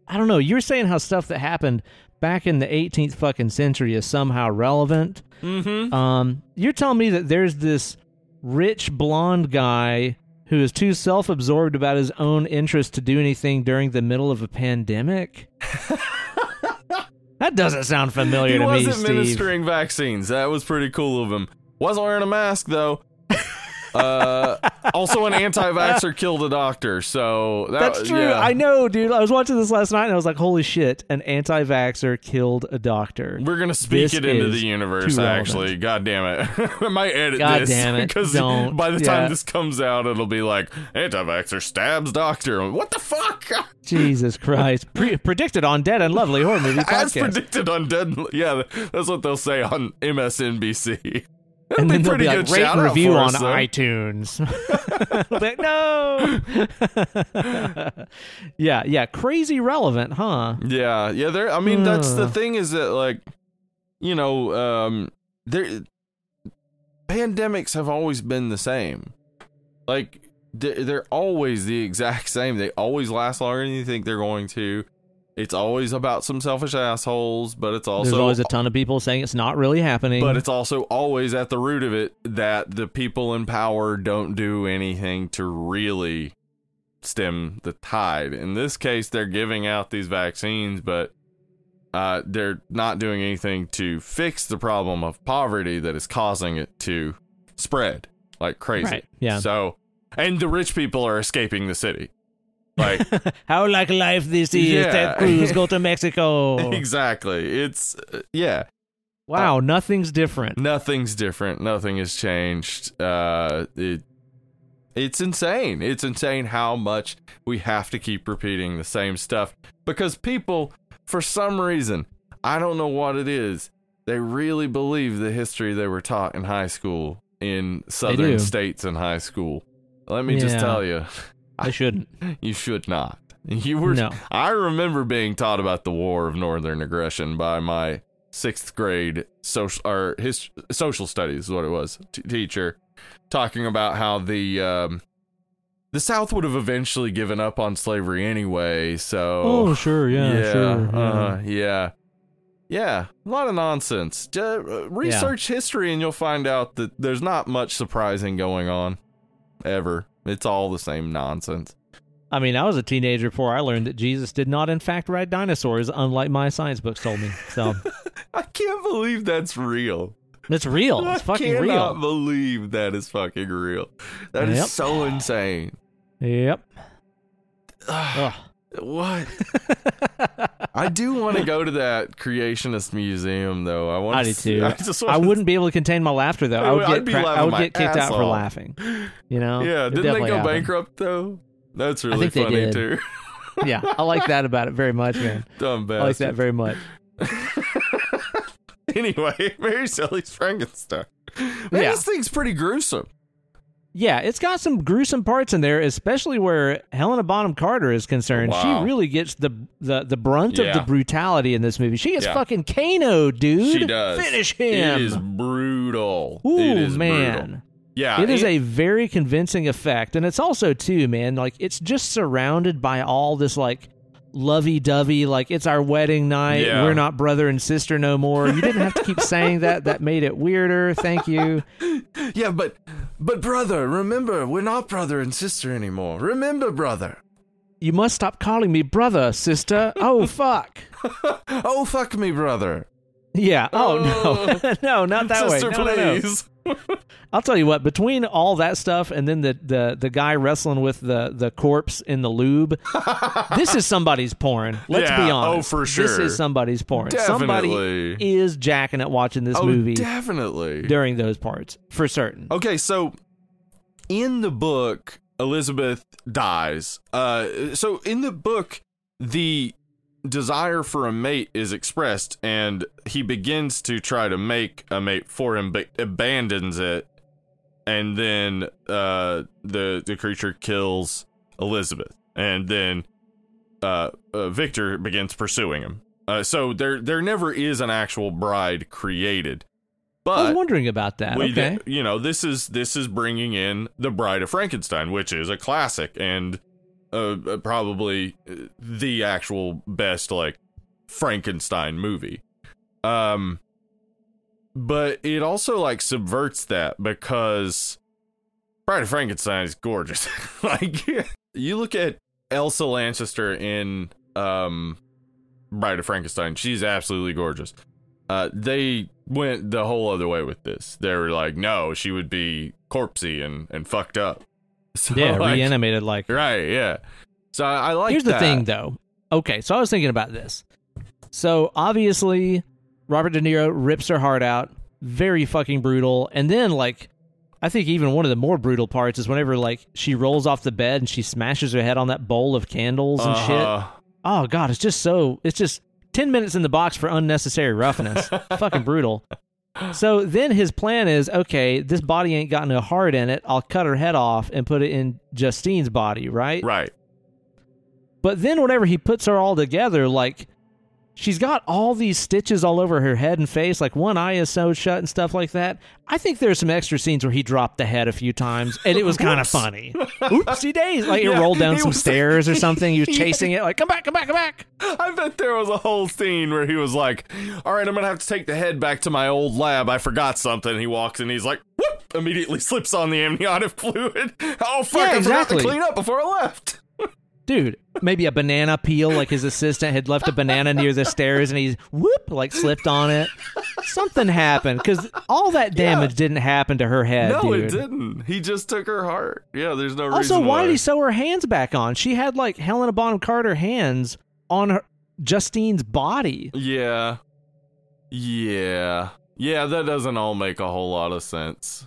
A: I don't know. You're saying how stuff that happened back in the 18th fucking century is somehow relevant.
B: Mm-hmm.
A: Um, you're telling me that there's this rich blonde guy who is too self-absorbed about his own interest to do anything during the middle of a pandemic? that doesn't sound familiar
B: He
A: to me,
B: wasn't
A: Steve.
B: ministering vaccines. That was pretty cool of him. Wasn't wearing a mask though. uh, also, an anti-vaxxer killed a doctor. So that,
A: That's true.
B: yeah.
A: I know, dude. I was watching this last night and I was like, holy shit, an anti vaxxer killed a doctor.
B: We're gonna speak
A: This
B: it into the universe. Actually, god damn it, I might edit
A: God
B: this
A: damn it,
B: because
A: don't.
B: by the time
A: Yeah.
B: this comes out, it'll be like anti-vaxxer stabs doctor. What the fuck?
A: Jesus Christ. Pre- predicted on Dead and Lovely Horror Movie
B: As predicted on Dead. Yeah, that's what they'll say on MSNBC. That'd
A: and then they'll
B: pretty
A: be like,
B: good
A: rate and review on
B: though.
A: iTunes. Like, no. yeah, yeah. Crazy relevant, huh?
B: Yeah, yeah. There. I mean, that's the thing is that like, you know, um, there. Pandemics have always been the same. Like they're always the exact same. They always last longer than you think they're going to. It's always about some selfish assholes, but it's also
A: There's always a ton of people saying it's not really happening.
B: but it's also always at the root of it that the people in power don't do anything to really stem the tide. In this case, they're giving out these vaccines, but uh, they're not doing anything to fix the problem of poverty that is causing it to spread like crazy.
A: Right, yeah.
B: So, and the rich people are escaping the city. Like,
A: How like life this is.
B: Yeah.
A: Ted Cruz go to Mexico.
B: exactly. It's, uh, yeah.
A: Wow, nothing's different.
B: nothing's different nothing has changed uh it it's insane it's insane how much we have to keep repeating the same stuff because people for some reason i don't know what it is they really believe the history they were taught in high school in southern states in high school let me just tell you
A: I shouldn't.
B: you should not you were
A: No.
B: i remember being taught about the war of northern aggression by my sixth grade social or his social studies is what it was t- teacher talking about how the um the south would have eventually given up on slavery anyway so
A: Oh, sure, yeah,
B: yeah
A: sure. yeah.
B: uh, yeah yeah a lot of nonsense Ju- uh, research history and you'll find out that there's not much surprising going on ever it's all the same nonsense
A: I mean, I was a teenager before I learned that Jesus did not, in fact, ride dinosaurs, unlike my science books told me. So
B: I can't believe that's real.
A: it's real. It's fucking real.
B: I cannot believe that is fucking real. That is
A: Yep.
B: so insane.
A: Yep. Ugh.
B: What? I do want to go to that creationist museum, though. I want.
A: I do too.
B: I just
A: I wouldn't be able to contain my laughter though. I would
B: I'd
A: get
B: be
A: cra- I would get kicked
B: ass
A: out for laughing. You know?
B: Yeah,
A: It
B: didn't they go
A: happened.
B: bankrupt though? That's really
A: think they
B: funny
A: did.
B: too.
A: Yeah, I like that about it very much, man.
B: Dumb
A: I like that
B: bastard.
A: very much.
B: anyway, Mary Shelley's Frankenstein. Man,
A: Yeah.
B: this thing's pretty gruesome.
A: Yeah, it's got some gruesome parts in there, especially where Helena Bonham Carter is concerned.
B: Wow.
A: She really gets the the, the brunt
B: Yeah.
A: of the brutality in this movie. She gets
B: Yeah.
A: fucking Kano, dude.
B: She does.
A: Finish him.
B: It is brutal.
A: Ooh,
B: it is
A: man.
B: brutal. Yeah,
A: It is a very convincing effect, and it's also too, man. Like it's just surrounded by all this like lovey-dovey, like it's our wedding night.
B: Yeah.
A: We're not brother and sister no more. You didn't have to keep saying that. That made it weirder. Thank you.
B: Yeah, but but brother, remember, we're not brother and sister anymore. Remember, brother.
A: You must stop calling me brother, sister. Oh fuck.
B: Oh fuck me, brother.
A: Yeah. Oh, no, oh. no, not that
B: sister,
A: way. No, no, no. I'll tell you what. Between all that stuff and then the the the guy wrestling with the the corpse in the lube, this is somebody's porn. Let's
B: Yeah,
A: be honest.
B: oh,
A: for
B: sure.
A: This is somebody's porn. Somebody is jacking at watching this
B: Oh,
A: movie
B: definitely.
A: during those parts for certain.
B: Okay, so in the book, Elizabeth dies. Uh, so in the book, the desire for a mate is expressed, and he begins to try to make a mate for him, but abandons it and then uh, the the creature kills Elizabeth, and then uh, uh, Victor begins pursuing him. Uh, so there there never is an actual bride created, but
A: I was wondering about that.
B: we
A: okay.
B: you know this is this is bringing in the Bride of Frankenstein, which is a classic and uh, uh, probably uh, the actual best like Frankenstein movie. Um, but it also like subverts that because Bride of Frankenstein is gorgeous. like you look at Elsa Lanchester in um Bride of Frankenstein, she's absolutely gorgeous. Uh, they went the whole other way with this. They were like, no, she would be corpsey and and fucked up. So,
A: yeah,
B: like,
A: reanimated like
B: right, yeah. So I, I like.
A: Here's the thing, though. Okay, so I was thinking about this. So obviously, Robert De Niro rips her heart out, very fucking brutal. And then, like, I think even one of the more brutal parts is whenever like she rolls off the bed and she smashes her head on that bowl of candles and shit.
B: Uh-huh.
A: Oh god, it's just so. It's just ten minutes in the box for unnecessary roughness. fucking brutal. So then his plan is okay. This body ain't got no heart in it. I'll cut her head off and put it in Justine's body, right?
B: Right.
A: But then whenever he puts her all together, like she's got all these stitches all over her head and face, like one eye is sewed shut and stuff like that. I think there's some extra scenes where he dropped the head a few times and it was kind of funny. Oopsie days. Like it rolled down some
B: was-
A: stairs or something. He was chasing it, like, come back, come back, come back.
B: I bet there was a whole scene where he was like, "All right, I'm gonna have to take the head back to my old lab. I forgot something." He walks and he's like, "Whoop!" Immediately slips on the amniotic fluid. Oh fuck!
A: Yeah,
B: I forgot
A: exactly.
B: to clean up before I left.
A: Dude, maybe a banana peel, like his assistant had left a banana near the stairs and he's whoop, like slipped on it. Something happened because all that damage didn't happen to her head,
B: no,
A: dude.
B: it didn't. He just took her heart. Yeah, there's no
A: Also,
B: reason
A: why did he sew her hands back on? She had like Helena Bonham Carter hands on her Justine's body.
B: Yeah, yeah, yeah. That doesn't all make a whole lot of sense.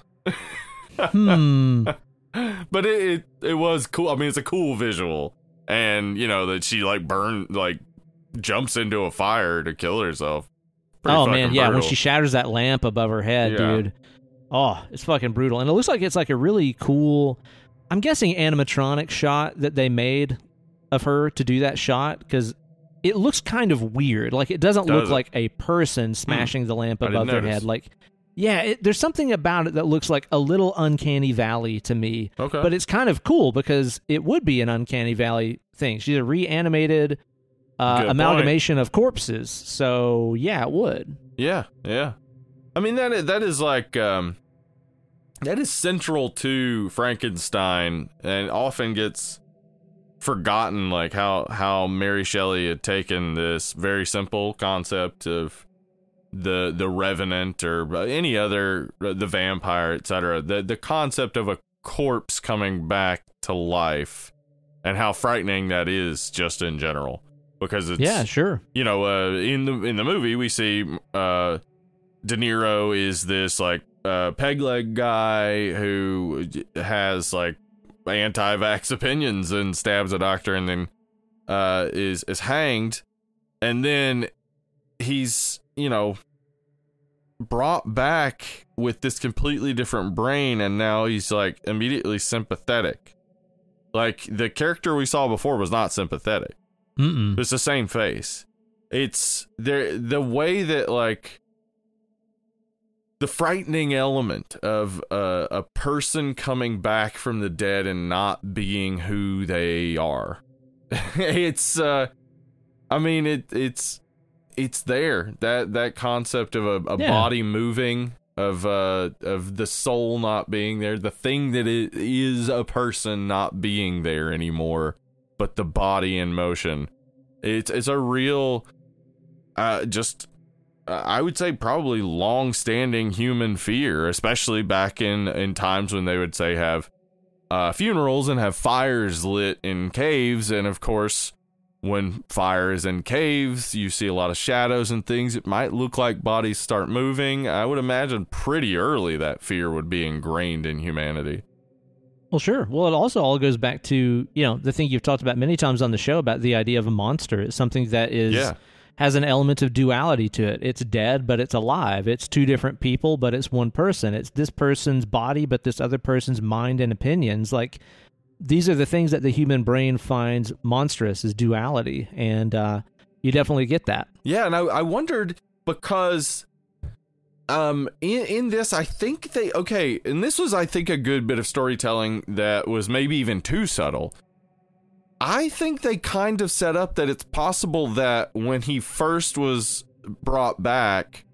A: Hmm.
B: but it, it it was cool. I mean, it's a cool visual, and you know that she like burned like jumps into a fire to kill herself. Pretty
A: oh man, yeah, when she shatters that lamp above her head,
B: Yeah.
A: dude. Oh, it's fucking brutal. And it looks like it's like a really cool I'm guessing animatronic shot that they made of her to do that shot cuz it looks kind of weird. Like it doesn't look
B: it? Hmm.
A: like a person smashing the lamp above their
B: notice.
A: head like yeah, it, there's something about it that looks like a little uncanny valley to me.
B: okay,
A: But it's kind of cool because it would be an uncanny valley thing. She's a reanimated uh,
B: Good point.
A: amalgamation of corpses. So yeah, it would.
B: yeah, yeah. I mean that is, that is like um that is central to Frankenstein, and often gets forgotten. Like how how Mary Shelley had taken this very simple concept of the the revenant or any other the vampire etc the the concept of a corpse coming back to life and how frightening that is just in general because it's
A: yeah, sure.
B: you know uh in the in the movie we see uh De Niro is this like uh peg leg guy who has like anti-vax opinions and stabs a doctor and then uh is is hanged and then he's you know brought back with this completely different brain and now he's like immediately sympathetic. Like the character we saw before was not sympathetic.
A: Mm-mm.
B: it's the same face. It's there the way that like the frightening element of uh, a person coming back from the dead and not being who they are. It's uh i mean it it's it's there. That that concept of a, a
A: Yeah.
B: body moving of uh of the soul not being there the thing that it is a person not being there anymore but the body in motion. It's it's a real uh just uh, I would say probably long-standing human fear, especially back in in times when they would say have uh, funerals and have fires lit in caves, and of course, when fire is in caves, you see a lot of shadows and things. It might look like bodies start moving. I would imagine pretty early that fear would be ingrained in humanity.
A: Well, sure. Well, it also all goes back to you know the thing you've talked about many times on the show about the idea of a monster. It's something that is
B: Yeah.
A: has an element of duality to it. It's dead, but it's alive. It's two different people, but it's one person. It's this person's body, but this other person's mind and opinions. Like these are the things that the human brain finds monstrous is duality, and uh, you definitely get that.
B: Yeah, and I, I wondered because um in in this I think they okay, and this was I think a good bit of storytelling that was maybe even too subtle. I think they kind of set up that it's possible that when he first was brought back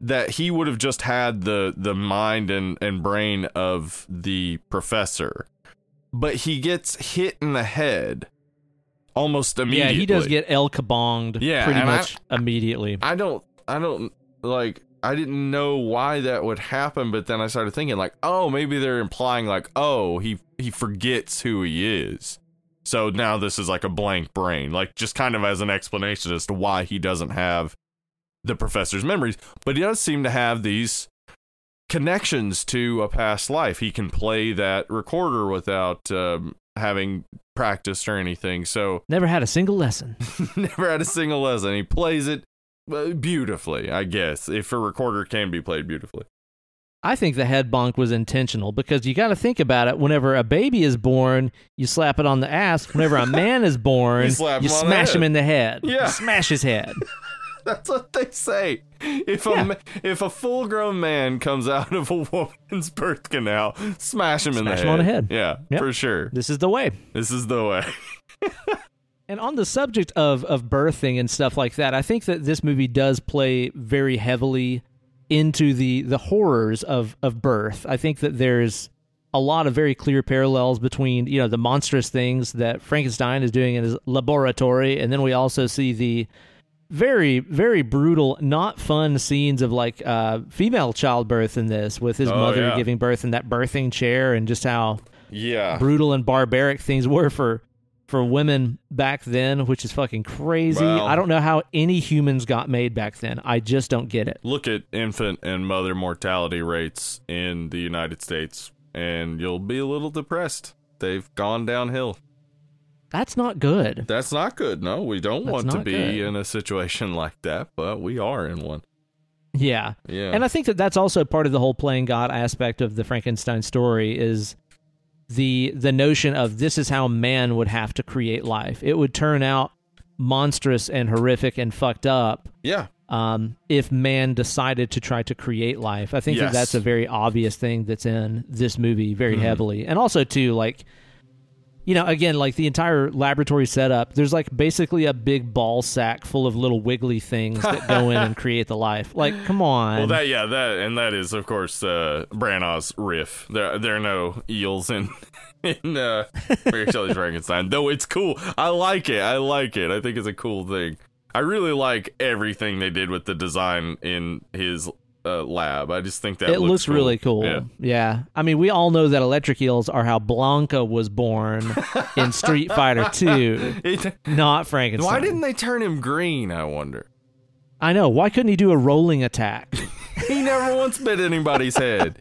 B: that he would have just had the the mind and and brain of the professor. But he gets hit in the head almost immediately.
A: Yeah, he does get El Kabonged
B: Yeah,
A: pretty
B: and I-
A: much immediately.
B: I don't I don't like I didn't know why that would happen, but then I started thinking like, oh, maybe they're implying like, oh, he he forgets who he is. So now this is like a blank brain, like just kind of as an explanation as to why he doesn't have the professor's memories, but he does seem to have these connections to a past life. He can play that recorder without um, having practiced or anything. So
A: Never had a single lesson.
B: never had a single lesson. He plays it uh, beautifully, I guess, if a recorder can be played beautifully.
A: I think the head bonk was intentional because you got to think about it. Whenever a baby is born, you slap it on the ass. Whenever a man is born,
B: You
A: you,
B: him
A: smash him in the head.
B: Yeah.
A: You smash his head.
B: That's what they say. If a
A: Yeah.
B: if a full grown man comes out of a woman's birth canal, smash him in the
A: him
B: head.
A: on the head.
B: Yeah,
A: Yep.
B: for sure.
A: this is the way.
B: This is the way.
A: And on the subject of of birthing and stuff like that, I think that this movie does play very heavily into the the horrors of of birth. I think that there's a lot of very clear parallels between you know the monstrous things that Frankenstein is doing in his laboratory, and then we also see the very very brutal, not fun scenes of like uh, female childbirth in this, with his
B: Oh,
A: mother
B: yeah.
A: giving birth in that birthing chair, and just how
B: Yeah.
A: brutal and barbaric things were for for women back then, which is fucking crazy. I don't know how any humans got made back then. I just don't get it.
B: Look at infant and mother mortality rates in the United States, and you'll be a little depressed. They've gone downhill.
A: That's not good.
B: That's not good. No, we don't
A: That's
B: want to be
A: good.
B: in a situation like that, but we are in one.
A: Yeah.
B: Yeah.
A: And I think that that's also part of the whole playing God aspect of the Frankenstein story is the the notion of this is how man would have to create life. It would turn out monstrous and horrific and fucked up
B: yeah.
A: um, if man decided to try to create life. I think
B: Yes.
A: that that's a very obvious thing that's in this movie very
B: Mhm.
A: heavily. And also, too, like, you know, again, like the entire laboratory setup, there's like basically a big ball sack full of little wiggly things that go in and create the life. Like, come on.
B: Well, that yeah, that and that is of course uh, Branagh's riff. There there are no eels in in uh, Mary Shelley's Frankenstein, though it's cool. I like it. I like it. I think it's a cool thing. I really like everything they did with the design in his uh, lab. I just think that
A: it looks,
B: cool.
A: really cool.
B: Yeah.
A: Yeah. I mean, we all know that electric eels are how Blanka was born in Street Fighter 2, not Frankenstein.
B: why didn't they turn him green? I wonder.
A: I know. Why couldn't he do a rolling attack?
B: He never once bit anybody's head.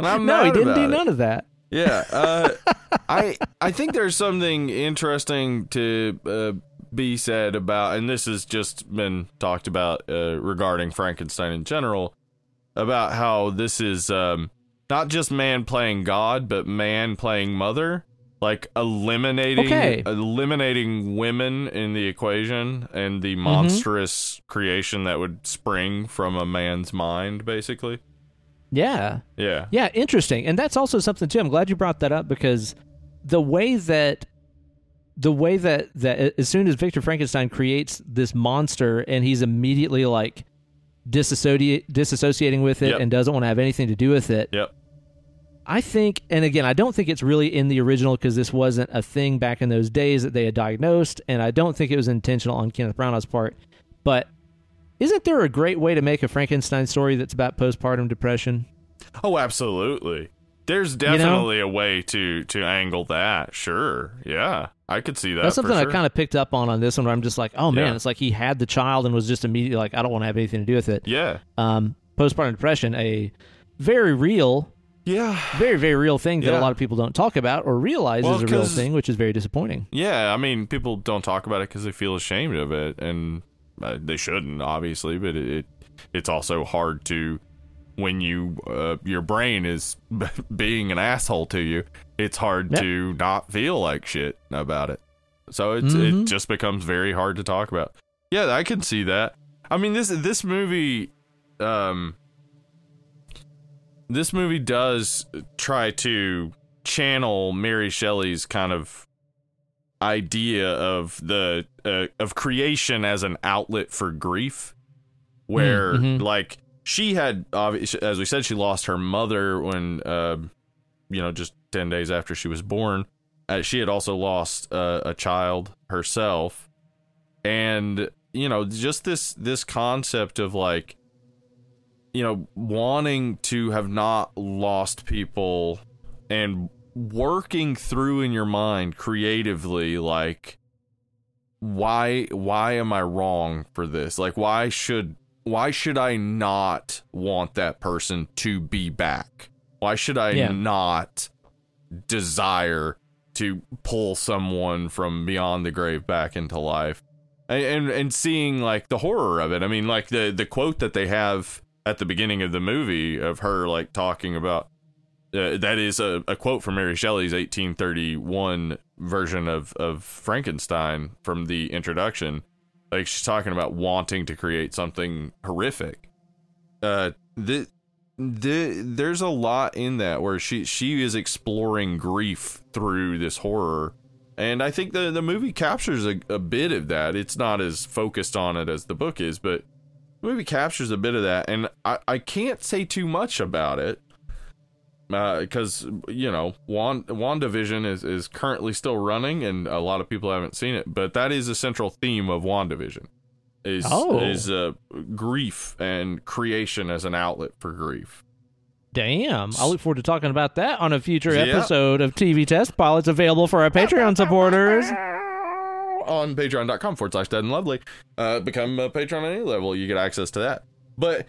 A: No, he didn't do
B: it.
A: none of that.
B: Yeah, uh, I I think there's something interesting to uh, be said about, and this has just been talked about uh, regarding Frankenstein in general, about how this is um, not just man playing God, but man playing mother, like eliminating
A: Okay.
B: eliminating women in the equation and the monstrous creation that would spring from a man's mind, basically.
A: Yeah.
B: Yeah.
A: Yeah, interesting. And that's also something too. I'm glad you brought that up because the way that the way that that as soon as Victor Frankenstein creates this monster and he's immediately like disassociate disassociating with it
B: Yep.
A: and doesn't want to have anything to do with it.
B: Yep.
A: I think, and again, I don't think it's really in the original because this wasn't a thing back in those days that they had diagnosed, and I don't think it was intentional on Kenneth Branagh's part. But isn't there a great way to make a Frankenstein story that's about postpartum depression?
B: Oh, absolutely. There's
A: know?
B: definitely a way to to angle that. Sure. Yeah. I could see that.
A: That's something
B: for
A: I kind of picked up on on this one, where I'm just like, oh man,
B: Yeah.
A: it's like he had the child and was just immediately like, I don't want to have anything to do with it.
B: Yeah.
A: Um, postpartum depression, a very real,
B: Yeah.
A: very very real thing that
B: Yeah.
A: a lot of people don't talk about or realize
B: Well,
A: is a real thing, which is very disappointing.
B: Yeah. I mean, people don't talk about it because they feel ashamed of it, and uh, they shouldn't obviously, but it, it it's also hard to when you uh, your brain is being an asshole to you. It's hard
A: Yep.
B: to not feel like shit about it. So it's
A: Mhm.
B: it just becomes very hard to talk about. Yeah, I can see that. I mean this this movie um this movie does try to channel Mary Shelley's kind of idea of the uh, of creation as an outlet for grief where
A: mhm.
B: like she had obvi- as we said she lost her mother when uh, you know just 10 days after she was born. Uh, she had also lost uh, a child herself. And you know just this this concept of like you know wanting to have not lost people and working through in your mind creatively like why why am i wrong for this? Like why should why should i not want that person to be back why should i
A: Yeah.
B: not desire to pull someone from beyond the grave back into life and, and and seeing like the horror of it i mean like the the quote that they have at the beginning of the movie of her like talking about uh, that is a, a quote from Mary Shelley's 1831 version of, of Frankenstein from the introduction. Like she's talking about wanting to create something horrific. Uh, the, the, there's a lot in that where she she is exploring grief through this horror, and I think the the movie captures a, a bit of that. It's not as focused on it as the book is, but the movie captures a bit of that, and I, I can't say too much about it because you know Wand WandaVision is is currently still running and a lot of people haven't seen it but that is a central theme of WandaVision is
A: Oh.
B: is uh, grief and creation as an outlet for grief
A: Damn. I look forward to talking about that on a future
B: Yeah.
A: episode of TV Test Pilots available for our Patreon supporters.
B: on patreon.com forward slash dead and lovely uh become a patron at any level you get access to that but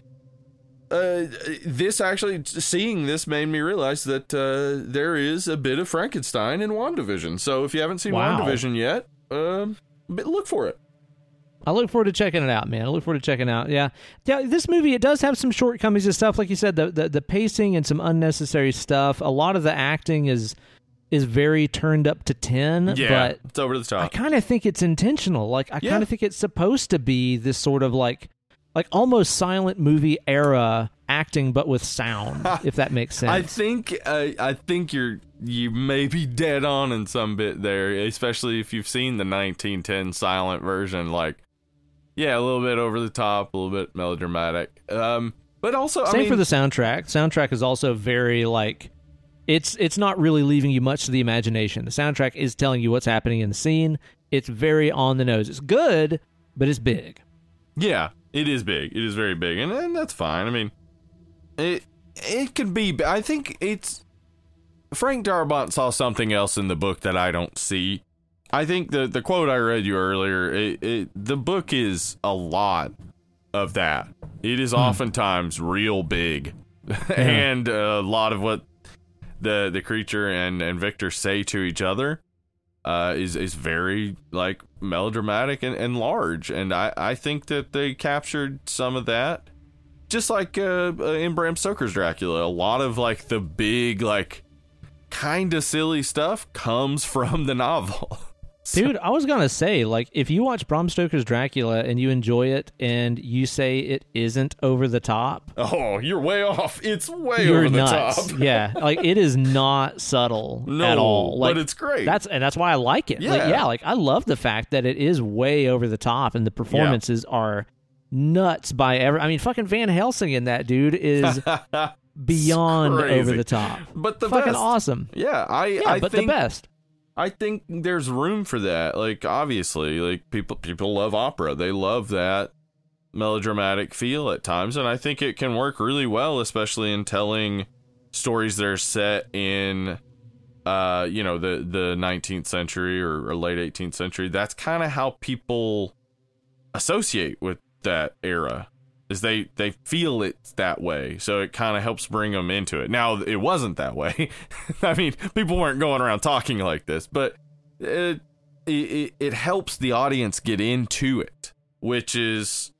B: uh this actually seeing this made me realize that uh there is a bit of frankenstein in wandavision so if you haven't seen
A: Wow.
B: wandavision yet um look for it
A: I look forward to checking it out, man. I look forward to checking it out. Yeah, yeah. This movie it does have some shortcomings and stuff, like you said, the, the the pacing and some unnecessary stuff. A lot of the acting is is very turned up to ten,
B: yeah
A: but
B: it's over the top I
A: kind of think it's intentional. Like I
B: Yeah.
A: kind of think it's supposed to be this sort of like like almost silent movie era acting, but with sound, if that makes sense.
B: I think uh, I think you're you may be dead on in some bit there, especially if you've seen the 1910 silent version. Like, yeah, a little bit over the top, a little bit melodramatic. Um, but also, I
A: Same
B: mean,
A: for the soundtrack. Soundtrack is also very like it's it's not really leaving you much to the imagination. The soundtrack is telling you what's happening in the scene. It's very on the nose. It's good, but it's big.
B: yeah, it is big. It is very big, and, and that's fine. I mean, it it can be. I think it's Frank Darabont saw something else in the book that I don't see. I think the the quote I read you earlier, it, it, the book is a lot of that. It is hmm. oftentimes real big, and a lot of what the the creature and and Victor say to each other uh, is is very like melodramatic and, and large, and I I think that they captured some of that, just like uh, uh, in Bram Stoker's Dracula. A lot of like the big like kind of silly stuff comes from the novel. So-
A: Dude, I was gonna say, like, if you watch Bram Stoker's Dracula and you enjoy it, and you say it isn't over the top,
B: oh, you're way off. It's way
A: you're
B: over the top.
A: yeah, like it is not subtle
B: No,
A: at all. Like
B: but it's great.
A: That's and that's why I like it. Like,
B: Yeah.
A: yeah, like I love the fact that it is way over the top, and the performances are nuts by ever. I mean, fucking Van Helsing in that dude is beyond over the top.
B: but the
A: fucking
B: best.
A: awesome.
B: Yeah, I
A: Yeah,
B: I
A: but
B: think
A: the best.
B: I think there's room for that. Like obviously, like people people love opera. They love that melodramatic feel at times and I think it can work really well especially in telling stories that are set in uh you know the the 19th century or, or late 18th century. That's kind of how people associate with that era is they they feel it that way so it kind of helps bring them into it. Now it wasn't that way. I mean people weren't going around talking like this but it, it it helps the audience get into it which is,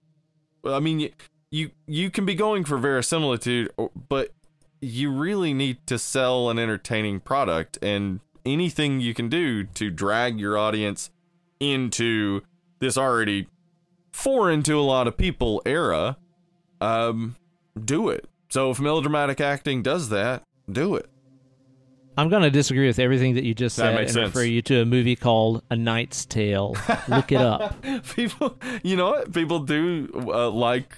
B: I mean, you, you you can be going for verisimilitude, but you really need to sell an entertaining product, and anything you can do to drag your audience into this already foreign to a lot of people era, um, do it. So if melodramatic acting does that, do it.
A: I'm going to disagree with everything that you just
B: That
A: said
B: makes
A: and
B: sense.
A: refer you to a movie called A Knight's Tale. Look it up.
B: people you know what people do uh, like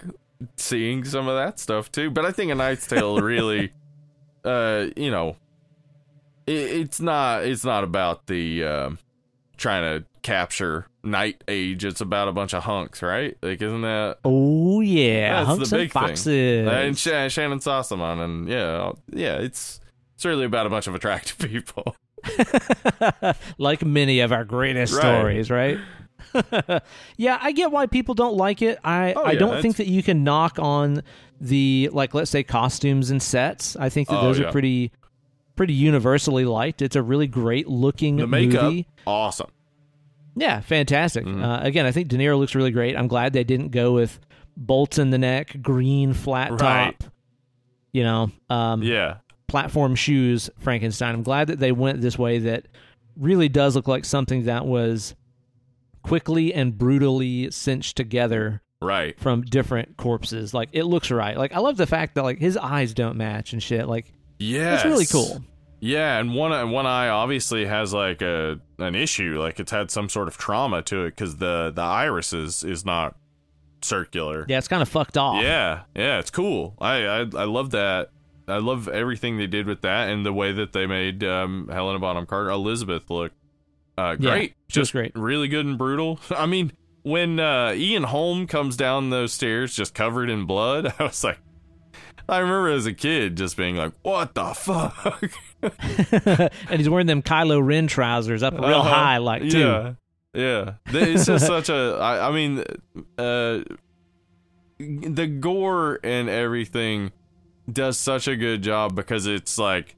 B: seeing some of that stuff too but i think a knight's tale really uh you know it, it's not it's not about the um trying to capture night age it's about a bunch of hunks right like isn't that
A: Oh yeah, hunks and
B: big thing.
A: foxes.
B: and Sh- Shannyn Sossamon and yeah yeah it's it's really about a bunch of attractive people
A: like many of our greatest
B: Right.
A: stories, right? yeah, I get why people don't like it. I
B: Oh,
A: I
B: yeah,
A: don't
B: that's-
A: think that you can knock on the like let's say costumes and sets. I think that
B: Oh,
A: those
B: yeah.
A: are pretty pretty universally liked. It's a really great looking
B: the makeup
A: movie.
B: awesome
A: Yeah, fantastic.
B: Mhm.
A: Uh, again, I think De Niro looks really great. I'm glad they didn't go with bolts in the neck, green flat
B: Right.
A: top, you know, um,
B: yeah
A: platform shoes Frankenstein. I'm glad that they went this way that really does look like something that was quickly and brutally cinched together
B: right
A: from different corpses. Like it looks right. Like I love the fact that like his eyes don't match and shit. Like
B: yeah
A: it's really cool.
B: Yeah, and one one eye obviously has like a an issue, like it's had some sort of trauma to it because the the iris is is not circular.
A: Yeah, it's kind of fucked off.
B: yeah, yeah, it's cool. I I, I love that. I love everything they did with that and the way that they made um, Helena Bonham Carter Elizabeth look uh,
A: Yeah,
B: great.
A: she was
B: just
A: great.
B: really good and brutal. I mean, when uh, Ian Holm comes down those stairs just covered in blood, I was like. I remember as a kid just being like, "What the fuck?"
A: and he's wearing them Kylo Ren trousers up real
B: Uh-huh.
A: high, like too.
B: Yeah, yeah. It's just such a. I, I mean, uh, the gore and everything does such a good job because it's like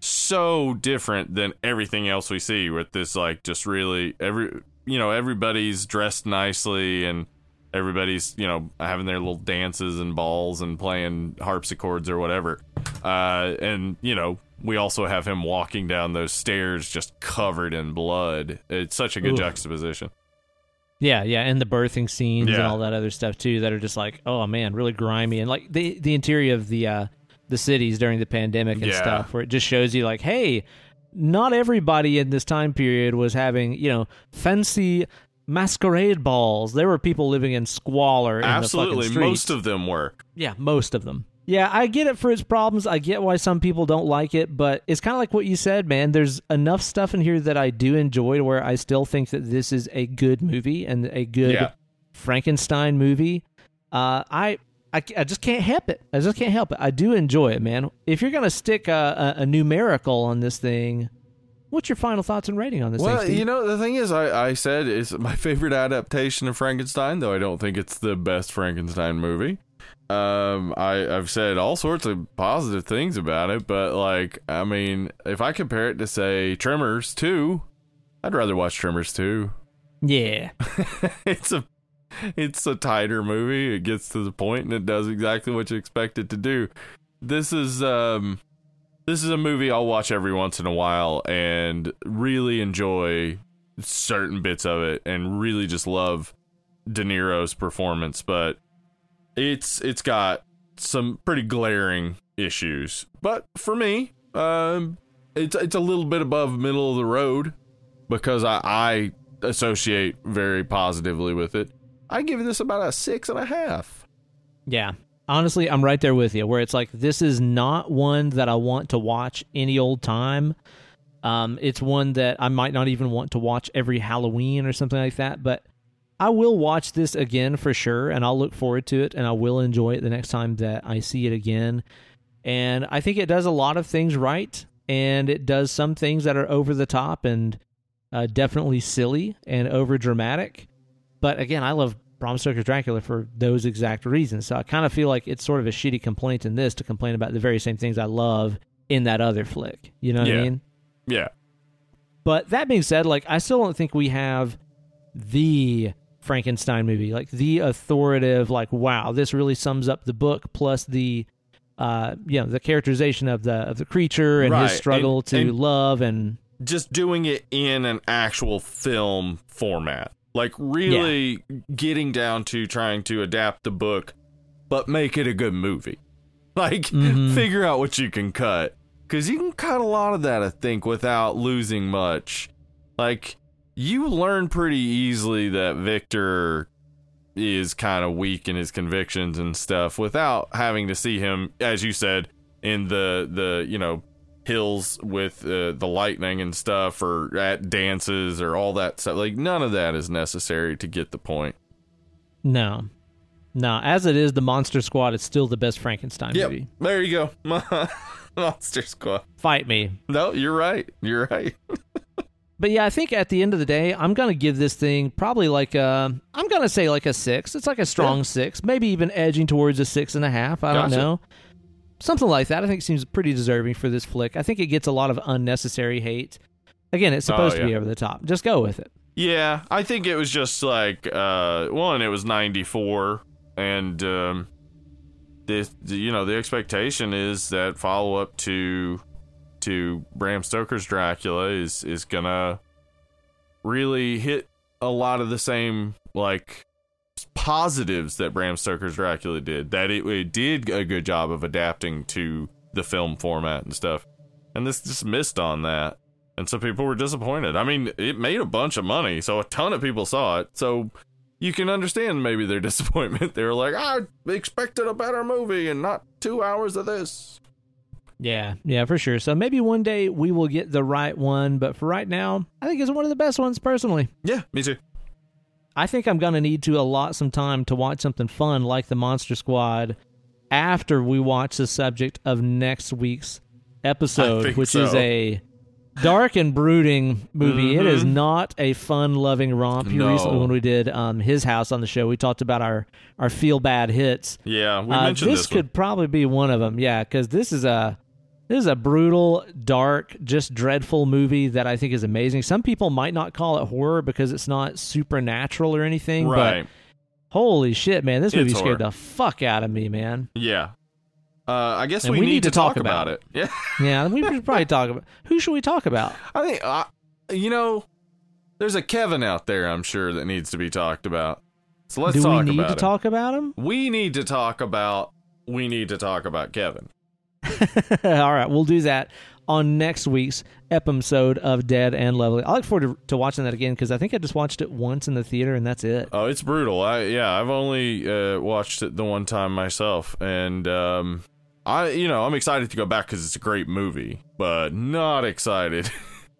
B: so different than everything else we see with this like just really every you know everybody's dressed nicely and everybody's you know having their little dances and balls and playing harpsichords or whatever. Uh and you know we also have him walking down those stairs just covered in blood. It's such a good
A: Oof.
B: juxtaposition.
A: Yeah, yeah, and the birthing scenes and all that other stuff too that are just like, oh man, really grimy. And like the the interior of the uh the cities during the pandemic and
B: Yeah.
A: stuff where it just shows you like, hey, not everybody in this time period was having, you know, fancy masquerade balls. There were people living in squalor in
B: absolutely
A: the fucking streets.
B: most of them were
A: Yeah, most of them. Yeah, I get it for its problems. I get why some people don't like it, but it's kind of like what you said, man. There's enough stuff in here that I do enjoy to where I still think that this is a good movie and a good
B: Yeah.
A: Frankenstein movie. Uh, I, I I just can't help it. I just can't help it. I do enjoy it, man. If you're gonna stick a, a, a numerical on this thing, what's your final thoughts and rating on this
B: Well? You know, the thing is, I, I said it's my favorite adaptation of Frankenstein, though I don't think it's the best Frankenstein movie. Um, I, I've said all sorts of positive things about it, but like, I mean, if I compare it to say Tremors 2, I'd rather watch Tremors 2.
A: yeah,
B: it's a it's a tighter movie. It gets to the point and it does exactly what you expect it to do. This is um this is a movie I'll watch every once in a while and really enjoy certain bits of it and really just love De Niro's performance, but it's it's got some pretty glaring issues. But for me, um it's it's a little bit above middle of the road because I, I associate very positively with it. I give this about a six and a half.
A: Yeah. Honestly, I'm right there with you where it's like this is not one that I want to watch any old time. Um, it's one that I might not even want to watch every Halloween or something like that, but I will watch this again for sure and I'll look forward to it and I will enjoy it the next time that I see it again. And I think it does a lot of things right and it does some things that are over the top and uh, definitely silly and over dramatic. But again, I love Bram Stoker's Dracula for those exact reasons. So I kind of feel like it's sort of a shitty complaint in this to complain about the very same things I love in that other flick. You know what I mean?
B: Yeah.
A: But that being said, like I still don't think we have the Frankenstein movie, like the authoritative, like wow, this really sums up the book. Plus the, uh, you know, the characterization of the of the creature and
B: Right,
A: his struggle
B: and-
A: to
B: and-
A: love and
B: just doing it in an actual film format. Like really getting down to trying to adapt the book, but make it a good movie. Like
A: Mhm.
B: figure out what you can cut. Cause you can cut a lot of that, I think, without losing much. Like you learn pretty easily that Victor is kind of weak in his convictions and stuff without having to see him, as you said, in the the you know hills with uh, the lightning and stuff, or at dances or all that stuff. Like none of that is necessary to get the point.
A: no, no. As it is, the Monster Squad is still the best Frankenstein movie.
B: there you go, Monster Squad.
A: Fight me.
B: No, you're right. You're right.
A: But yeah, I think at the end of the day, I'm gonna give this thing probably like a, I'm gonna say like a six. It's like a strong
B: Yeah.
A: six, maybe even edging towards a six and a half. I don't know, something like that. I think it seems pretty deserving for this flick. I think it gets a lot of unnecessary hate. Again, it's supposed
B: Oh,
A: to be over the top. Just go with it.
B: Yeah, I think it was just like uh one, it was 94 and um this you know, the expectation is that follow up to to Bram Stoker's Dracula is is going to really hit a lot of the same like positives that Bram Stoker's Dracula did. That it, it did a good job of adapting to the film format and stuff. And this just missed on that. And so people were disappointed. I mean, it made a bunch of money, so a ton of people saw it. So you can understand maybe their disappointment. They were like, I expected a better movie and not two hours of this.
A: Yeah, yeah, for sure. So maybe one day we will get the right one, but for right now, I think it's one of the best ones personally.
B: Yeah, me too.
A: I think I'm going to need to allot some time to watch something fun like the Monster Squad after we watch the subject of next week's episode, which is a dark and brooding movie. It is
B: Mhm.
A: not a fun loving romp. Here
B: No.
A: recently, when we did um, his house on the show, we talked about our, our feel bad hits.
B: Yeah, we
A: Uh,
B: mentioned
A: this
B: this,
A: could probably be one of them. Yeah, because this is a this is a brutal, dark, just dreadful movie that I think is amazing. Some people might not call it horror because it's not supernatural or anything,
B: Right.
A: but holy shit, man, this
B: It's
A: movie scared
B: horror.
A: the fuck out of me, man.
B: Yeah. Uh, I guess
A: And
B: we, need, to talk, about,
A: about
B: it. Yeah.
A: Yeah, we should probably talk about who should we talk about?
B: I think, uh, you know, there's a Kevin out there, I'm sure, that needs to be talked about. So let's
A: Do
B: talk
A: we need
B: about
A: to
B: him.
A: talk about him?
B: We need to talk about. We need to talk about Kevin.
A: All right, we'll do that on next week's episode of Dead and Lovely. I look forward to, to watching that again because I think I just watched it once in the theater and that's it.
B: Oh, it's brutal. I yeah, I've only uh, watched it the one time myself, and um, I you know I'm excited to go back because it's a great movie, but not excited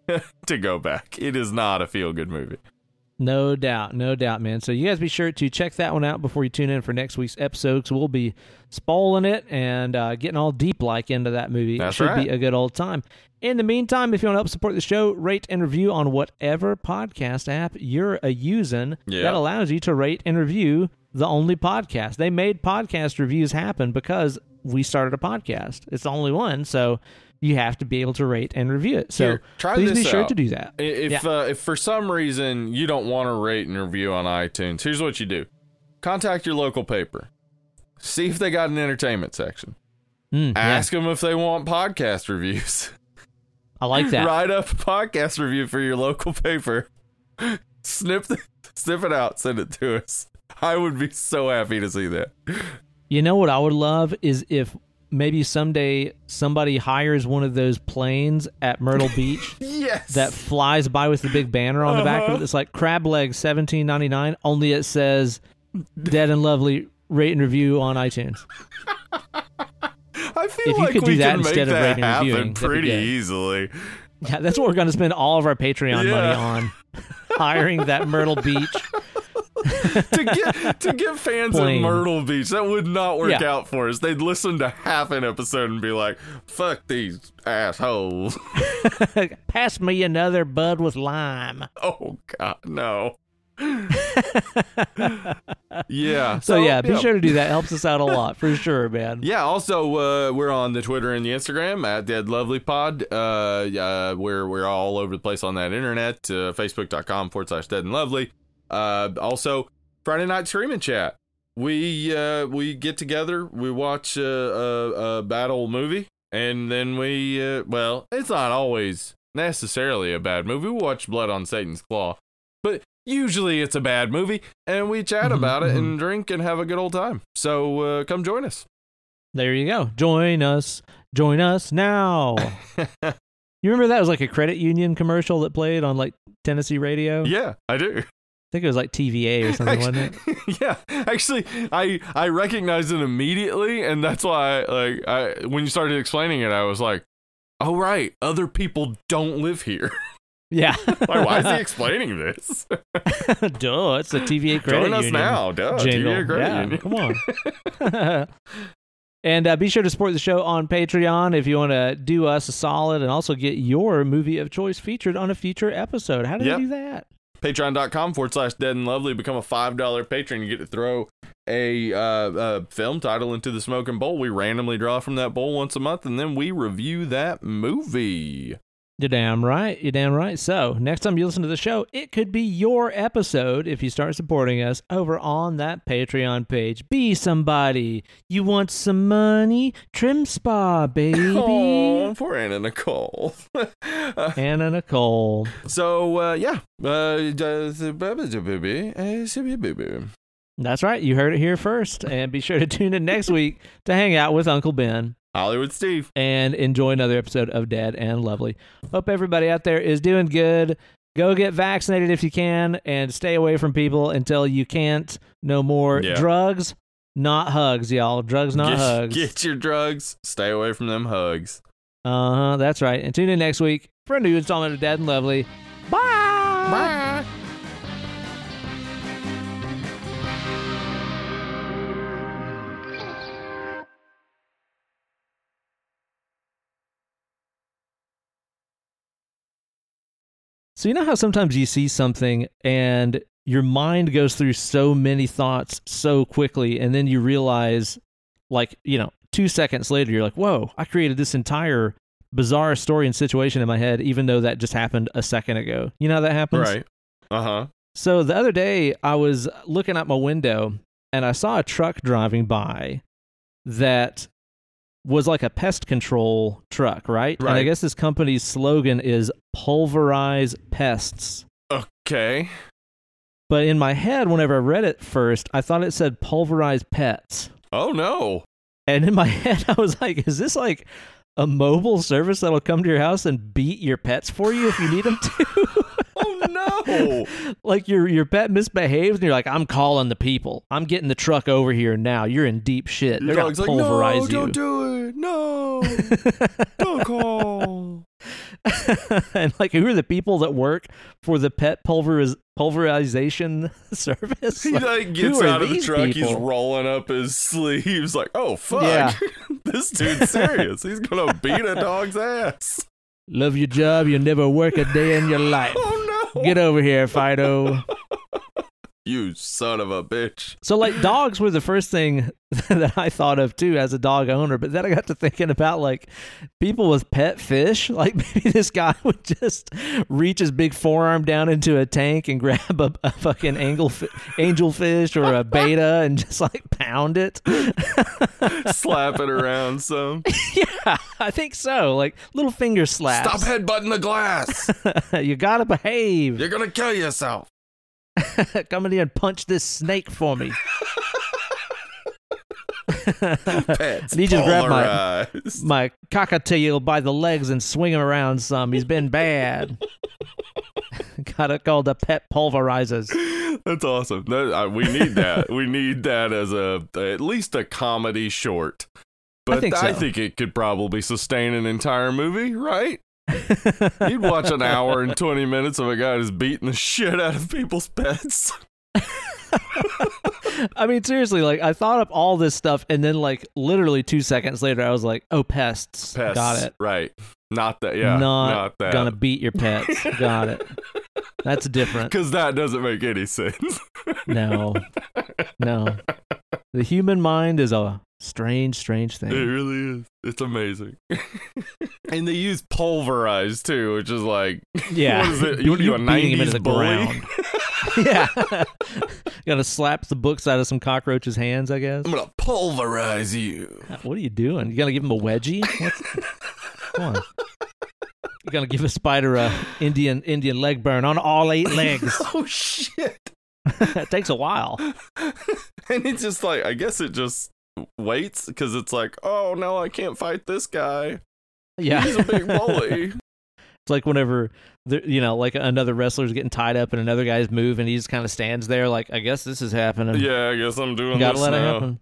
B: to go back. It is not a feel good movie.
A: No doubt, no doubt, man. So you guys be sure to check that one out before you tune in for next week's episode. Because we'll be spoiling it and uh, getting all deep like into that movie.
B: That's
A: it should
B: right.
A: be a good old time. In the meantime, if you want to help support the show, rate and review on whatever podcast app you're a using
B: Yeah.
A: that allows you to rate and review the only podcast. They made podcast reviews happen because we started a podcast. It's the only one, so you have to be able to rate and review it. So
B: Here, try
A: please be sure
B: out.
A: to do that.
B: If
A: Yeah.
B: uh, if for some reason you don't want to rate and review on iTunes, here's what you do: contact your local paper, see if they got an entertainment section,
A: Mm, yeah,
B: ask them if they want podcast reviews.
A: I like that.
B: Write up a podcast review for your local paper. Snip the, snip it out, send it to us. I would be so happy to see that.
A: You know what I would love is if maybe someday somebody hires one of those planes at Myrtle Beach
B: Yes.
A: that flies by with the big banner on the back of uh-huh. it. It's like crab leg seventeen ninety nine. Only it says "Dead and Lovely." Rate and review on iTunes.
B: I feel
A: if you
B: like
A: could do
B: we
A: that instead of rating and reviewing,
B: pretty easily.
A: Yeah, that's what we're going to spend all of our Patreon
B: Yeah.
A: money on. Hiring that Myrtle Beach.
B: to get to get fans
A: Plane.
B: of Myrtle Beach, that would not work
A: Yeah.
B: out for us. They'd listen to half an episode and be like, "Fuck these assholes."
A: Pass me another Bud with lime.
B: oh God, no. yeah.
A: So, yeah, be sure to do that. Helps us out a lot for sure, man.
B: Yeah. Also, uh, we're on the Twitter and the Instagram at Dead Lovely Pod. Uh, uh, we're we're all over the place on that internet. Uh, Facebook.com forward slash Dead and Lovely. Uh, also, Friday night screaming chat. We uh, we get together, we watch a, a, a battle movie, and then we uh, well, it's not always necessarily a bad movie. We watch Blood on Satan's Claw, but usually it's a bad movie, and we chat
A: Mhm,
B: about it and drink and have a good old time. So uh, come join us.
A: There you go. Join us. Join us now. you remember that was like a credit union commercial that played on like Tennessee radio?
B: yeah, I do.
A: I think it was like TVA or something, wasn't it?
B: yeah, actually, I I recognized it immediately, and that's why, like, I when you started explaining it, I was like, "Oh right, other people don't live here.
A: Yeah.
B: like, why is he explaining this?
A: Duh, it's the TVA credit
B: Join us
A: union.
B: now, duh.
A: jingle.
B: TVA credit
A: yeah,
B: union.
A: come on. and uh, be sure to support the show on Patreon if you want to do us a solid and also get your movie of choice featured on a future episode. How do
B: Yep.
A: they do that?
B: Patreon.com forward slash Dead and Lovely. Become a five dollar patron. You get to throw a uh, uh, film title into the smoking bowl. We randomly draw from that bowl once a month, and then we review that movie.
A: You're damn right. You're damn right. So, next time you listen to the show, it could be your episode if you start supporting us over on that Patreon page. Be somebody. You want some money? TrimSpa, baby.
B: Oh, poor Anna Nicole.
A: Anna Nicole.
B: So uh, yeah, uh,
A: That's right. You heard it here first. And be sure to tune in next week to hang out with Uncle Ben
B: Hollywood Steve.
A: and enjoy another episode of Dead and Lovely. Hope everybody out there is doing good. Go get vaccinated if you can and stay away from people until you can't. No more
B: Yeah.
A: drugs, not hugs, y'all. Drugs, not
B: get,
A: hugs.
B: get your drugs. Stay away from them hugs.
A: Uh huh. That's right. And tune in next week for a new installment of Dead and Lovely. Bye.
B: Bye.
A: So you know how sometimes you see something and your mind goes through so many thoughts so quickly and then you realize like, you know, 2 seconds later you're like, "Whoa, I created this entire bizarre story and situation in my head even though that just happened a second ago." You know how that happens?
B: Right. Uh huh.
A: So the other day I was looking out my window and I saw a truck driving by that was like a pest control truck, right? And I guess this company's slogan is pulverize pests.
B: Okay.
A: But in my head, whenever I read it first, I thought it said pulverize pets.
B: Oh no.
A: And in my head, I was like, is this like a mobile service that'll come to your house and beat your pets for you if you need them to?
B: No.
A: like your your pet misbehaves and you're like, I'm calling the people. I'm getting the truck over here now. You're in deep shit. They're
B: dog's
A: gonna
B: like, no,
A: pulverize
B: don't do it. No. don't call.
A: and like who are the people that work for the pet pulveriz- pulverization service?
B: He
A: Like,
B: like gets out of the truck. He's rolling up his sleeves, like, "Oh fuck,
A: Yeah.
B: this dude's serious. He's gonna beat a dog's ass."
A: Love your job, you never work a day in your life.
B: Oh no!
A: Get over here, Fido.
B: you son of a bitch.
A: So like dogs were the first thing that I thought of too as a dog owner, but then I got to thinking about like people with pet fish. Like maybe this guy would just reach his big forearm down into a tank and grab a, a fucking angel angelfish or a betta and just like pound it.
B: Slap it around some.
A: yeah, I think so. Like little finger slaps.
B: Stop headbutting the glass.
A: you gotta behave.
B: You're gonna kill yourself.
A: Come in here and punch this snake for me.
B: Pets.
A: I need you to grab my- my cockatiel by the legs and swing him around some. He's been bad. Got it called the pet pulverizers.
B: That's awesome. That, uh, we need that. we need that as a at least a comedy short. But I
A: think so.
B: I think it could probably sustain an entire movie, right? You'd watch an hour and 20 minutes of a guy just beating the shit out of people's pets.
A: I mean, seriously, like I thought up all this stuff, and then like literally two seconds later, I was like, "Oh, pests,
B: Pests.
A: got it.
B: Right. Not that. Yeah.
A: not,
B: Not, that.
A: gonna beat your pets. got it. That's different.
B: Because that doesn't make any sense.
A: No, no. The human mind is a strange, strange thing.
B: It really is. It's amazing. and they use pulverized too, which is like,
A: Yeah,
B: what is it?
A: Be-
B: What are you, a
A: him
B: 90s
A: into the
B: bully?
A: ground. yeah. Gotta slap the books out of some cockroaches' hands, I guess.
B: I'm gonna pulverize you.
A: Uh, what are you doing? You gonna give him a wedgie? What's... Come on. You gonna give a spider a Indian Indian leg burn on all eight legs?
B: Oh shit!
A: it takes a while.
B: And it's just like, I guess it just waits because it's like, oh no, I can't fight this guy.
A: Yeah,
B: He's a big bully.
A: It's like whenever you know, like another wrestler's getting tied up and another guy's move, and he just kind of stands there, like, I guess this is happening.
B: yeah, I guess I'm doing
A: gotta
B: this
A: let it
B: now.
A: happen.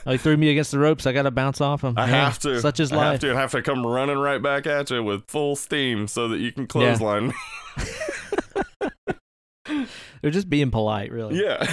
A: Like threw me against the ropes, I gotta bounce off him.
B: I
A: Yeah,
B: have to.
A: Such is
B: I have
A: life.
B: to. and have to come running right back at you with full steam so that you can clothesline me.
A: They're just being polite, really.
B: Yeah.